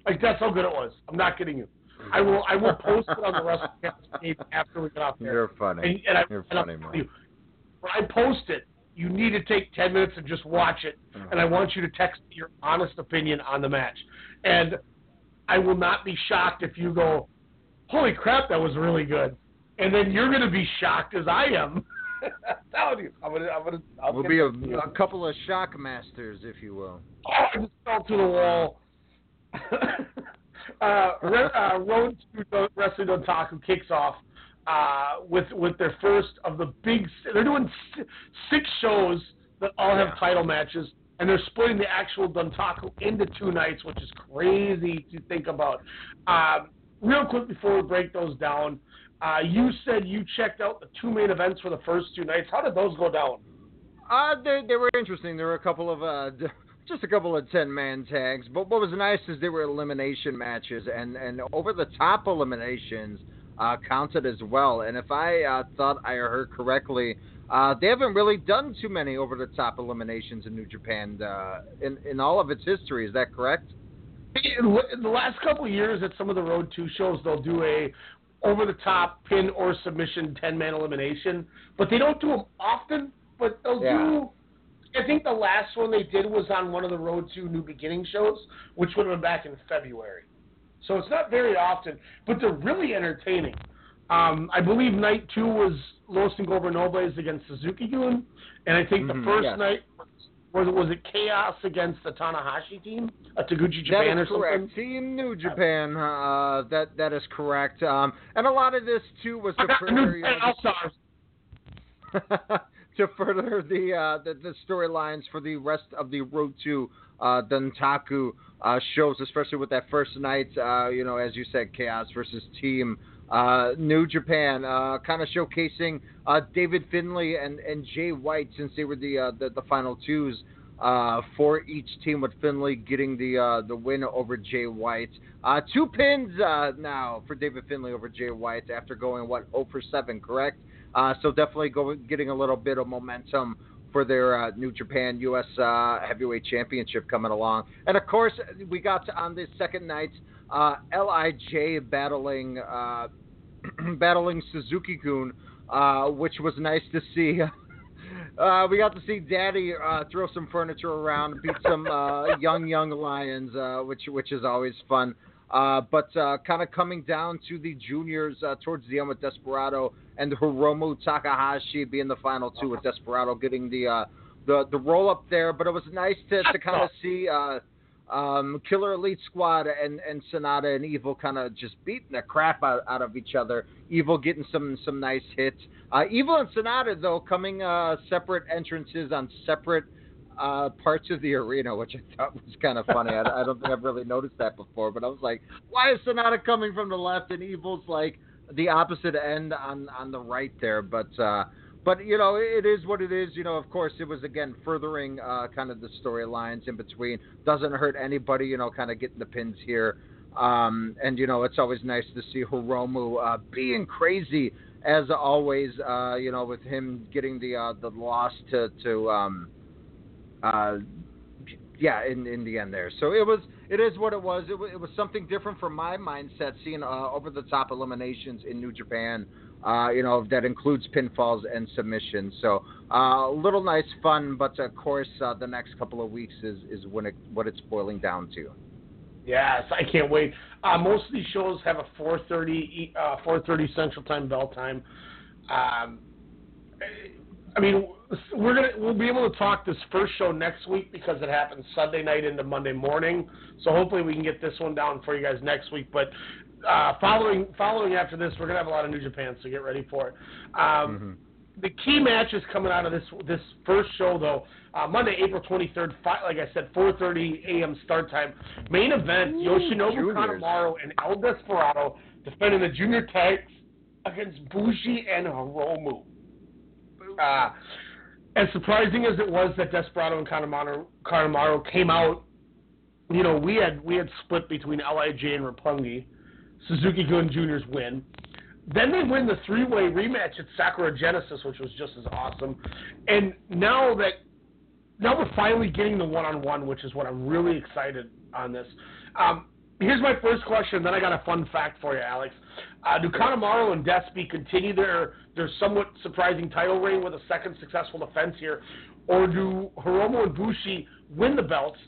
Like that's how good it was. I'm not kidding you. (laughs) I will, I will post it on the WrestleCast page after we get off there. You're funny. And, and I, You're funny, man. you, when I post it, you need to take 10 minutes and just watch it. Uh-huh. And I want you to text your honest opinion on the match. And I will not be shocked if you go, holy crap, that was really good. And then you're going to be shocked as I am. (laughs) I'm telling you. I'm to, I'm to, I'll We'll be a, this to you. a couple of shock masters, if you will. Oh, I just fell to the wall. (laughs) uh, uh, Road to Wrestling Dontaku kicks off uh, with with their first of the big. They're doing six shows that all have title matches, and they're splitting the actual Dontaku into two nights, which is crazy to think about. Um, real quick before we break those down, uh, you said you checked out the two main events for the first two nights. How did those go down? Uh, they they were interesting. There were a couple of uh, (laughs) just a couple of ten man tags. But what was nice is they were elimination matches, and and over the top eliminations uh, counted as well. And if I uh, thought I heard correctly, uh, they haven't really done too many over the top eliminations in New Japan uh, in in all of its history. Is that correct? in in the last couple of years at some of the Road Two shows, they'll do a over the top pin or submission ten man elimination, but they don't do them often. But they'll Yeah. do. I think the last one they did was on one of the Road to New Beginning shows, which would have been back in February. So it's not very often, but they're really entertaining. Um, I believe night two was Los Ingobernables against Suzuki Gun, and I think Mhm, the first night was was it Chaos against the Tanahashi team, a Taguchi That Japan or is something. correct. Team New Japan. Uh, that that is correct. Um, and a lot of this too was you know, All-Stars. To further (laughs) the uh, the, the storylines for the rest of the Road to uh, Dontaku uh, shows, especially with that first night. Uh, you know, as you said, Chaos versus Team uh, New Japan, uh, kind of showcasing uh, David Finlay and, and Jay White since they were the uh, the, the final twos. Uh, for each team, with Finlay getting the uh, the win over Jay White. Two pins now for David Finlay over Jay White after going what 0 for 7, correct? Uh, so definitely go, getting a little bit of momentum for their uh, New Japan U.S. Uh, Heavyweight Championship coming along. And of course, we got to, on this second night uh, Lij battling uh, (clears throat) battling Suzuki Gun, uh, which was nice to see. (laughs) We got to see Daddy throw some furniture around, beat some young young lions, which which is always fun. Uh, but uh, kind of coming down to the juniors uh, towards the end with Desperado and Hiromu Takahashi being the final two with Desperado getting the uh, the the roll up there. But it was nice to, to kind of see uh, um, Killer Elite Squad and, and Sanada and Evil kind of just beating the crap out, out of each other. Evil getting some some nice hits. Uh, Evil and Sanada though coming uh, separate entrances on separate uh, parts of the arena, which I thought was kind of funny. I, I don't think I've really noticed that before, but I was like, why is Sanada coming from the left and Evil's like the opposite end on on the right there? But uh, but you know, it is what it is. You know, of course, it was again furthering uh, kind of the storylines in between. Doesn't hurt anybody. You know, kind of getting the pins here. Um, and you know, it's always nice to see Hiromu uh, being crazy as always. Uh, you know, with him getting the uh, the loss to to um, uh, yeah, in in the end there. So it was it is what it was. It was, it was something different from my mindset, seeing uh, over the top eliminations in New Japan. Uh, you know that includes pinfalls and submissions. So uh, a little nice fun, but of course uh, the next couple of weeks is is when it what it's boiling down to. Yes, I can't wait. Uh, most of these shows have a 4:30 uh, 4:30 Central Time bell time. Um, I mean, we're gonna we'll be able to talk this first show next week because it happens Sunday night into Monday morning. So hopefully we can get this one down for you guys next week. But uh, following following after this, we're gonna have a lot of New Japan, so get ready for it. Um, Mm-hmm. The key matches coming out of this this first show though, uh, Monday, April 23rd, fi- like I said, 4:30 a.m. start time. Main event: Yoshinobu juniors. Kanemaru and El Desperado defending the junior tags against Bushi and Hiromu. Uh, as surprising as it was that Desperado and Kanemaru came out, you know, we had we had split between Lij and Roppongi. Suzuki Gun Juniors win. Then they win the three-way rematch at Sakura Genesis, which was just as awesome. And now that now we're finally getting the one-on-one, which is what I'm really excited on this. Um, here's my first question. Then I got a fun fact for you, Alex. Uh, do Kanemaru and Despy continue their their somewhat surprising title reign with a second successful defense here, or do Hiromu and Bushi win the belts?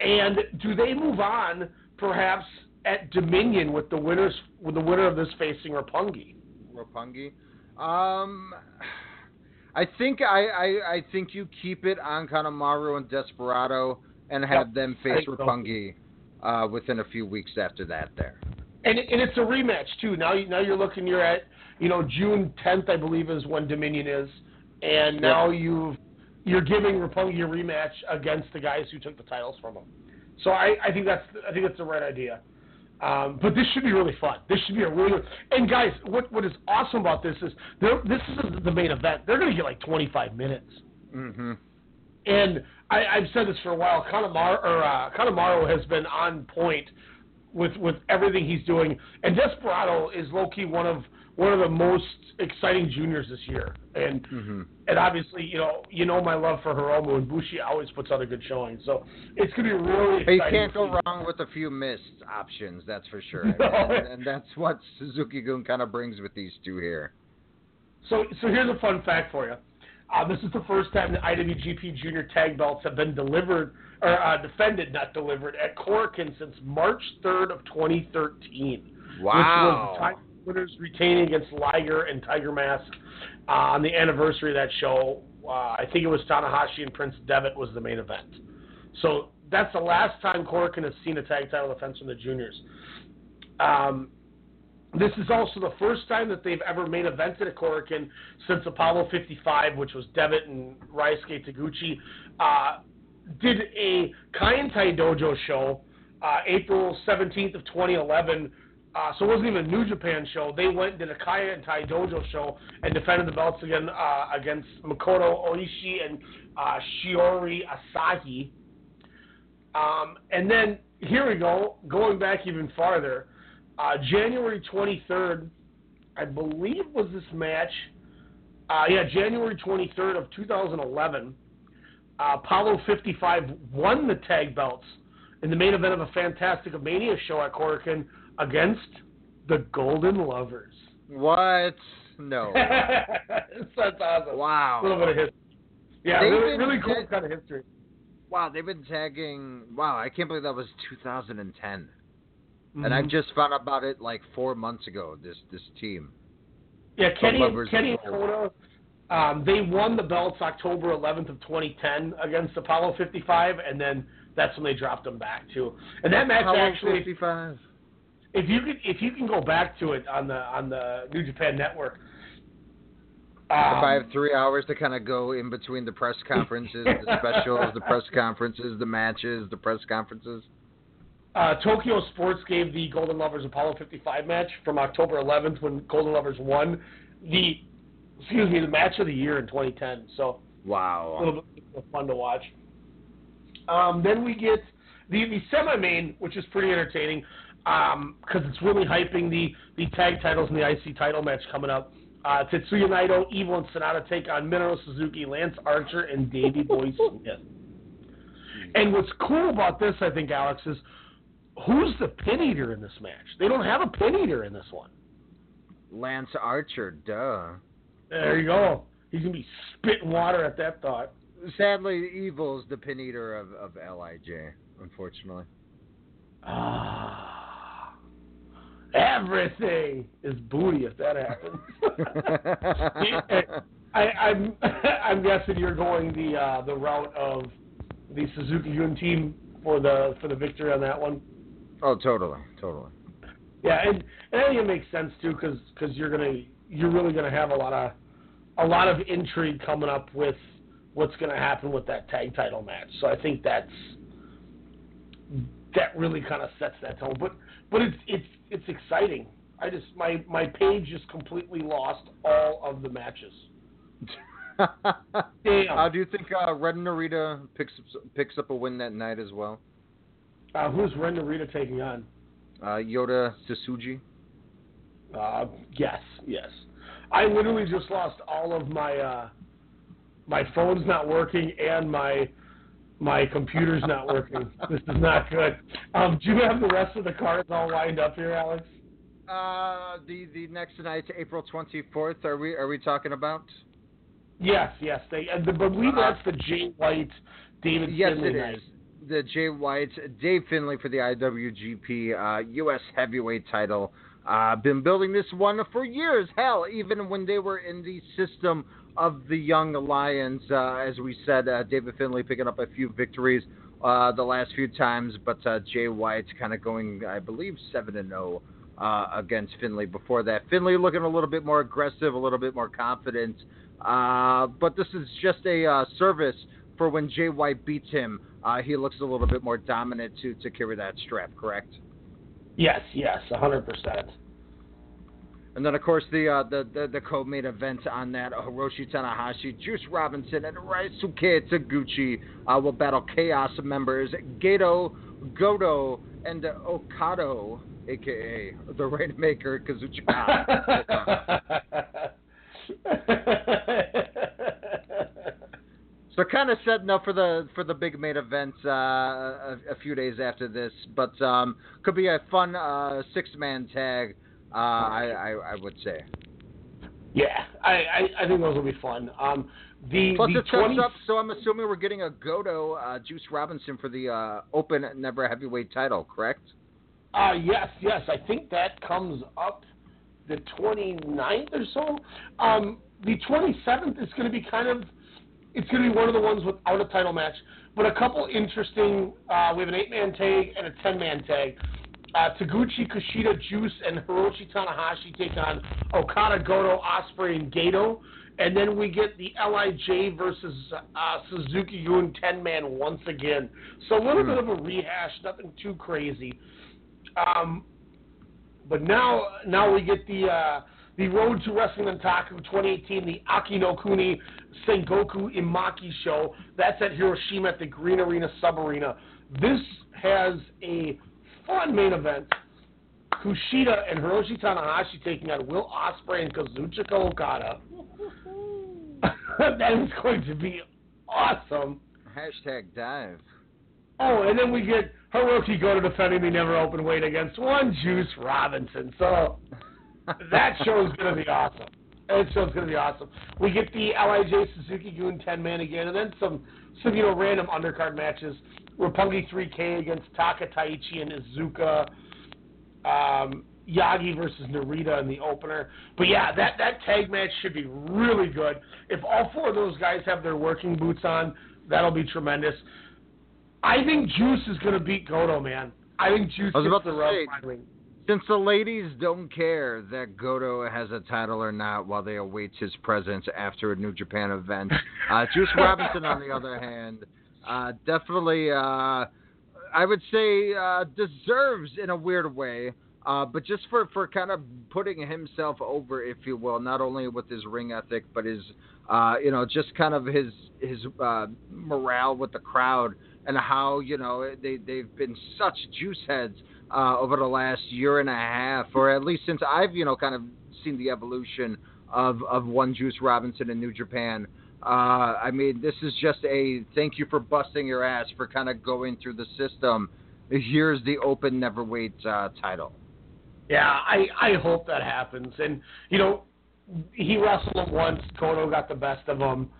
And do they move on, perhaps at Dominion with the winners with the winner of this facing Roppongi? Roppongi. Um, I think I, I I think you keep it on Kanemaru and Desperado and have Yep, them face think so. Roppongi uh, within a few weeks after that. There. And and it's a rematch too. Now you now you're looking you're at you know June 10th I believe is when Dominion is, and now you've you're giving Roppongi a rematch against the guys who took the titles from them. So I, I think that's I think that's the right idea. Um, but this should be really fun. This should be a really and guys, what what is awesome about this is this is the main event. They're going to get like 25 minutes. Mm-hmm. And I, I've said this for a while. Kanemaru, or, uh, Kanemaru has been on point with with everything he's doing, and Desperado is low key one of one of the most exciting juniors this year. And Mm-hmm. and obviously, you know, you know my love for Hiromu, and Bushi always puts out a good showing. So it's gonna be really Hey, you can't go wrong with a few missed options, that's for sure. (laughs) No. and, and that's what Suzuki Gun kind of brings with these two here. So, so here's a fun fact for you. Uh, this is the first time the IWGP Junior Tag Belts have been delivered or uh, defended, not delivered, at Korakuen since March 3rd of 2013. Which Wow. was the winners retaining against Liger and Tiger Mask uh, on the anniversary of that show. Uh, I think it was Tanahashi and Prince Devitt was the main event. So that's the last time Korakuen has seen a tag title defense from the juniors. Um, this is also the first time that they've ever main evented a Korakuen since Apollo 55, which was Devitt and Ryusuke Taguchi. Uh, did a Kaientai Dojo show uh, April 17th of 2011. Uh, so it wasn't even a New Japan show. They went did a Kaientai Dojo show and defended the belts again uh, against Makoto Oishi and uh, Shiori Asahi. Um, and then here we go, going back even farther. Uh, January 23rd, I believe was this match. Uh, yeah, January 23rd of 2011. Uh, Apollo 55 won the tag belts in the main event of a Fantastic Mania show at Korakuen against the Golden Lovers. What? No. (laughs) That's awesome. Wow. A little bit of history. Yeah, They've really, cool kind of history. Wow, they've been tagging. Wow, I can't believe that was 2010. And I just found out about it like four months ago. This this team. Yeah, Kenny, Kenny and Kota, um, they won the belts October 11th of 2010 against Apollo 55, and then that's when they dropped them back too. And that match Apollo actually, 55. if you can, if you can go back to it on the on the New Japan Network. if I Um, have three hours to kind of go in between the press conferences, the (laughs) specials, the press conferences, the matches, the press conferences. uh, Tokyo Sports gave the Golden Lovers Apollo 55 match from October 11th when Golden Lovers won the, excuse me, the match of the year in 2010. So a Wow. little bit fun to watch. Um, then we get the, the semi-main, which is pretty entertaining because it's really hyping the, the tag titles and the IC title match coming up. Uh, Tetsuya Naito, Evil, and Sanada take on Minoru Suzuki, Lance Archer, and Davey Boy (laughs) Smith. And what's cool about this, I think, Alex, is who's the pin eater in this match? They don't have a pin eater in this one. Lance Archer, duh. There you go. He's gonna be spitting water at that thought. Sadly, Evil's the pin eater of, of Lij, unfortunately. Ah, everything is booty if that happens. (laughs) I, I'm (laughs) I'm guessing you're going the uh, the route of the Suzuki Gun team for the for the victory on that one. Oh, totally, totally. Yeah, and, and I think it makes sense too, because cause you're gonna you're really gonna have a lot of a lot of intrigue coming up with what's gonna happen with that tag title match. So I think that's that really kind of sets that tone. But but it's it's it's exciting. I just my my page just completely lost all of the matches. (laughs) Damn. Uh, do you think uh, Ren Narita picks up, picks up a win that night as well? Uh, who's Ren Narita taking on? Uh, Yota Tsuji. Uh, yes, yes. I literally just lost all of my uh, my phone's not working and my my computer's not working. (laughs) this is not good. Um, do you have the rest of the cards all lined up here, Alex? Uh, the the next night, April twenty fourth. Are we are we talking about? Yes, yes. They, I believe that's the Jay White, David Yes, Finlay it night. is. The Jay White, Dave Finlay for the IWGP uh, U.S. Heavyweight title. Uh, been building this one for years. Hell, even when they were in the system of the Young Lions, uh, as we said, uh, David Finlay picking up a few victories uh, the last few times, but uh, Jay White's kind of going, I believe, seven and zero. Uh, against Finlay before that. Finlay looking a little bit more aggressive, a little bit more confident. But this is just a service for when Jay White beats him. He looks a little bit more dominant to, to carry that strap, correct? Yes, yes, a hundred percent. And then, of course, the uh, the, the the co-main event on that Hiroshi Tanahashi, Juice Robinson, and Ryusuke Taguchi uh, will battle Chaos members Gedo, Goto, and uh, Okada, aka the Rainmaker Kazuchika. (laughs) (laughs) So kind of setting up for the for the big main event uh, a, a few days after this, but um, could be a fun uh, six man tag. Uh, I, I I would say. Yeah, I, I I think those will be fun. Um, the Plus the it sets 20 up, so I'm assuming we're getting a Goto uh, Juice Robinson for the uh, Open Never Heavyweight title, correct? Uh, yes, yes. I think that comes up the 29th or so. Um, the 27th is going to be kind of, it's going to be one of the ones without a title match, but a couple interesting. Uh, we have an eight-man tag and a ten-man tag. Uh, Taguchi, Kushida, Juice, and Hiroshi Tanahashi take on Okada, Goto, Ospreay, and Gedo. And then we get the LIJ versus uh, Suzuki Gun 10 man once again. So a little bit of a rehash, nothing too crazy. Um, but now, now we get the uh, the Road to Wrestling Dontaku 2018, the Akinokuni Sengoku Imaki show. That's at Hiroshima at the Green Arena Sub Arena. This has a fun main event. Kushida and Hiroshi Tanahashi taking on Will Ospreay and Kazuchika Okada. (laughs) that is going to be awesome. Hashtag dive. Oh, and then we get Hiroki Goto defending the never open weight against one Juice Robinson. So that show's going to be awesome. That show's going to be awesome. We get the Lij Suzuki Gun 10 man again, and then some some you know random undercard matches. Roppongi 3K against Taka Taichi and Iizuka. um, Yagi versus Narita in the opener. But yeah, that that tag match should be really good. If all four of those guys have their working boots on, that'll be tremendous. I think Juice is going to beat Goto, man. I think Juice I was gets about the to rub say, finally. Since the ladies don't care that Goto has a title or not while they await his presence after a New Japan event, uh, Juice Robinson, on the (laughs) other hand, uh, definitely, uh, I would say, uh, deserves in a weird way. Uh, but just for, for kind of putting himself over, if you will, not only with his ring ethic, but his, uh, you know, just kind of his his uh, morale with the crowd and how you know they they've been such juice heads uh, over the last year and a half, or at least since I've you know kind of seen the evolution of of one Juice Robinson in New Japan. Uh, I mean, this is just a thank you for busting your ass for kind of going through the system. Here's the open neverweight uh, title. Yeah, I I hope that happens. And you know, he wrestled him once. Kono got the best of him,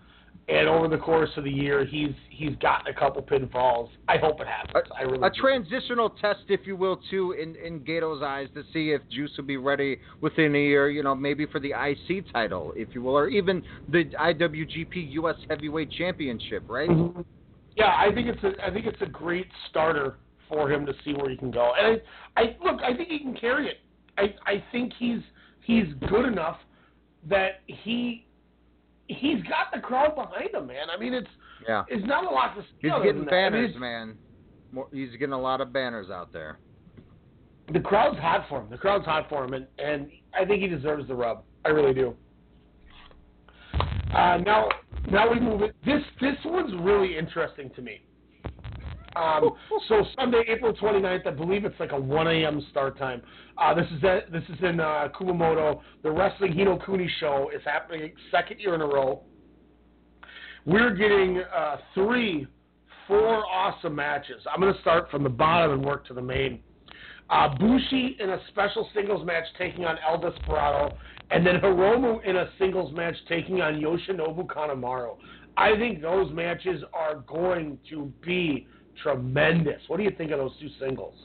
and over the course of the year, he's he's gotten a couple pinfalls. I hope it happens. I really a do. transitional test, if you will, too, in in Gato's eyes to see if Juice will be ready within a year. You know, maybe for the IC title, if you will, or even the IWGP US Heavyweight Championship, right? Mhm. Yeah, I think it's a I think it's a great starter for him to see where he can go. And I, I look, I think he can carry it. I I think he's he's good enough that he he's got the crowd behind him, man. I mean, it's Yeah. it's not a lot to He's getting that. I mean, banners, man. More, he's getting a lot of banners out there. the crowd's hot for him. The crowd's hot for him, and and I think he deserves the rub. I really do. Uh, now, now we move it. This this one's really interesting to me. Um, so Sunday, April 29th, I believe it's like a 1 a.m. start time. Uh, this is at, this is in uh, Kumamoto. The Wrestling Hino Kuni show is happening second year in a row. We're getting uh, three, four awesome matches. I'm going to start from the bottom and work to the main. Uh, Bushi in a special singles match taking on El Desperado, and then Hiromu in a singles match taking on Yoshinobu Kanemaru. I think those matches are going to be tremendous. What do you think of those two singles?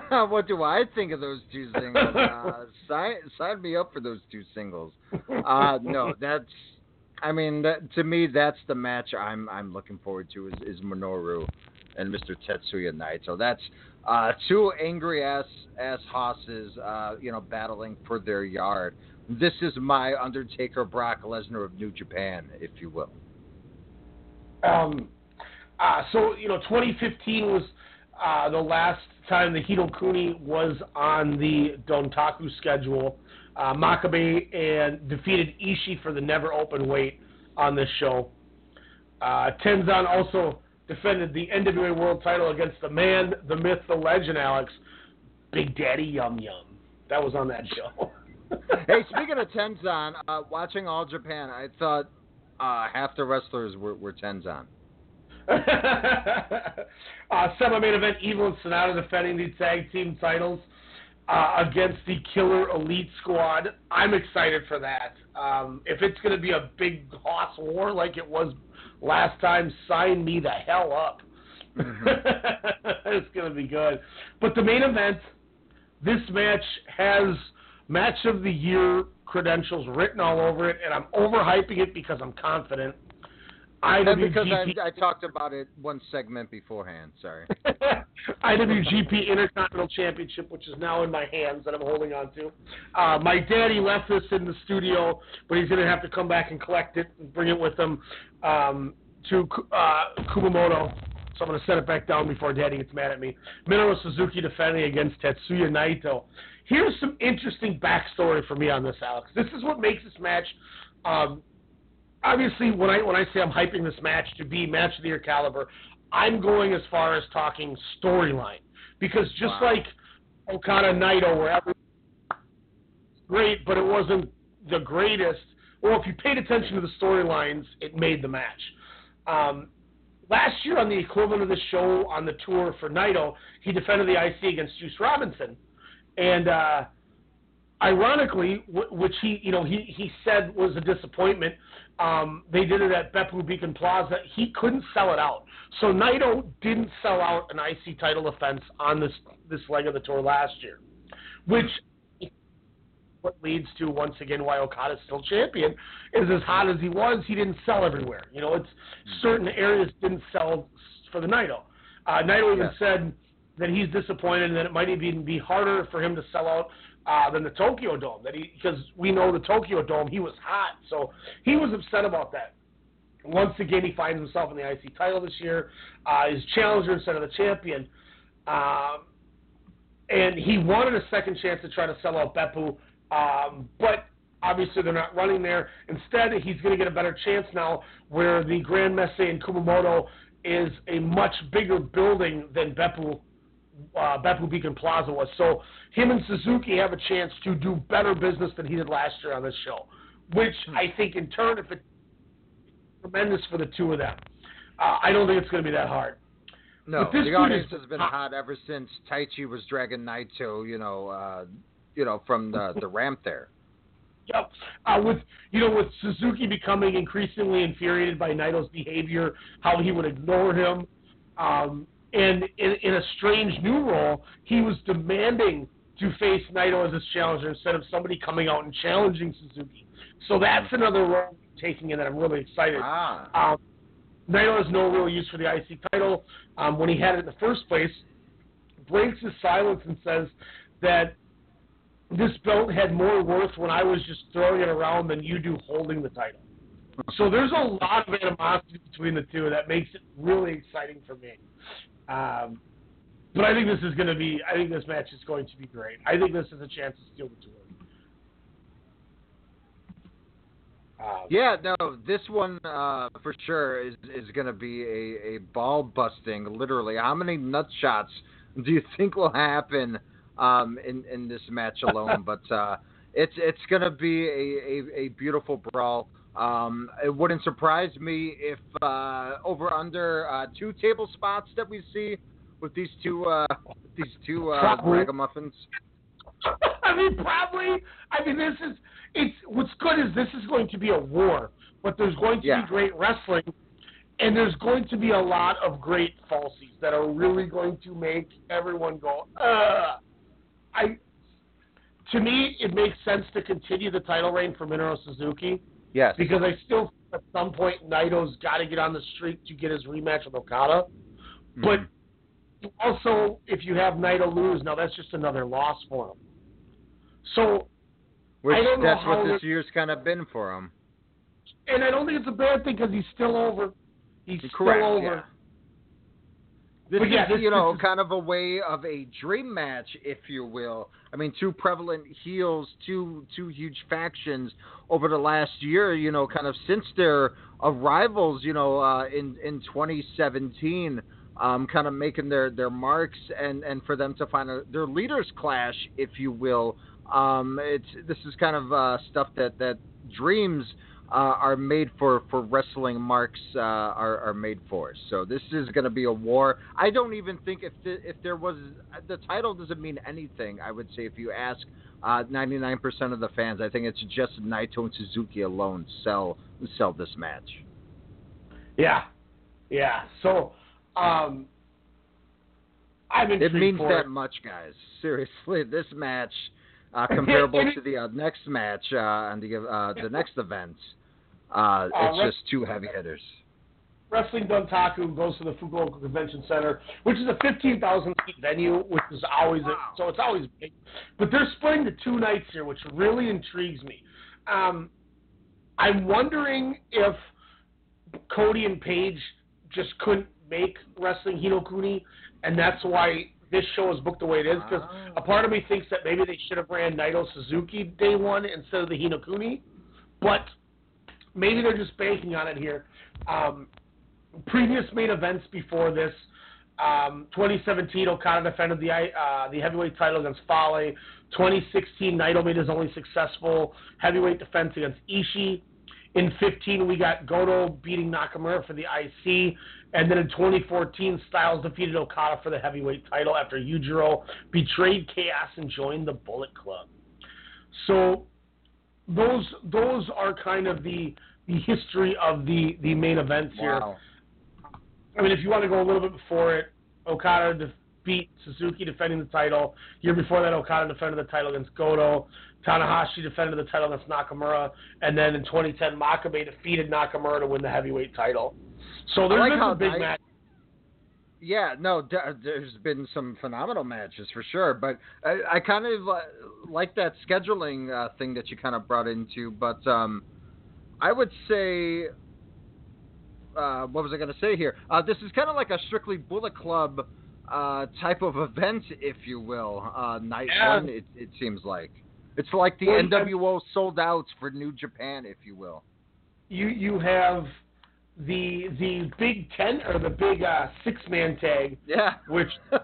(laughs) what do I think of those two singles? Uh, (laughs) sign, sign me up for those two singles. Uh, no, that's. I mean, that, to me, that's the match I'm I'm looking forward to is, is Minoru and Mr. Tetsuya Naito. So that's uh, two angry ass ass hosses, uh, you know, battling for their yard. This is my Undertaker Brock Lesnar of New Japan, if you will. Um, uh, so you know, 2015 was uh, the last time the Hino Kuni was on the Dontaku schedule. Uh, Makabe and defeated Ishii for the never open weight on this show. Uh, Tenzan also defended the NWA World Title against the man, the myth, the legend, Alex, Big Daddy Yum Yum. That was on that show. (laughs) hey, speaking of Tenzan, uh, watching All Japan, I thought uh, half the wrestlers were, were Tenzan. (laughs) uh, semi-main event, Evil and Sanada defending the tag team titles uh, against the Killer Elite Squad. I'm excited for that. Um, if it's going to be a big hoss war like it was last time, sign me the hell up. (laughs) it's going to be good. But the main event, this match has match of the year credentials written all over it, and I'm overhyping it because I'm confident. And because I, I talked about it one segment beforehand. Sorry. (laughs) IWGP Intercontinental Championship, which is now in my hands that I'm holding on to. Uh, my daddy left this in the studio, but he's going to have to come back and collect it and bring it with him um, to uh, Kumamoto. So I'm going to set it back down before daddy gets mad at me. Minoru Suzuki defending against Tetsuya Naito. Here's some interesting backstory for me on this, Alex. This is what makes this match. Um, obviously, when I when I say I'm hyping this match to be match of the year caliber, I'm going as far as talking storyline because just like Okada Naito, where every great, but it wasn't the greatest. Well, if you paid attention to the storylines, it made the match. Um, last year on the equivalent of the show on the tour for Naito, he defended the IC against Juice Robinson, and uh, ironically, which he, you know, he he said was a disappointment. Um, they did it at Beppu Beacon Plaza. He couldn't sell it out, so Naito didn't sell out an IC title defense on this this leg of the tour last year, which what leads to once again why Okada's still champion is as hot as he was, he didn't sell everywhere. You know, it's certain areas didn't sell for the Naito. Uh, Naito even Yes. said that he's disappointed and that it might even be harder for him to sell out uh, than the Tokyo Dome. That he because we know the Tokyo Dome he was hot, so he was upset about that. Once again, he finds himself in the IC title this year. Uh, his challenger instead of the champion. Um, and he wanted a second chance to try to sell out Beppu, um, but obviously they're not running there. Instead, he's going to get a better chance now, where the Grand Messe in Kumamoto is a much bigger building than Beppu uh, Beppu Beacon Plaza was. So him and Suzuki have a chance to do better business than he did last year on this show, which I think in turn, if it's tremendous for the two of them, uh, I don't think it's going to be that hard. No, this the audience is has been hot ever since Taichi was dragging Naito, you know, uh, you know, from the the ramp there. Yep. Uh, with you know, with Suzuki becoming increasingly infuriated by Naito's behavior, how he would ignore him, um, and in, in a strange new role, he was demanding to face Naito as his challenger instead of somebody coming out and challenging Suzuki. So that's another role taking in that I'm really excited. Ah. Um, Naito has no real use for the IC title. Um, when he had it in the first place, breaks his silence and says that this belt had more worth when I was just throwing it around than you do holding the title. So there's a lot of animosity between the two that makes it really exciting for me. Um, but I think this is going to be. I think this match is going to be great. I think this is a chance to steal the tour. Um, Yeah, no, this one uh, for sure is is going to be a, a ball busting. Literally, how many nut shots do you think will happen um, in in this match alone? (laughs) but uh, it's it's going to be a, a, a beautiful brawl. Um, it wouldn't surprise me if uh, over under uh, two table spots that we see with these two uh, these two uh, ragamuffins. (laughs) I mean, probably. I mean, this is. It's what's good is this is going to be a war, but there's going to Yeah. be great wrestling, and there's going to be a lot of great falsies that are really going to make everyone go, Ugh. I. To me, it makes sense to continue the title reign for Minoru Suzuki Yes. because I still at some point Naito's got to get on the streak to get his rematch with Okada, but mm. also if you have Naito lose, now that's just another loss for him. So Which I don't know that's what this year's kind of been for him. and I don't think it's a bad thing because he's still over. He's Correct, still over. yeah. This But is, yeah, this- you know, kind of a way of a dream match, if you will. I mean, two prevalent heels, two two huge factions over the last year. You know, kind of since their arrivals. You know, uh, in in 2017, um, kind of making their their marks, and and for them to find a, their leaders clash, if you will. Um, it's this is kind of uh, stuff that that dreams uh, are made for for wrestling marks uh, are are made for. So this is going to be a war. I don't even think if the, if there was the title doesn't mean anything. I would say if you ask uh, 99% of the fans, I think it's just Naito and Suzuki alone sell sell this match. Yeah, yeah. So, um, I'm It means that it. much, guys. Seriously, this match uh, (laughs) comparable to the uh, next match uh, and the uh, the next event. Uh, Uh, it's just two heavy hitters. Wrestling Dontaku goes to the Fukuoka Convention Center, which is a 15,000 seat venue, which is always a, so it's always big. But they're splitting the two nights here, which really intrigues me. Um, I'm wondering if Cody and Paige just couldn't make Wrestling Hinokuni, and that's why this show is booked the way it is. Because a part of me thinks that maybe they should have ran Naito Suzuki day one instead of the Hinokuni, but maybe they're just banking on it here. Um, previous main events before this, um, 2017 Okada defended the uh, the heavyweight title against Fale. 2016 Naito made his only successful heavyweight defense against Ishii. In 15 we got Goto beating Nakamura for the IC, and then in 2014 Styles defeated Okada for the heavyweight title after Yujiro betrayed Chaos and joined the Bullet Club. So those those are kind of the the history of the the main events here. Wow. I mean, if you want to go a little bit before it, Okada de- beat Suzuki defending the title. Year before that, Okada defended the title against Goto. Tanahashi defended the title against Nakamura, and then in 2010, Makabe defeated Nakamura to win the heavyweight title. So there's like been some big nice- matches. Yeah, no, d- there's been some phenomenal matches for sure, but I, I kind of uh, like that scheduling uh, thing that you kind of brought into. But um, I would say, uh, what was I going to say here? Uh, this is kind of like a strictly Bullet Club uh, type of event, if you will. Uh, night Yeah. one, it, it seems like it's like the NWO sold outs for New Japan, if you will. You you have the the Big Ten or the Big uh, Six Man Tag, Yeah, which (laughs)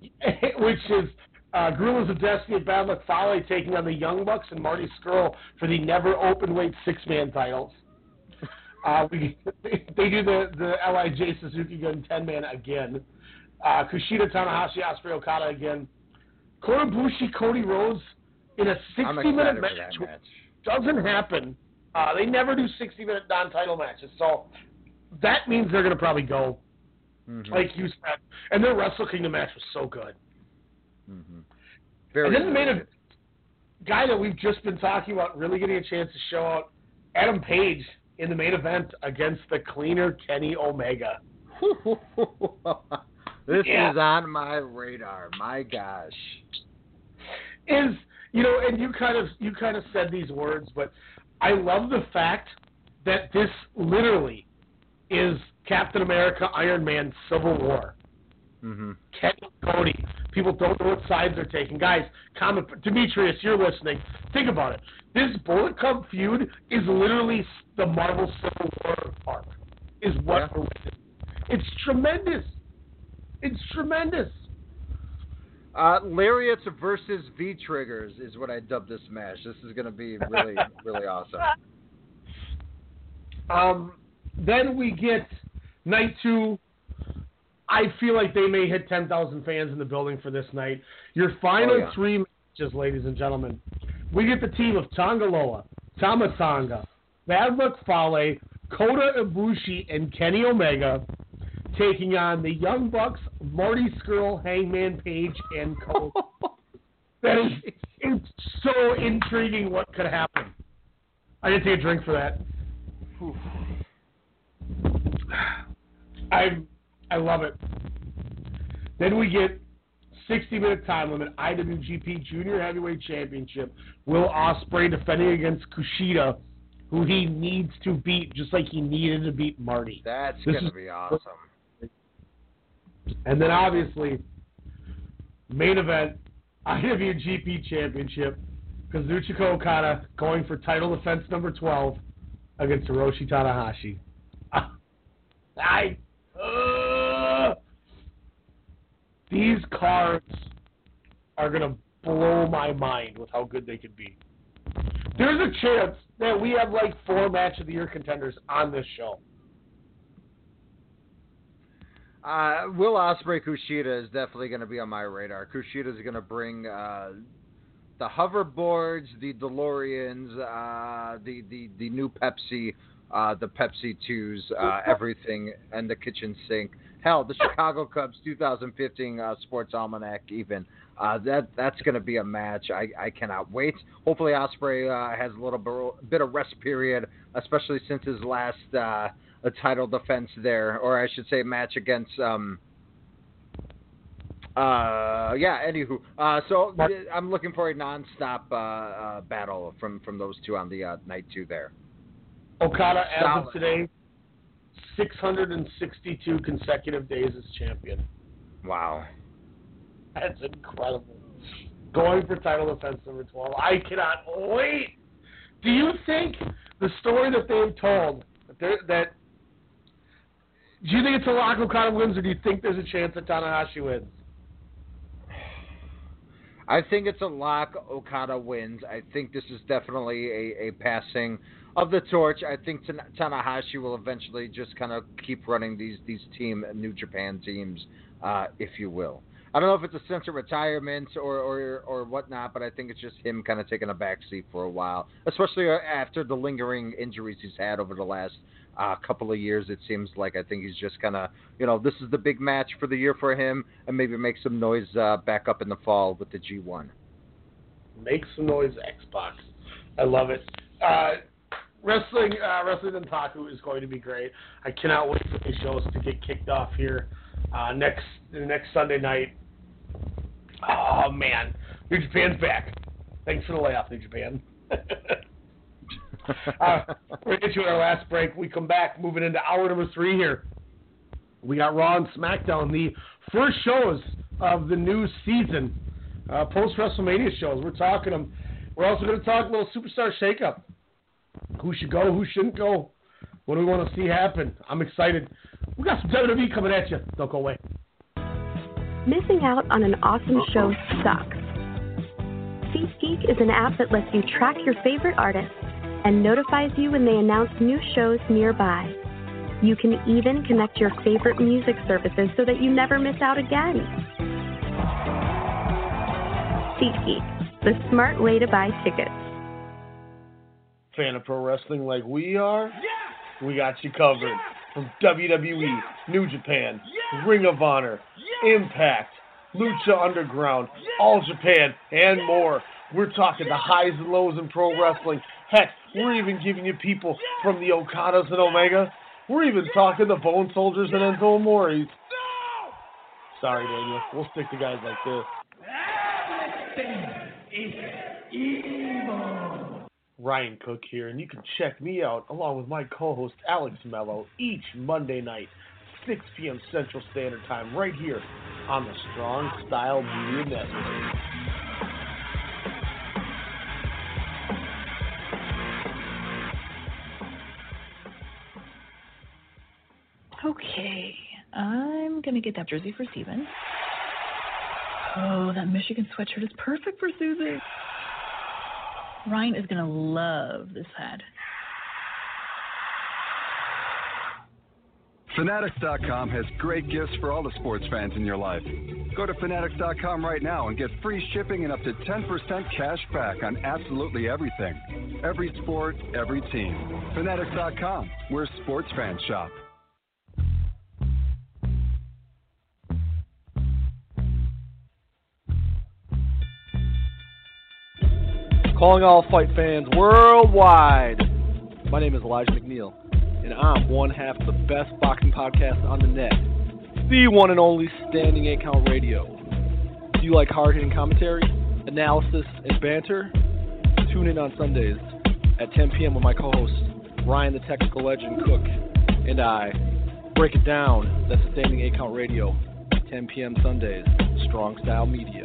(laughs) which is uh, Guerrillas of Destiny and Bad Luck Fale taking on the Young Bucks and Marty Scurll for the never open weight six man titles. (laughs) Uh, we, they do the the Lij Suzuki Gun ten man again. Uh, Kushida Tanahashi Ospreay Okada again. Kota Ibushi Cody Rhodes in a I'm sixty minute match, match. doesn't happen. Uh, they never do sixty minute non title matches, so that means they're gonna probably go Mhm. like you said. And their Wrestle Kingdom match was so good. Mhm. Very and then the main event, guy that we've just been talking about, really getting a chance to show out, Adam Page in the main event against the cleaner Kenny Omega. (laughs) this Yeah. is on my radar. My gosh. Is you know, and you kind of you kind of said these words, but I love the fact that this literally is Captain America, Iron Man, Civil War. hmm Kenny Cody. People don't know what sides they're taking. Guys, comment. Demetrius, you're listening. Think about it. This Bullet Club feud is literally the Marvel Civil War arc. Is what we're witnessing. It's tremendous. It's tremendous. Uh, Lariats versus V triggers is what I dubbed this match. This is going to be really, (laughs) really awesome. Um, then we get night two. I feel like they may hit 10,000 fans in the building for this night. Your final Oh, yeah. three matches, ladies and gentlemen. We get the team of Tanga Loa, Tamatanga, Bad Luck Fale, Kota Ibushi, and Kenny Omega taking on the Young Bucks, Marty Scurll, Hangman Page, and (laughs) Cole. that is it's so intriguing what could happen. I didn't take a drink for that. (sighs) I I love it. Then we get 60 minute time limit IWGP Junior Heavyweight Championship. Will Ospreay defending against Kushida, who he needs to beat, just like he needed to beat Marty. That's This going to is- be awesome. And then obviously, main event IWGP Championship. Kazuchika Okada going for title defense number 12 against Hiroshi Tanahashi. (laughs) I. Uh, these cards are going to blow my mind with how good they could be. There's a chance that we have like four match of the year contenders on this show. Uh, Will Ospreay Kushida is definitely going to be on my radar. Kushida is going to bring uh, the hoverboards, the DeLoreans, uh, the, the the new Pepsi, uh, the Pepsi twos, uh, everything, and the kitchen sink. Hell, the Chicago Cubs 2015 uh, Sports Almanac even. Uh, that that's going to be a match. I, I cannot wait. Hopefully Ospreay uh, has a little bit, bit of rest period, especially since his last uh, a title defense there, or I should say, a match against. Um, uh, yeah. Anywho, uh, so th- I'm looking for a nonstop uh, uh, battle from from those two on the uh, night two there. Okada, as of Solid. today, 662 consecutive days as champion. Wow. That's incredible. Going for title defense number 12. I cannot wait. Do you think the story that they've told that, that do you think it's a lock Okada wins, or do you think there's a chance that Tanahashi wins? I think it's a lock. Okada wins. I think this is definitely a, a passing of the torch. I think Tan- Tanahashi will eventually just kind of keep running these these team New Japan teams, uh, if you will. I don't know if it's a sense of retirement or or or whatnot, but I think it's just him kind of taking a back seat for a while, especially uh, after the lingering injuries he's had over the last uh, couple of years. It seems like I think he's just kind of you know this is the big match for the year for him, and maybe make some noise uh, back up in the fall with the G1. Make some noise, Xbox. I love it. Uh, wrestling, uh, wrestling Dontaku is going to be great. I cannot wait for these shows to get kicked off here uh, next next Sunday night. Oh man, New Japan's back. Thanks for the layoff, New Japan. (laughs) (laughs) uh, we're gonna get you our last break. We come back, moving into hour number three here. We got Raw and SmackDown, the first shows of the new season, uh, post WrestleMania shows. We're talking them. We're also going to talk a little superstar shakeup. Who should go? Who shouldn't go? What do we want to see happen? I'm excited. We got some WWE coming at you. Don't go away. Missing out on an awesome show sucks. SeatGeek is an app that lets you track your favorite artists and notifies you when they announce new shows nearby. You can even connect your favorite music services so that you never miss out again. SeatGeek, the smart way to buy tickets. Fan of pro wrestling like we are? We got you covered. From WWE, New Japan, Ring of Honor, Impact, Lucha Underground, All Japan, and more. We're talking the highs and lows in pro wrestling. Heck, we're even giving you people from the Okadas and Omega. We're even talking the Bone Soldiers and Enzo Amoris. Sorry, Daniel. We'll stick to guys like this. Ryan Cook here, and you can check me out along with my co-host Alex Mello each Monday night, 6 p.m. Central Standard Time, right here on the Strong Style Media Network. Okay, I'm gonna get that jersey for Steven. Oh, that Michigan sweatshirt is perfect for Susie. Ryan is gonna love this hat. Fanatics.com has great gifts for all the sports fans in your life. Go to Fanatics.com right now and get free shipping and up to 10% cash back on absolutely everything. Every sport, every team. Fanatics.com, where sports fans shop. Calling all fight fans worldwide. My name is Elijah McNeil, and I'm one half of the best boxing podcast on the net, the one and only Standing 8 Count Radio. Do you like hard hitting commentary, analysis, and banter? Tune in on Sundays at 10 p.m. with my co host, Ryan the Technical Legend Cook, and I. Break it down. That's Standing 8 Count Radio, 10 p.m. Sundays, Strong Style Media.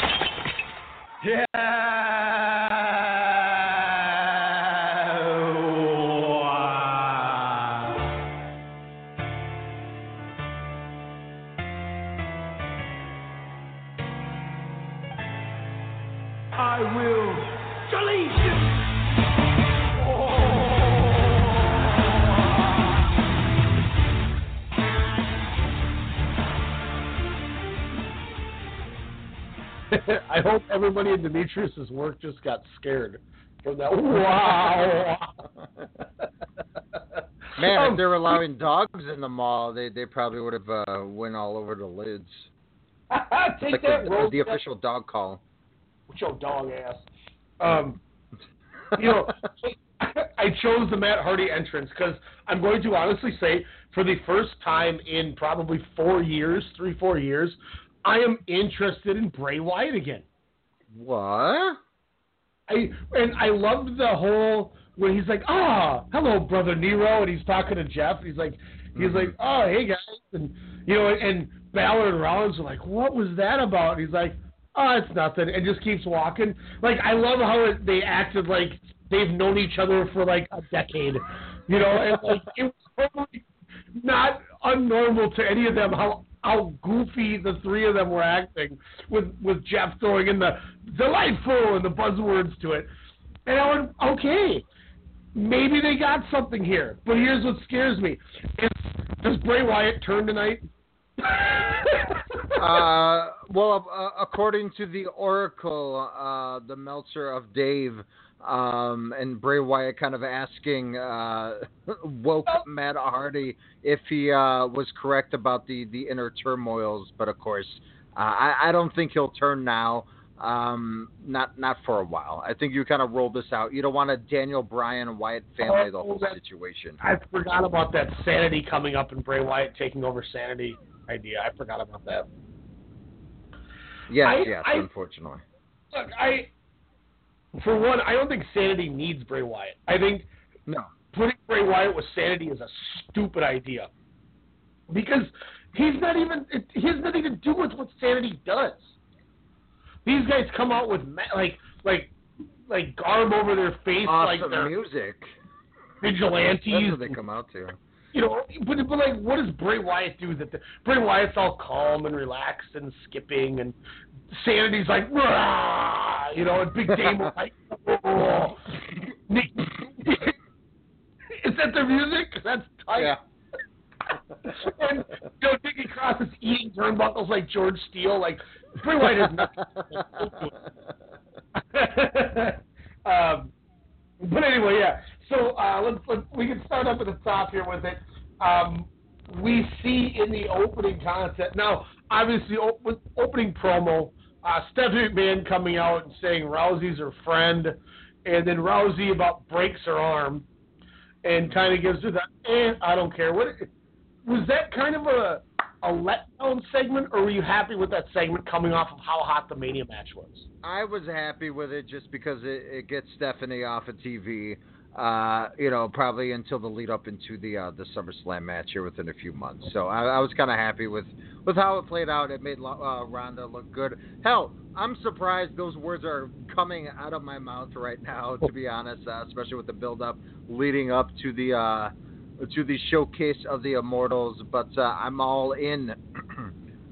I (laughs) I hope everybody in Demetrius's work just got scared from that. Wow. Man, Um, if they were allowing dogs in the mall, they they probably would have uh, went all over the lids. (laughs) Take like that, the, Rose. the official dog call. With your dog ass. Um, you know, I chose the Matt Hardy entrance because I'm going to honestly say, for the first time in probably four years, three, four years, I am interested in Bray Wyatt again. What? I and I loved the whole when he's like, "Ah, hello, brother Nero," and he's talking to Jeff. And he's like, he's Mhm. like, "Oh, hey guys," and you know, and Balor and Rollins are like, "What was that about?" And he's like, "Oh, it's nothing," and just keeps walking. Like I love how it, they acted like they've known each other for like a decade, you know, and like it was totally not unnormal to any of them how how goofy the three of them were acting with with Jeff throwing in the delightful and the buzzwords to it. And I went, okay, maybe they got something here. But here's what scares me: is does Bray Wyatt turn tonight? (laughs) uh, well, uh, according to the Oracle, uh, the Meltzer of Dave, um, and Bray Wyatt kind of asking uh, (laughs) woke Matt Hardy if he uh, was correct about the, the inner turmoils, but of course, uh, I, I don't think he'll turn now. Um, not not for a while. I think you kind of roll this out. You don't want a Daniel Bryan Wyatt family the Oh, whole that- situation. I forgot about that sanity coming up and Bray Wyatt taking over sanity idea. I forgot about that. Yes, I- yes, I- unfortunately. Look, I for one, I don't think sanity needs Bray Wyatt. I think no. putting Bray Wyatt with sanity is a stupid idea because he's not even. It, he has nothing to do with what sanity does. These guys come out with ma- like like like garb over their face like Awesome they're music. vigilantes. That's what they come out to. You know, but but like, what does Bray Wyatt do? That the, Bray Wyatt's all calm and relaxed and skipping, and Sanity's like, "Rah!" you know, and Big Damo's like, "Oh." Nick, is that their music? That's tight. Yeah. (laughs) and you know, Nikki Cross is eating turnbuckles like George Steele. Like Bray Wyatt is nothing. (laughs) um, but anyway, yeah. So uh, let's, let's we can start up at the top here with it. Um, we see in the opening concept now, obviously, o- with opening promo, uh, Stephanie McMahon coming out and saying Rousey's her friend, and then Rousey about breaks her arm, and kind of gives her that. Eh, I don't care. What was that kind of a a letdown segment, or were you happy with that segment coming off of how hot the Mania match was? I was happy with it just because it, it gets Stephanie off of TV. Uh, you know, probably until the lead up into the uh, the SummerSlam match here within a few months. So I, I was kind of happy with with how it played out. It made uh, Ronda look good. Hell, I'm surprised those words are coming out of my mouth right now. To be honest, uh, especially with the build up leading up to the uh, to the showcase of the Immortals. But uh, I'm all in. (clears throat)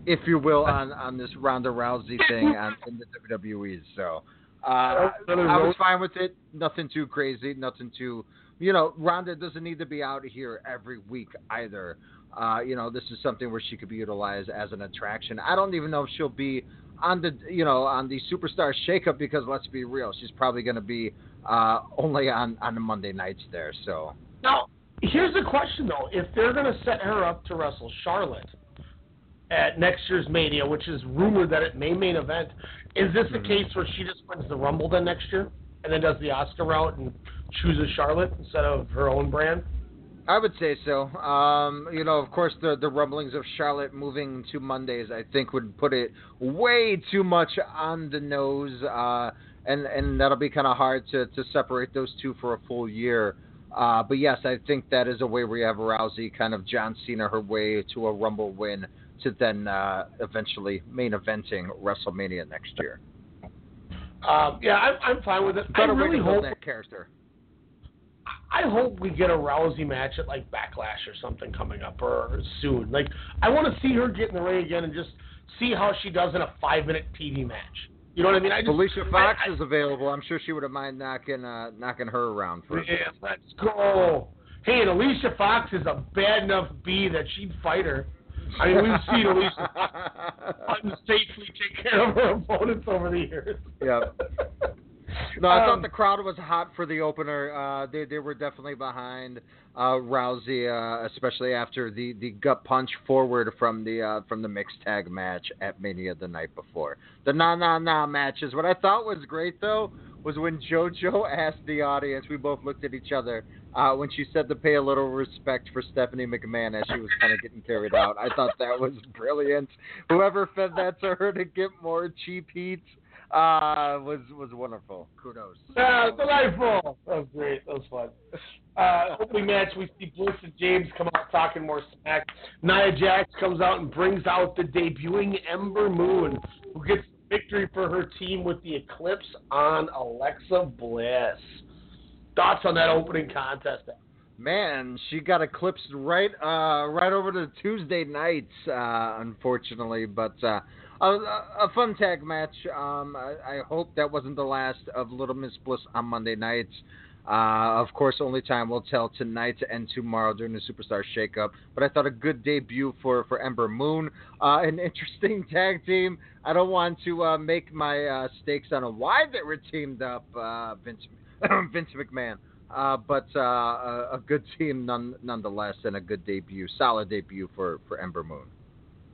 If you will, (laughs) on, on this Ronda Rousey thing on, in the WWE. So, uh, I was fine with it. Nothing too crazy. Nothing too, you know, Ronda doesn't need to be out here every week either. Uh, you know, this is something where she could be utilized as an attraction. I don't even know if she'll be on the, you know, on the Superstar Shakeup because let's be real, she's probably going to be uh, only on on the Monday nights there. So Now, here's the question though: If they're going to set her up to wrestle Charlotte at next year's Mania, which is rumored that it may main event, is this the case where she just wins the Rumble then next year, and then does the Oscar route and chooses Charlotte instead of her own brand? I would say so. Um, you know, of course, the the rumblings of Charlotte moving to Mondays, I think, would put it way too much on the nose, uh, and and that'll be kind of hard to to separate those two for a full year. Uh, but yes, I think that is a way we have Rousey kind of John Cena her way to a Rumble win to then uh, eventually main eventing WrestleMania next year. Um, yeah, I'm, I'm fine with it. I really hope that character. I hope we get a Rousey match at like Backlash or something coming up or soon. Like I want to see her get in the ring again and just see how she does in a five minute TV match. You know what I mean? I just, Felicia Fox I- I- is available. I'm sure she would have mind knocking uh, knocking her around for. Yeah, let's go. Hey, and Alicia Fox is a bad enough bee that she'd fight her. I mean, we've seen Alicia unsafely (laughs) take care of her opponents over the years. Yeah. No, I Um, thought the crowd was hot for the opener. Uh, they they were definitely behind uh, Rousey, uh, especially after the, the gut punch forward from the uh, from the mixed tag match at Mania the night before. The na na na matches. What I thought was great though was when JoJo (laughs) asked the audience. We both looked at each other uh, when she said to pay a little respect for Stephanie McMahon as she was kind of getting carried out. I thought that was brilliant. Whoever fed that to her to get more cheap heat. uh, was was wonderful. Kudos. Yeah, delightful. That was great. That was fun. Uh, opening match, we see Bliss and James come out talking more smack. Nia Jax comes out and brings out the debuting Ember Moon, who gets victory for her team with the Eclipse on Alexa Bliss. Thoughts on that opening contest? Man, she got eclipsed right uh, right over to Tuesday nights, uh, unfortunately. But uh, a, a fun tag match. Um, I, I hope that wasn't the last of Little Miss Bliss on Monday nights. Uh, of course, only time will tell tonight and tomorrow during the Superstar Shakeup. But I thought a good debut for, for Ember Moon. Uh, an (laughs) interesting tag team. I don't want to uh, make my uh, stakes on a why they were teamed up, uh, Vince, (coughs) Vince McMahon. Uh, but a, a good team none, nonetheless, and a good debut, solid debut for, for Ember Moon.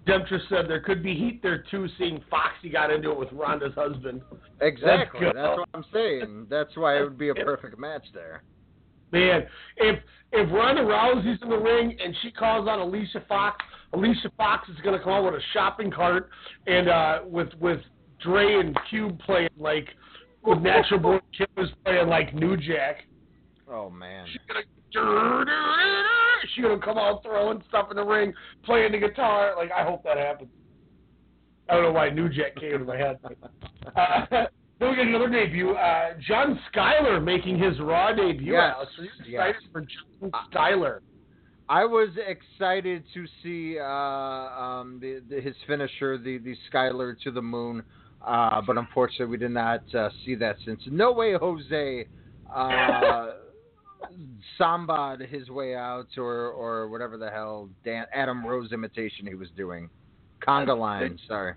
Dempster said there could be heat there too, seeing Foxy got into it with Ronda's husband. Exactly. That's what I'm saying. That's why it would be a perfect match there. Man, if if Ronda Rousey's in the ring and she calls on Alicia Fox, Alicia Fox is gonna come out with a shopping cart and uh with with Dre and Cube playing like with Natural Born Killers playing like New Jack. Oh man. She's gonna (laughs) come out throwing stuff in the ring, playing the guitar. Like I hope that happens. I don't know why New Jack came to my head. Uh, (laughs) then we get another debut. Uh, John Schuyler making his Raw debut. Yes. Alex. Are you excited Yes. for John Schuyler? I was excited to see uh, um, the, the, his finisher, the the Skylar to the moon, uh, but unfortunately we did not uh, see that since No Way Jose (laughs) samba'd his way out, or or whatever the hell Dan, Adam Rose imitation he was doing, conga line. Sorry.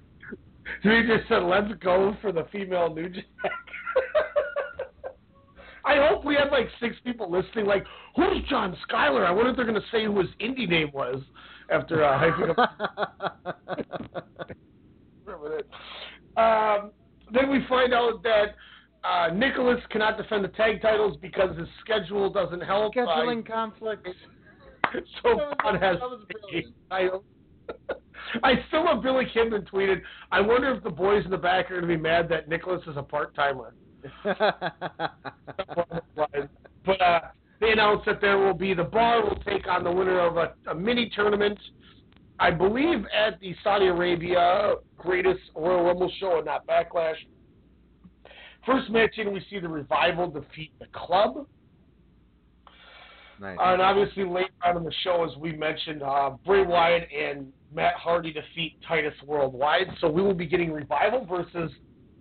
So (laughs) he just said, "Let's go for the female New Jack." (laughs) I hope we have like six people listening. Like, who's John Schuyler? I wonder if they're going to say who his indie name was after uh, hyping up. (laughs) Remember that. Um, then we find out that uh, Nicholas cannot defend the tag titles because his schedule doesn't help. Scheduling conflicts. (laughs) so Braun has titles. (laughs) I still love Billy Kidman tweeted, I wonder if the boys in the back are going to be mad that Nicholas is a part timer. (laughs) but uh, they announced that there will be the bar will take on the winner of a, a mini tournament, I believe at the Saudi Arabia greatest Royal Rumble show and not Backlash. First match in, we see the revival defeat the club. Nice. Uh, and obviously later on in the show, as we mentioned, uh, Bray Wyatt and Matt Hardy defeat Titus Worldwide. So we will be getting Revival versus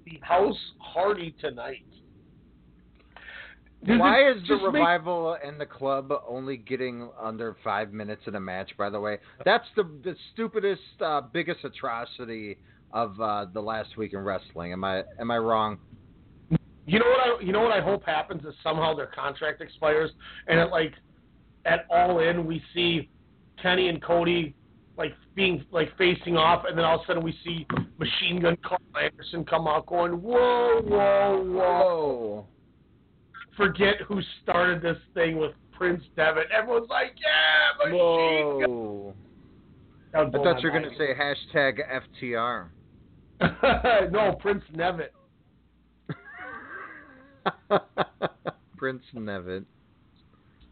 the House Hardy tonight. Does Why is the just make- revival and the club only getting under five minutes in a match? By the way, that's the the stupidest, uh, biggest atrocity of uh, the last week in wrestling. Am I am I wrong? You know what I you know what I hope happens is somehow their contract expires and at like at all in we see Kenny and Cody like being like facing off and then all of a sudden we see Machine Gun Carl Anderson come out going whoa whoa whoa forget who started this thing with Prince Devitt everyone's like yeah Machine Gun Whoa! That I thought you were mind. gonna say hashtag FTR. (laughs) no Prince Nevitt (laughs) Prince Nevitt.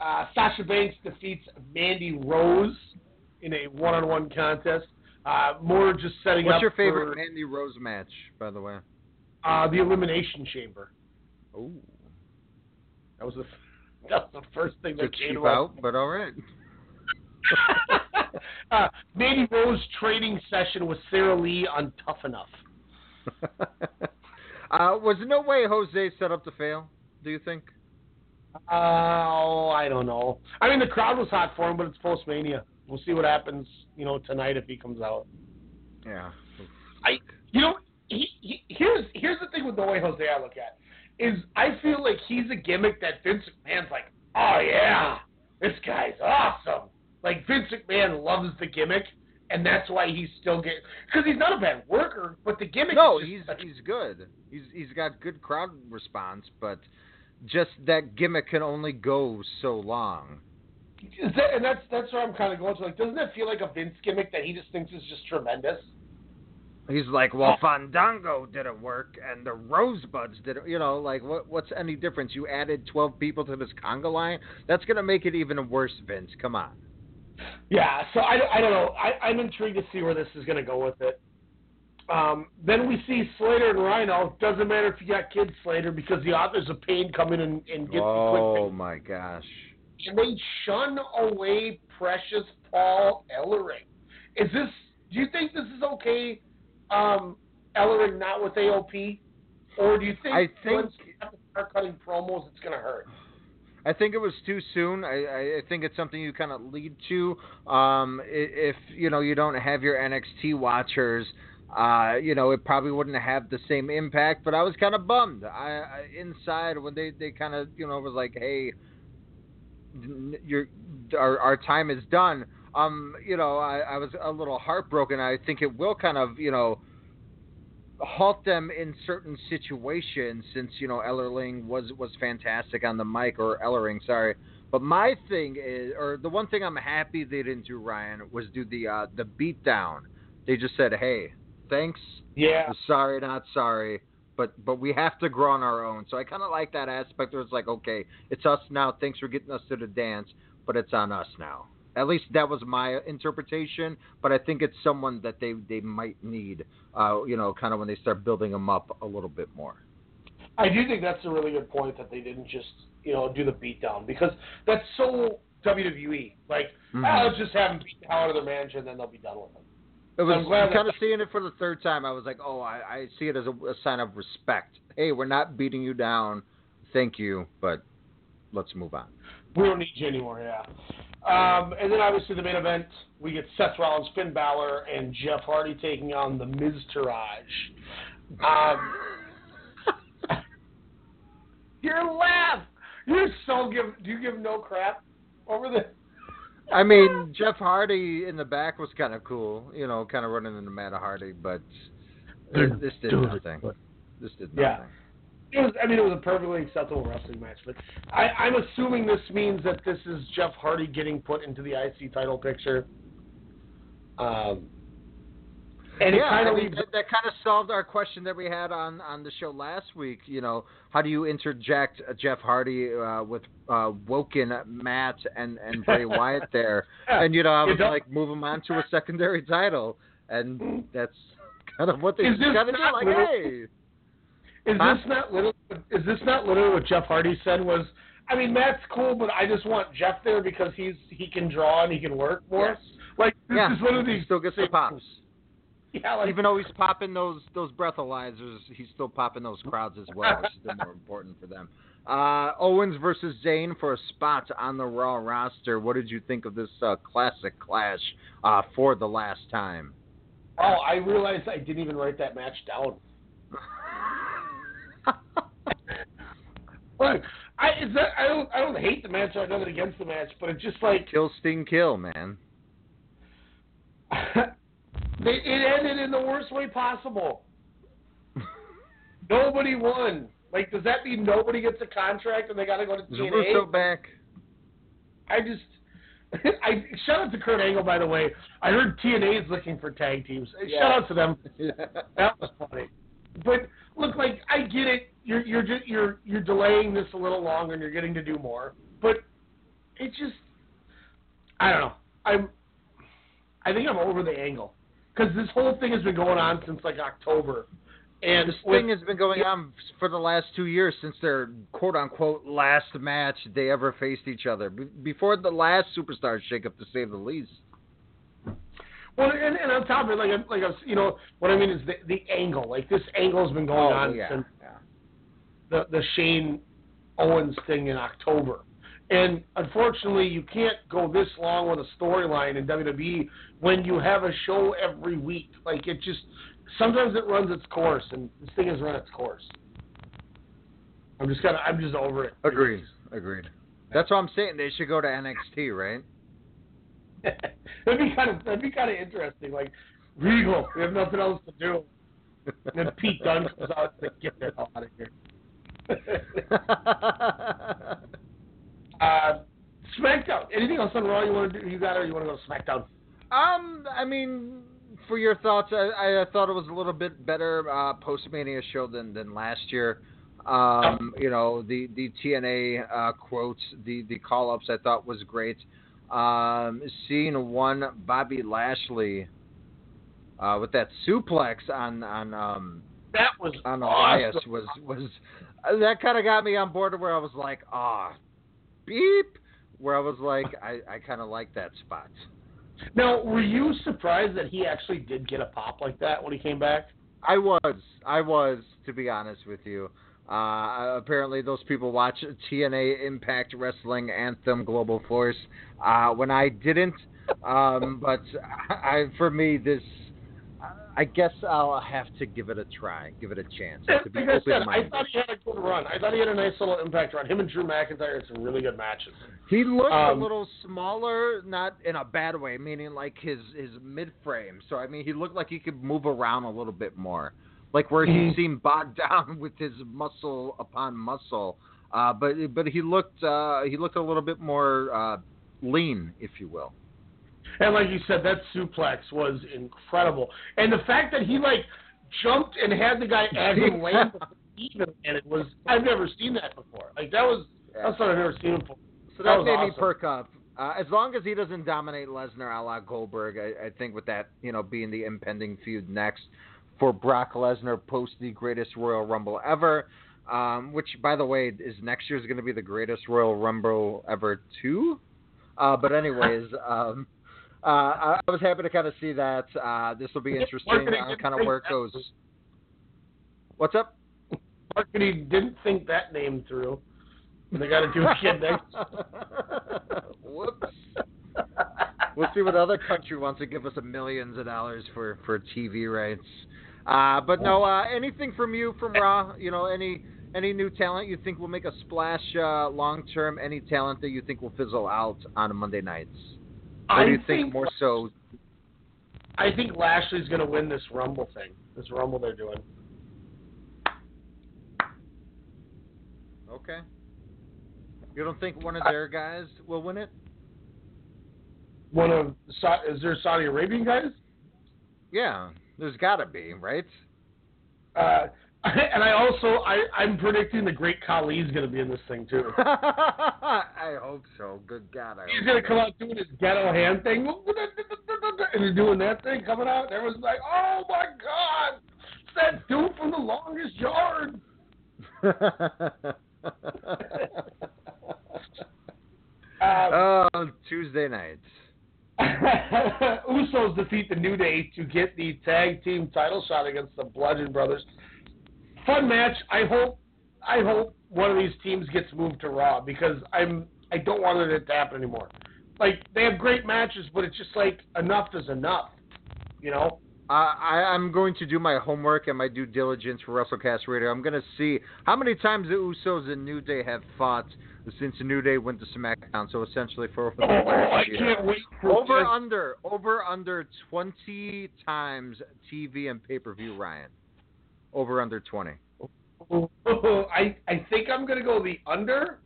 Uh, Sasha Banks defeats Mandy Rose in a one-on-one contest. Uh, more just setting What's up What's your favorite for Mandy Rose match, by the way? uh, the Elimination Chamber. Oh, That was the (laughs) that's the first thing that came cheap to my- out, but all right. (laughs) uh, Mandy Rose training session with Sara Lee on Tough Enough. Uh, was no way Jose set up to fail? Do you think? Uh, oh, I don't know. I mean, the crowd was hot for him, but it's post Mania. We'll see what happens, you know, tonight if he comes out. Yeah. I, you know, he, he, here's here's the thing with the way Jose I look at is I feel like he's a gimmick that Vince McMahon's like, oh yeah, this guy's awesome. Like Vince McMahon loves the gimmick, and that's why he's still getting because he's not a bad worker, but the gimmick. No, is he's just he's good. He's he's got good crowd response, but just that gimmick can only go so long. That, and that's that's where I'm kind of going to. Like, doesn't it feel like a Vince gimmick that he just thinks is just tremendous? He's like, well, Fandango didn't work, and the Rosebuds didn't. You know, like, what? What's any difference? You added twelve people to this conga line. That's gonna make it even worse, Vince. Come on. Yeah, so I, I don't know. I, I'm intrigued to see where this is going to go with it. Um, then we see Slater and Rhino. Doesn't matter if you got kids, Slater, because the authors of pain come in and, and get Oh the quick my gosh. and they shun away precious Paul Ellering. Is this? Do you think this is okay? Um, Ellering not with AOP, or do you think, I think- once you have to start cutting promos, it's going to hurt? I think it was too soon. I, I think it's something you kind of lead to. Um, if you know you don't have your NXT watchers, uh, you know it probably wouldn't have the same impact. But I was kind of bummed. I, I inside when they they kind of you know was like, hey, your our our time is done. Um, you know, I, I was a little heartbroken. I think it will kind of you know halt them in certain situations since you know Ellerling was was fantastic on the mic or Ellering, sorry. But my thing is, or the one thing I'm happy they didn't do, Ryan, was do the uh, the beat down. They just said, "Hey, thanks, Yeah. sorry, not sorry, but but we have to grow on our own." So I kind of like that aspect where it's like, okay, it's us now. Thanks for getting us to the dance, but it's on us now. At least that was my interpretation, but I think it's someone that they, they might need, uh, you know, kind of when they start building them up a little bit more. I do think that's a really good point that they didn't just you know do the beatdown because that's so WWE. Like, Mhm. ah, let's just have them beat the hell out of their manager and then they'll be done with them. It was I'm glad kind of seeing it for the third time. I was like, oh, I, I see it as a, a sign of respect. Hey, we're not beating you down. Thank you, but let's move on. We don't need you anymore, yeah. Um, and then obviously the main event, we get Seth Rollins, Finn Balor, and Jeff Hardy taking on the Miz Taraj. Um, (laughs) your laugh. You're so give. Do you give no crap over the? I mean, Jeff Hardy in the back was kind of cool, you know, kind of running into Matt Hardy, but this did doing nothing. This did nothing. Yeah. It was. I mean, it was a perfectly acceptable wrestling match, but I, I'm assuming this means that this is Jeff Hardy getting put into the IC title picture. Um, and it yeah, kind I of mean, that, that kind of solved our question that we had on, on the show last week. You know, how do you interject Jeff Hardy uh, with uh, Woken Matt and, and Bray (laughs) Wyatt there? And you know, I was like, move him on to a secondary title, and that's kind of what they Is this kind of did. Like, hey, Is Huh? this not literally? Is this not literally what Jeff Hardy said? Was I mean, Matt's cool, but I just want Jeff there because he's he can draw and he can work more. Yes. Like this yeah, is literally he still gets the pops. (laughs) Yeah, like, Even though he's popping those those breathalyzers, he's still popping those crowds as well, which is more important for them. (laughs) Uh, Owens versus Zayn for a spot on the Raw roster. What did you think of this uh, classic clash uh, for the last time? oh, I realized I didn't even write that match down. (laughs) (laughs) I that I don't I don't hate the match or nothing against the match, but it's just like Kill Sting Kill, man. (laughs) they, it ended in the worst way possible. nobody won. Like, does that mean nobody gets a contract and they got to go to TNA? Russo back? I just, (laughs) I shout out to Kurt Angle by the way. I heard TNA is looking for tag teams. Yeah. Shout out to them. that was funny. But look, like I get it. You're you're just you're you're delaying this a little longer and you're getting to do more. But it just, I don't know. I'm, I think I'm over the angle because this whole thing has been going on since like October. And this with- thing has been going on for the last two years since their quote unquote last match they ever faced each other. Be- before the last superstar shakeup, to say the least. Well, and, and on top of it, like, I- like I was, you know, what I mean is the the angle. Like this angle has been going Oh, on yeah, since the the Shane Owens thing in October. And unfortunately, you can't go this long with a storyline in WWE when you have a show every week. Like it just sometimes it runs its course, and this thing has run its course. I'm just kind of I'm just over it. Agreed. Agreed. That's what I'm saying. They should go to NXT, right? (laughs) that'd be kind of that'd be kind of interesting. Like Regal, we have nothing else to do. And then Pete Dunne comes out and like, get the hell out of here. (laughs) uh, SmackDown. Anything else on Raw you want to do? You got or you want to go to SmackDown? Um, I mean, for your thoughts, I, I thought it was a little bit better uh, post Mania show than than last year. Um, you know, the the TNA uh, quotes, the the call ups, I thought was great. Um, seeing one Bobby Lashley uh, with that suplex on on um, that was on awesome. Elias was was uh, that kind of got me on board where I was like, ah, beep. Where I was like, I, I kind of like that spot. Now, were you surprised that he actually did get a pop like that when he came back? I was. I was, to be honest with you. Uh, apparently, those people watch TNA Impact Wrestling Anthem Global Force. Uh, when I didn't, um, (laughs) but I, for me, this I guess I'll have to give it a try, give it a chance. To be like I said. I thought he had a good run. I thought he had a nice little impact run. Him and Drew McIntyre had some really good matches. He looked Um, a little smaller, not in a bad way, meaning like his his mid frame. So I mean, he looked like he could move around a little bit more, like where he Mhm. seemed bogged (laughs) down with his muscle upon muscle. Uh, but but he looked uh, he looked a little bit more uh, lean, if you will. And like you said, that suplex was incredible. And the fact that he like jumped and had the guy him (laughs) land even, and it was I've never seen that before. Like that was that's what I've never seen before. So that, was made me perk up. Uh, as long as he doesn't dominate Lesnar a la Goldberg, I, I think with that, you know, being the impending feud next for Brock Lesnar post the greatest Royal Rumble ever, um, which, by the way, is next year's going to be the greatest Royal Rumble ever too. Uh, but anyways, (laughs) um, uh, I, I was happy to kind of see that. Uh, this will be interesting on kind of where it goes. What's up? Marketing didn't think that name through. And they got to do it again next. (laughs) Whoops. we'll see what other country wants to give us a millions of dollars for for TV rights. Uh, but no, uh, anything from you from Raw? You know, any any new talent you think will make a splash uh, long term? Any talent that you think will fizzle out on Monday nights? Or I do you think think- more so? I think Lashley's going to win this Rumble thing. This Rumble they're doing. Okay. You don't think one of their guys will win it? One of Sa- is there Saudi Arabian guys? Yeah, there's got to be, right? Uh, (laughs) and I also I I'm predicting the Great Khali's going to be in this thing too. (laughs) I hope so. Good God, I He's gonna come out doing his ghetto hand thing, and he's doing that thing coming out. And everyone's like, "Oh my God, it's that dude from the longest yard." Um, (laughs) oh, Tuesday nights. (laughs) Usos defeat the New Day to get the tag team title shot against the Bludgeon Brothers. Fun match. I hope I hope one of these teams gets moved to Raw because I'm I don't want it to happen anymore. Like they have great matches, but it's just like enough is enough. You know? I, I'm going to do my homework and my due diligence for WrestleCast Radio. I'm going to see how many times the Usos and New Day have fought since a New Day went to SmackDown. So essentially for over Oh, I year. can't wait for over under over under 20 times TV and pay per view. Ryan, over under 20. I I think I'm gonna go the under,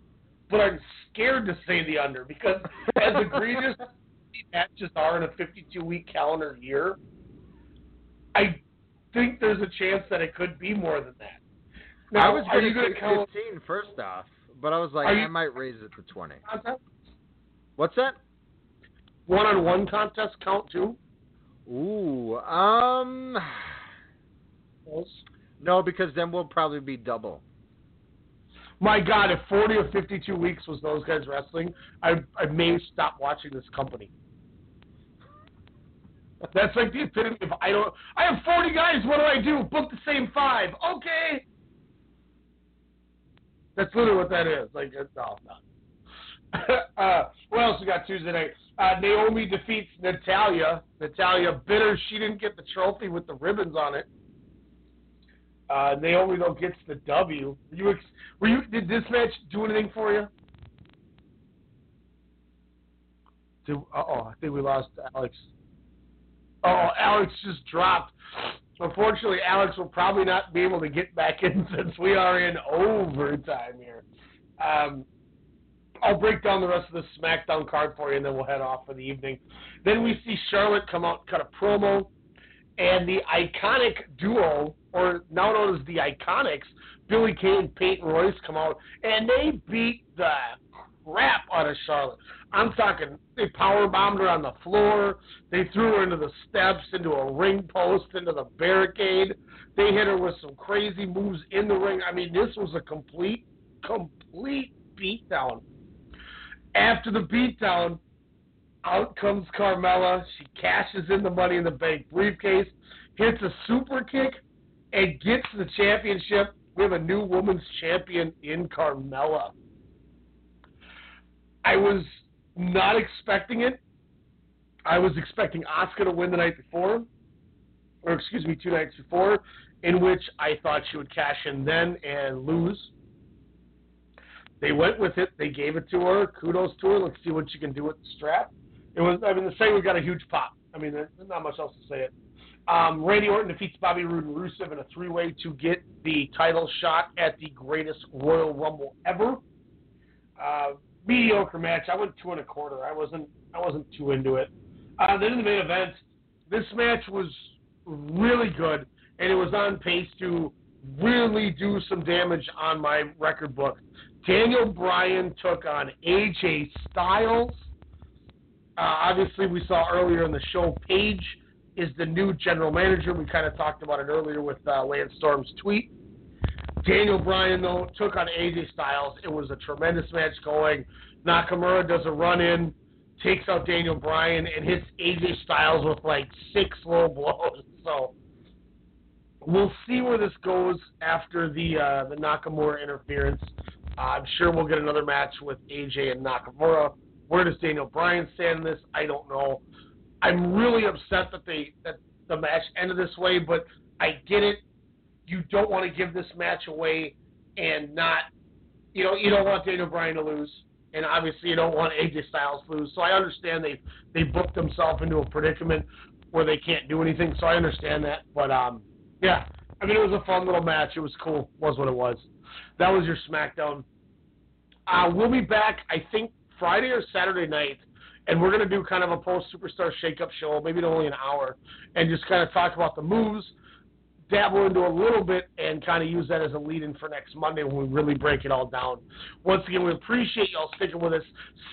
but I'm scared to say the under because as egregious (laughs) matches are in a 52 week calendar year, I think there's a chance that it could be more than that. Now, I was going to count 15 first off, but I was like, you- I might raise it to 20. contest? What's that? one on one contest count too? Ooh, um, no, because then we'll probably be double. My God, if 40 or 52 weeks was those guys wrestling, I I may stop watching this company. That's like the epitome of I don't. I have 40 guys. What do I do? Book the same five. Okay. That's literally what that is. Like, it's- no, no. (laughs) uh, what else we got Tuesday night? Uh, Naomi defeats Natalya. Natalya bitter she didn't get the trophy with the ribbons on it. Uh, Naomi though gets the W. Were you, ex- were you? Did this match do anything for you? Uh-oh, I think we lost Alex. Oh, Alex just dropped. Unfortunately, Alex will probably not be able to get back in (laughs) since we are in overtime here. Um, I'll break down the rest of the SmackDown card for you, and then we'll head off for the evening. Then we see Charlotte come out, cut a promo. and the iconic duo, or now known as the Iconics, Billie Kay and Peyton Royce come out, and they beat the crap out of Charlotte. I'm talking, they power bombed her on the floor. They threw her into the steps, into a ring post, into the barricade. They hit her with some crazy moves in the ring. I mean, this was a complete, complete beatdown. After the beatdown, out comes Carmella. She cashes in the Money in the Bank briefcase, hits a super kick, and gets the championship. We have a new women's champion in Carmella. I was not expecting it. I was expecting Asuka to win the night before, or excuse me, two nights before, in which I thought she would cash in then and lose. They went with it. They gave it to her. Kudos to her. Let's see what she can do with the strap. It was. I mean, the segment got a huge pop. I mean, there's not much else to say it. Um, Randy Orton defeats Bobby Roode and Rusev in a three-way to get the title shot at the greatest Royal Rumble ever. Uh, mediocre match. I went two and a quarter. I wasn't. I wasn't too into it. Uh, then in the main event, this match was really good, and it was on pace to really do some damage on my record book. Daniel Bryan took on AJ Styles. Uh, obviously, we saw earlier in the show, Paige is the new general manager. We kind of talked about it earlier with uh, Lance Storm's tweet. Daniel Bryan, though, took on AJ Styles. It was a tremendous match going. Nakamura does a run in, takes out Daniel Bryan, and hits AJ Styles with like six low blows. (laughs) So we'll see where this goes after the uh, the Nakamura interference. Uh, I'm sure we'll get another match with AJ and Nakamura. Where does Daniel Bryan stand in this? I don't know. I'm really upset that they that the match ended this way, but I get it. You don't want to give this match away and not, you know, you don't want Daniel Bryan to lose, and obviously you don't want AJ Styles to lose. So I understand they they booked themselves into a predicament where they can't do anything. So I understand that, but um, yeah, I mean it was a fun little match. It was cool. Was what it was. That was your SmackDown. Uh, we'll be back, I think, Friday or Saturday night, and we're going to do kind of a post Superstar Shakeup show, maybe only an hour, and just kind of talk about the moves, dabble into a little bit, and kind of use that as a lead in for next Monday when we really break it all down. Once again, we appreciate y'all sticking with us.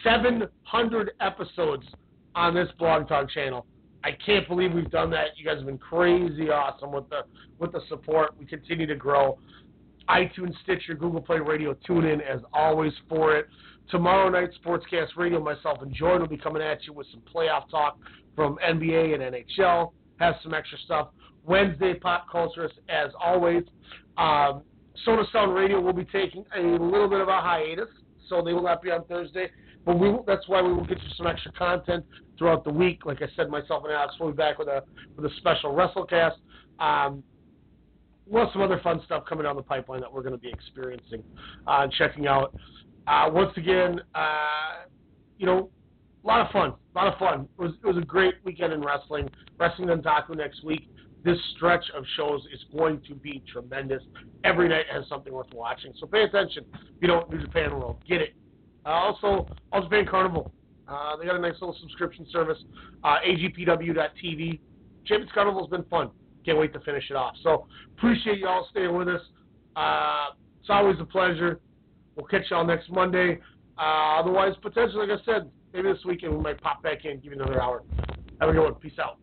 700 episodes on this Blog Talk channel. I can't believe we've done that. You guys have been crazy awesome with the with the support. We continue to grow iTunes, Stitcher, Google Play Radio, tune in as always for it. Tomorrow night, Sportscast Radio, myself and Jordan will be coming at you with some playoff talk from NBA and NHL. Have some extra stuff. Wednesday, pop culture as always. Um, Soda Sound Radio will be taking a little bit of a hiatus, so they will not be on Thursday. But we that's why we will get you some extra content throughout the week. Like I said, myself and Alex will be back with a with a special WrestleCast. Um, we'll some other fun stuff coming down the pipeline that we're going to be experiencing uh, and checking out. Uh, once again, uh, you know, a lot of fun. A lot of fun. It was, it was a great weekend in wrestling. Wrestling Dontaku next week. This stretch of shows is going to be tremendous. Every night has something worth watching. So pay attention. If you don't, New Japan World. Get it. Uh, also, All Japan Carnival. Uh, they got a nice little subscription service. Uh, AJPW.TV. Champions Carnival's been fun. Can't wait to finish it off. So appreciate y'all staying with us. Uh, it's always a pleasure. We'll catch y'all next Monday. Uh, otherwise, potentially, like I said, maybe this weekend we might pop back in, give you another hour. Have a good one. Peace out.